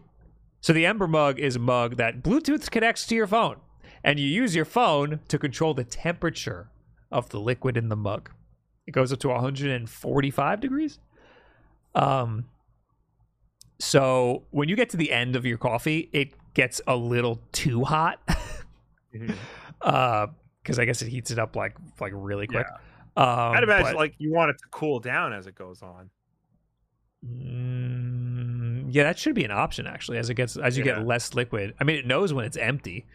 So the Ember mug is a mug that Bluetooth connects to your phone, and you use your phone to control the temperature of the liquid in the mug. It goes up to 145 degrees. Um, So when you get to the end of your coffee, it gets a little too hot. [laughs] Mhm. uh because I guess it heats it up like like really quick. Um, I'd imagine but- like you want it to cool down as it goes on. Mm, yeah, that should be an option actually. As it gets, as you Yeah. get less liquid, I mean, it knows when it's empty.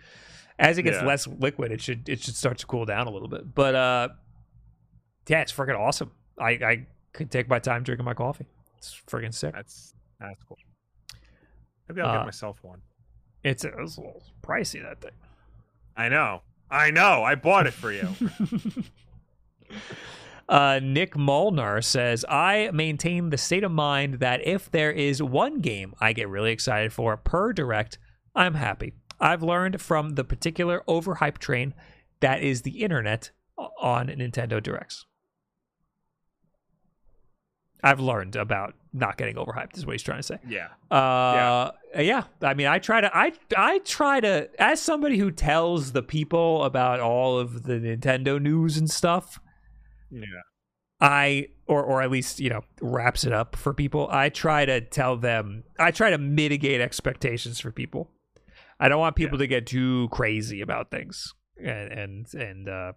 As it gets Yeah. less liquid, it should it should start to cool down a little bit. But uh, yeah, it's freaking awesome. I I could take my time drinking my coffee. It's freaking sick. That's that's cool. Maybe I'll Uh, get myself one. It's, it's a little pricey that thing. I know. I know. I bought it for you. [laughs] Uh, Nick Molnar says, I maintain the state of mind that if there is one game I get really excited for per direct, I'm happy. I've learned from the particular overhype train that is the internet on Nintendo Directs. I've learned about not getting overhyped, is what he's trying to say. yeah. Uh, yeah. I mean, I try to, I, I try to, as somebody who tells the people about all of the Nintendo news and stuff, Yeah. I, or, or at least, you know, wraps it up for people. I try to tell them, I try to mitigate expectations for people. I don't want people to get too crazy about things. And, and, and, uh,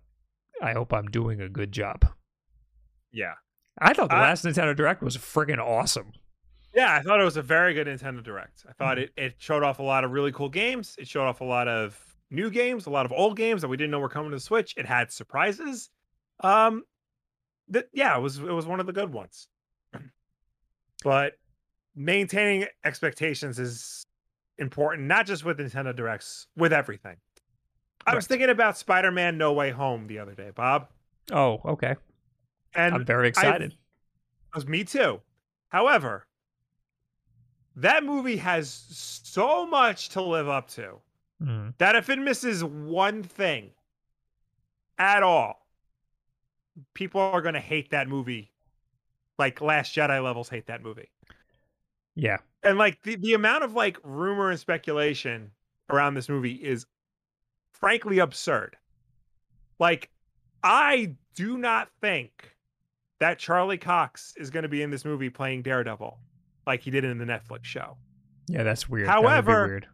I hope I'm doing a good job. Yeah. I thought the I- last Nintendo Direct was freaking awesome. Yeah, I thought it was a very good Nintendo Direct. I thought it, it showed off a lot of really cool games. It showed off a lot of new games, a lot of old games that we didn't know were coming to the Switch. It had surprises. Um that yeah, it was it was one of the good ones. [clears throat] But maintaining expectations is important, not just with Nintendo Directs, with everything. I was thinking about Spider-Man No Way Home the other day, Bob. Oh, okay. And I'm very excited. was me too. However, that movie has so much to live up to Mhm. that if it misses one thing at all, people are going to hate that movie. Like Last Jedi levels hate that movie. Yeah. And like the, the amount of like rumor and speculation around this movie is frankly absurd. Like, I do not think that Charlie Cox is going to be in this movie playing Daredevil like he did in the Netflix show. Yeah, that's weird. That would However, weird.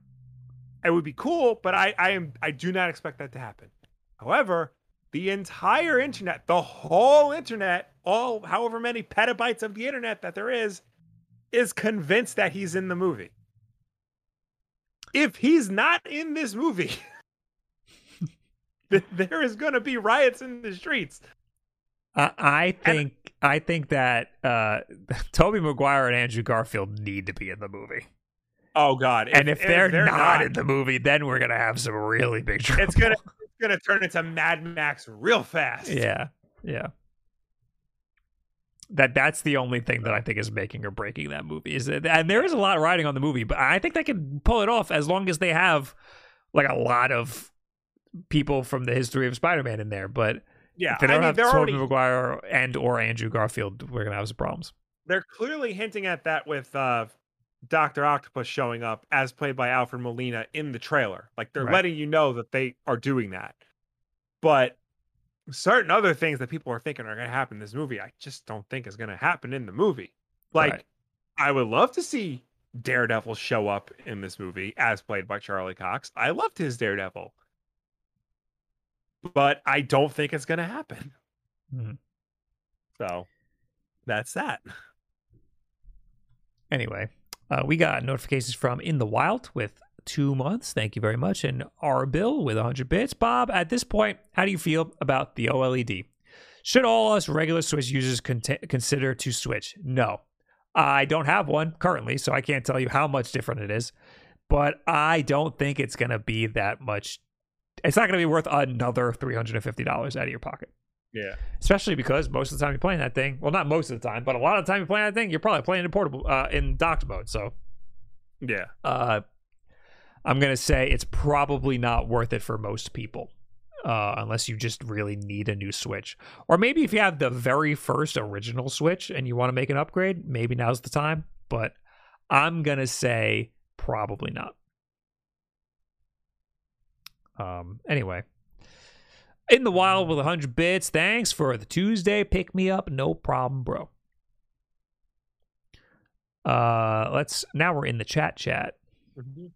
It would be cool, but I, I am I do not expect that to happen. However, the entire internet, the whole internet, all however many petabytes of the internet that there is, is convinced that he's in the movie. If he's not in this movie, [laughs] there is going to be riots in the streets. I, I think I think that uh, [laughs] Tobey Maguire and Andrew Garfield need to be in the movie. Oh God! and if, they're, not, in the movie, then we're gonna have some really big trouble. it's gonna it's gonna turn into Mad Max real fast. yeah, yeah. That that's the only thing that I think is making or breaking that movie. Is that, and there is a lot riding on the movie, but I think they can pull it off as long as they have like a lot of people from the history of Spider-Man in there. But yeah. they don't mean, have Tobey already Maguire and or Andrew Garfield, we're gonna have some problems. they're clearly hinting at that with uh Doctor Octopus showing up as played by Alfred Molina in the trailer. Like they're Right. letting you know that they are doing that. But certain other things that people are thinking are going to happen in this movie, I just don't think is going to happen in the movie. Like Right. I would love to see Daredevil show up in this movie as played by Charlie Cox. I loved his Daredevil. But I don't think it's going to happen. Mhm. So that's that. Anyway, uh, we got notifications from In the Wild with two months. Thank you very much. And R Bill with 100 bits. Bob, at this point, how do you feel about the OLED? Should all us regular Switch users con- consider to switch? No. I don't have one currently, so I can't tell you how much different it is. But I don't think it's going to be that much. It's not going to be worth another $350 out of your pocket Yeah. especially because most of the time you're playing that thing. Well, not most of the time, but a lot of the time you're playing that thing, you're probably playing in portable, uh, in docked mode. So, Yeah. uh, I'm gonna say it's probably not worth it for most people, uh, unless you just really need a new Switch, or maybe if you have the very first original Switch and you want to make an upgrade, maybe now's the time. But I'm gonna say probably not. Um. Anyway. In the wild with 100 bits. Thanks for the Tuesday pick me up. No problem, bro. Uh, let's now we're in the chat chat Mhm.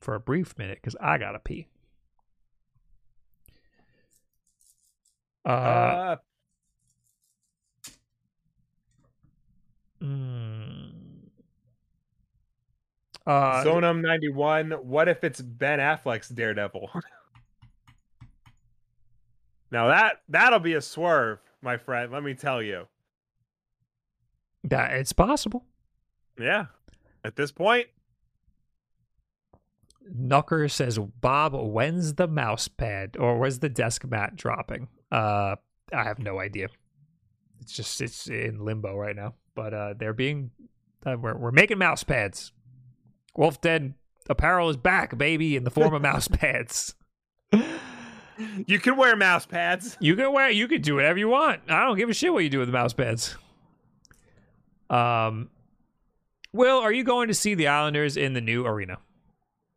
for a brief minute because I gotta pee. Uh, Uh, mm. Uh, Zonum ninety one. What if it's Ben Affleck's Daredevil? now that that'll be a swerve, my friend. Let me tell you. that it's possible. Yeah. At this point, Knucker says, Bob, when's the mouse pad or when's the desk mat dropping? Uh, I have no idea. It's just it's in limbo right now. But uh, they're being uh, we're we're making mouse pads. Wolf Den apparel is back, baby, in the form of [laughs] mouse pads. you can wear mouse pads. You can wear you can do whatever you want. I don't give a shit what you do with the mouse pads. Um, Will, are you going to see the Islanders in the new arena?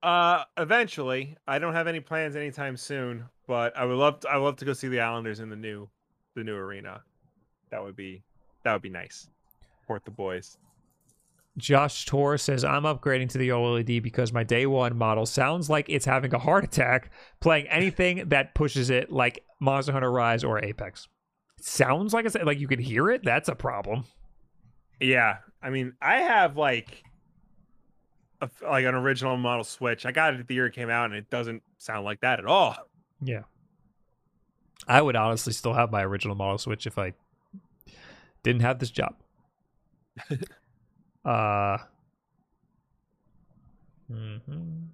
Uh, eventually. I don't have any plans anytime soon, but I would love to, I would love to go see the Islanders in the new the new arena. That would be that would be nice. Support the boys. Josh Tor says, I'm upgrading to the OLED because my day one model sounds like it's having a heart attack playing anything [laughs] that pushes it like Monster Hunter Rise or Apex. Sounds like it's like you can hear it. That's a problem. Yeah, I mean, I have like a, like an original model Switch. I got it the year it came out, and it doesn't sound like that at all. Yeah. I would honestly still have my original model Switch if I didn't have this job. [laughs] uh, mhm.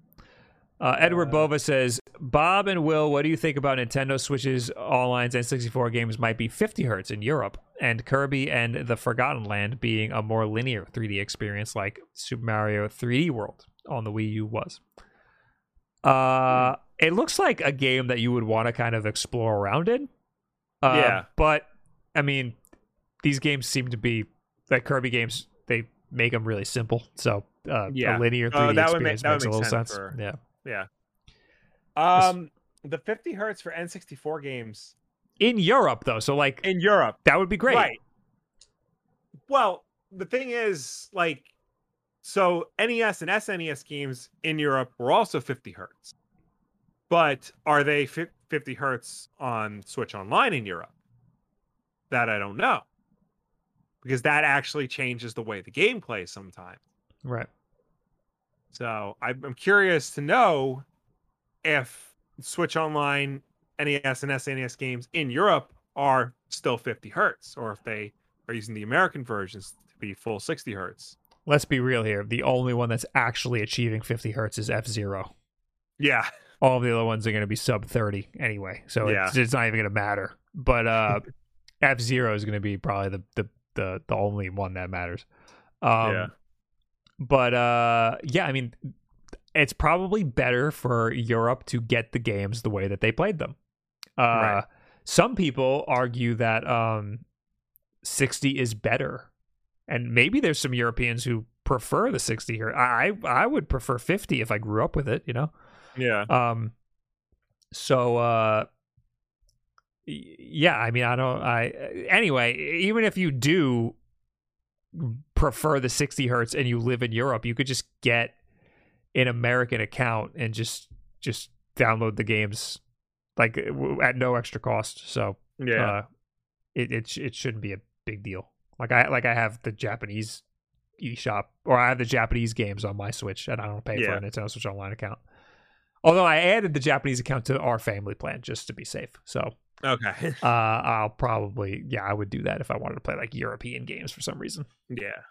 uh, Edward Bova says, Bob and Will, what do you think about Nintendo Switch's all lines N64 games might be 50 hertz in Europe, and Kirby and the Forgotten Land being a more linear 3D experience like Super Mario 3D World on the Wii U was? Uh, it looks like a game that you would want to kind of explore around in. Uh, Yeah. But I mean, these games seem to be like Kirby games. They make them really simple. So uh, Yeah. a linear 3D Uh, that would make- experience would makes a little sense sense. for- Yeah. Yeah. Um, the 50 hertz for N64 games In Europe though, so like in Europe, that would be great. right? Well, the thing is, like, so NES and SNES games in Europe were also 50 hertz, but are they 50 hertz on Switch Online in Europe? That I don't know, because that actually changes the way the game plays sometimes. Right. So I'm I'm curious to know if Switch Online, NES, and SNES games in Europe are still 50 hertz, or if they are using the American versions to be full 60 hertz. Let's be real here. The only one that's actually achieving 50 hertz is F Zero. Yeah, All the other ones are going to be sub 30 anyway, so Yeah. it's, it's not even going to matter. But uh, [laughs] F Zero is going to be probably the, the the the only one that matters. Um, Yeah. But uh, yeah, I mean, it's probably better for Europe to get the games the way that they played them. Uh, Right. Some people argue that um, 60 is better, and maybe there's some Europeans who prefer the 60 here. I I would prefer 50 if I grew up with it. You know. yeah, Um. So, uh, yeah, I mean, I don't. I anyway. Even if you do prefer the 60 hertz and you live in Europe, you could just get an American account and just just download the games like at no extra cost. So, yeah. uh, it it it shouldn't be a big deal. Like I like I have the Japanese eShop or I have the Japanese games on my Switch and I don't pay for Yeah. a Nintendo Switch Online account. Although I added the Japanese account to our family plan just to be safe. So okay. [laughs] uh, I'll probably yeah I would do that if I wanted to play like European games for some reason. yeah.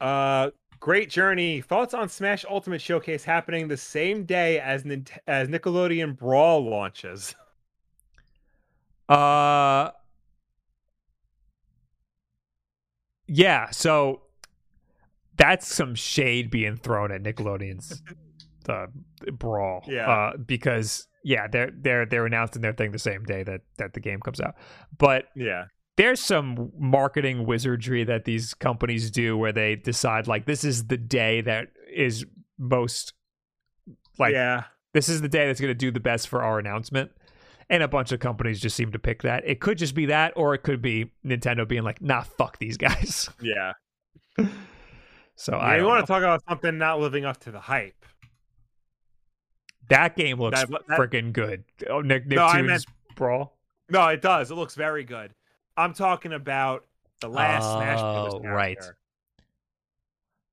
Uh, great journey. Thoughts on Smash Ultimate Showcase happening the same day as Nint- as Nickelodeon Brawl launches. Uh Yeah, so that's some shade being thrown at Nickelodeon's [laughs] uh, brawl. Yeah. Uh, because yeah, they're they're they're announcing their thing the same day that that the game comes out. But Yeah, there's some marketing wizardry that these companies do where they decide like this is the day that is most like yeah, this is the day that's going to do the best for our announcement. And a bunch of companies just seem to pick that. It could just be that, or it could be Nintendo being like, nah, fuck these guys. yeah. [laughs] So Yeah, I you want to talk about something not living up to the hype. That game looks That- that- freaking good. Oh, Nick No, I meant- brawl. No, it does. It looks very good. I'm talking about the last Smash Bros. Oh, right.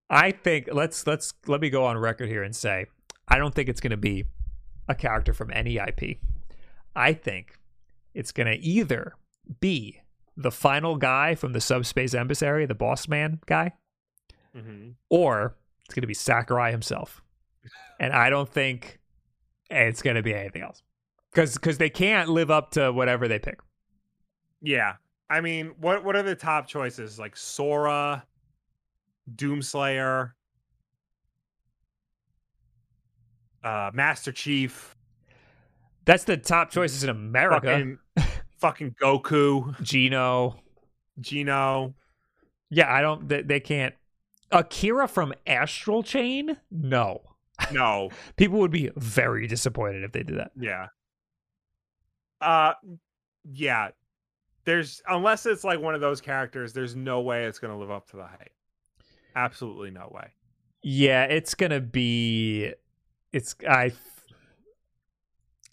I think let's let's let me go on record here and say I don't think it's going to be a character from any IP. I think it's going to either be the final guy from the subspace emissary, the boss man guy, Mhm. or it's going to be Sakurai himself. And I don't think it's going to be anything else because because they can't live up to whatever they pick. Yeah. I mean, what what are the top choices? Like Sora, Doomslayer, uh, Master Chief, That's the top choices in America. fucking, fucking Goku, Geno. Geno. Yeah, I don't. They, they can't. Akira from Astral Chain? No. No. [laughs] People would be very disappointed if they did that. Yeah. Uh yeah. There's unless it's like one of those characters, there's no way it's gonna live up to the hype. Absolutely no way. Yeah, it's gonna be. It's I.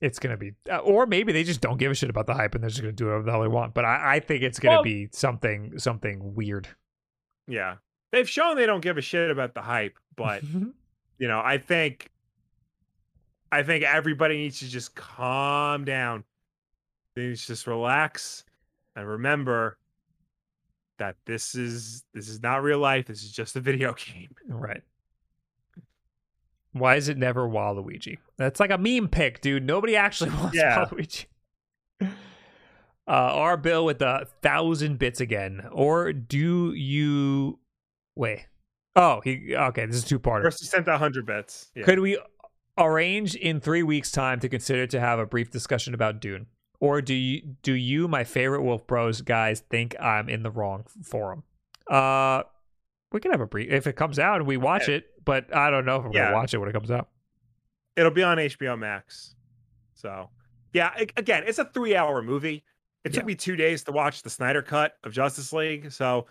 It's gonna be, uh, or maybe they just don't give a shit about the hype and they're just gonna do whatever the hell they want. But I, I think it's gonna Well- be something, something weird. Yeah. They've shown they don't give a shit about the hype, but [laughs] you know, I think I think everybody needs to just calm down. They need to just relax and remember that this is this is not real life. This is just a video [laughs] game. right. Why is it never Waluigi? That's like a meme pick, dude. Nobody actually [laughs] wants Yeah. Waluigi. [laughs] Uh, our bill with the thousand bits again, or do you wait? Oh, he okay. This is two part. First, he sent a hundred bets. Yeah. Could we arrange in three weeks' time to consider to have a brief discussion about Dune, or do you do you, my favorite Wolf Bros guys, think I'm in the wrong forum? Uh, we can have a brief if it comes out and we watch it, but I don't know if we're Yeah. gonna watch it when it comes out. It'll be on HBO Max. So, yeah, again, it's a three hour movie. It took Yeah. me two days to watch the Snyder cut of Justice League. So,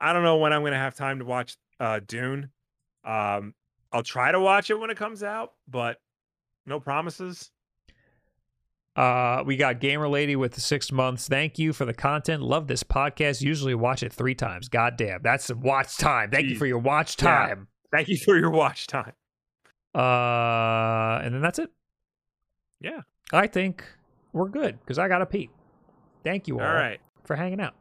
I don't know when I'm going to have time to watch uh, Dune. Um, I'll try to watch it when it comes out, but no promises. Uh, we got Gamer Lady with the six months. Thank you for the content. Love this podcast. Usually watch it three times. God damn, that's some watch time. Thank you for your watch Yeah. time. Thank you for your watch time. Uh, and then that's it. Yeah. I think we're good because I got to pee. Thank you all, All right. for hanging out.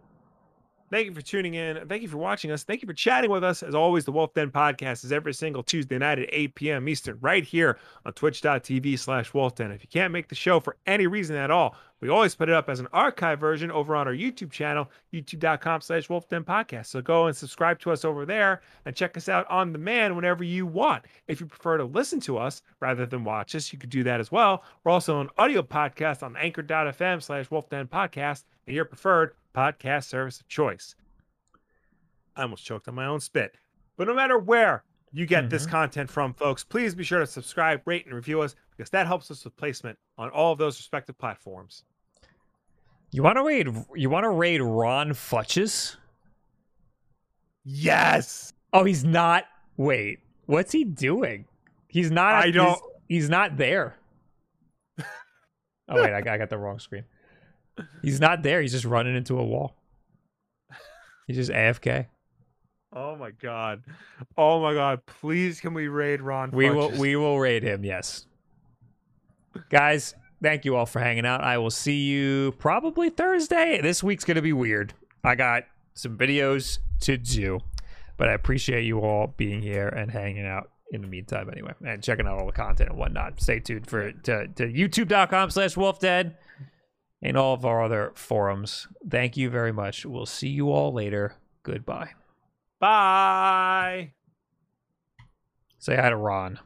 Thank you for tuning in. Thank you for watching us. Thank you for chatting with us. As always, the Wolf Den podcast is every single Tuesday night at 8 p.m. Eastern, right here on twitch.tv slash Wolf Den. If you can't make the show for any reason at all, we always put it up as an archive version over on our YouTube channel, youtube.com slash Wolf Den podcast. So go and subscribe to us over there and check us out on demand whenever you want. If you prefer to listen to us rather than watch us, you could do that as well. We're also an audio podcast on anchor.fm slash Wolf Den podcast and your preferred podcast service of choice. I almost choked on my own spit. But no matter where you get this mm-hmm. content from, folks, please be sure to subscribe, rate, and review us because that helps us with placement on all of those respective platforms. You want to raid? You want to raid Ron Funches? Yes. Oh, he's not. Wait, what's he doing? He's not. I he's- don't- He's, not there. [laughs] oh wait, I, got- I got the wrong screen. He's not there. He's just running into a wall. He's just AFK. Oh my god. Oh my god. Please can we raid Ron? We will. We will raid him. Yes. Guys, thank you all for hanging out. I will see you probably Thursday. This week's gonna be weird. I got some videos to do, but I appreciate you all being here and hanging out in the meantime anyway and checking out all the content and whatnot stay tuned for to, to youtube.com slash wolfden and all of our other forums. Thank you very much. We'll see you all later. Goodbye. Bye. say hi to ron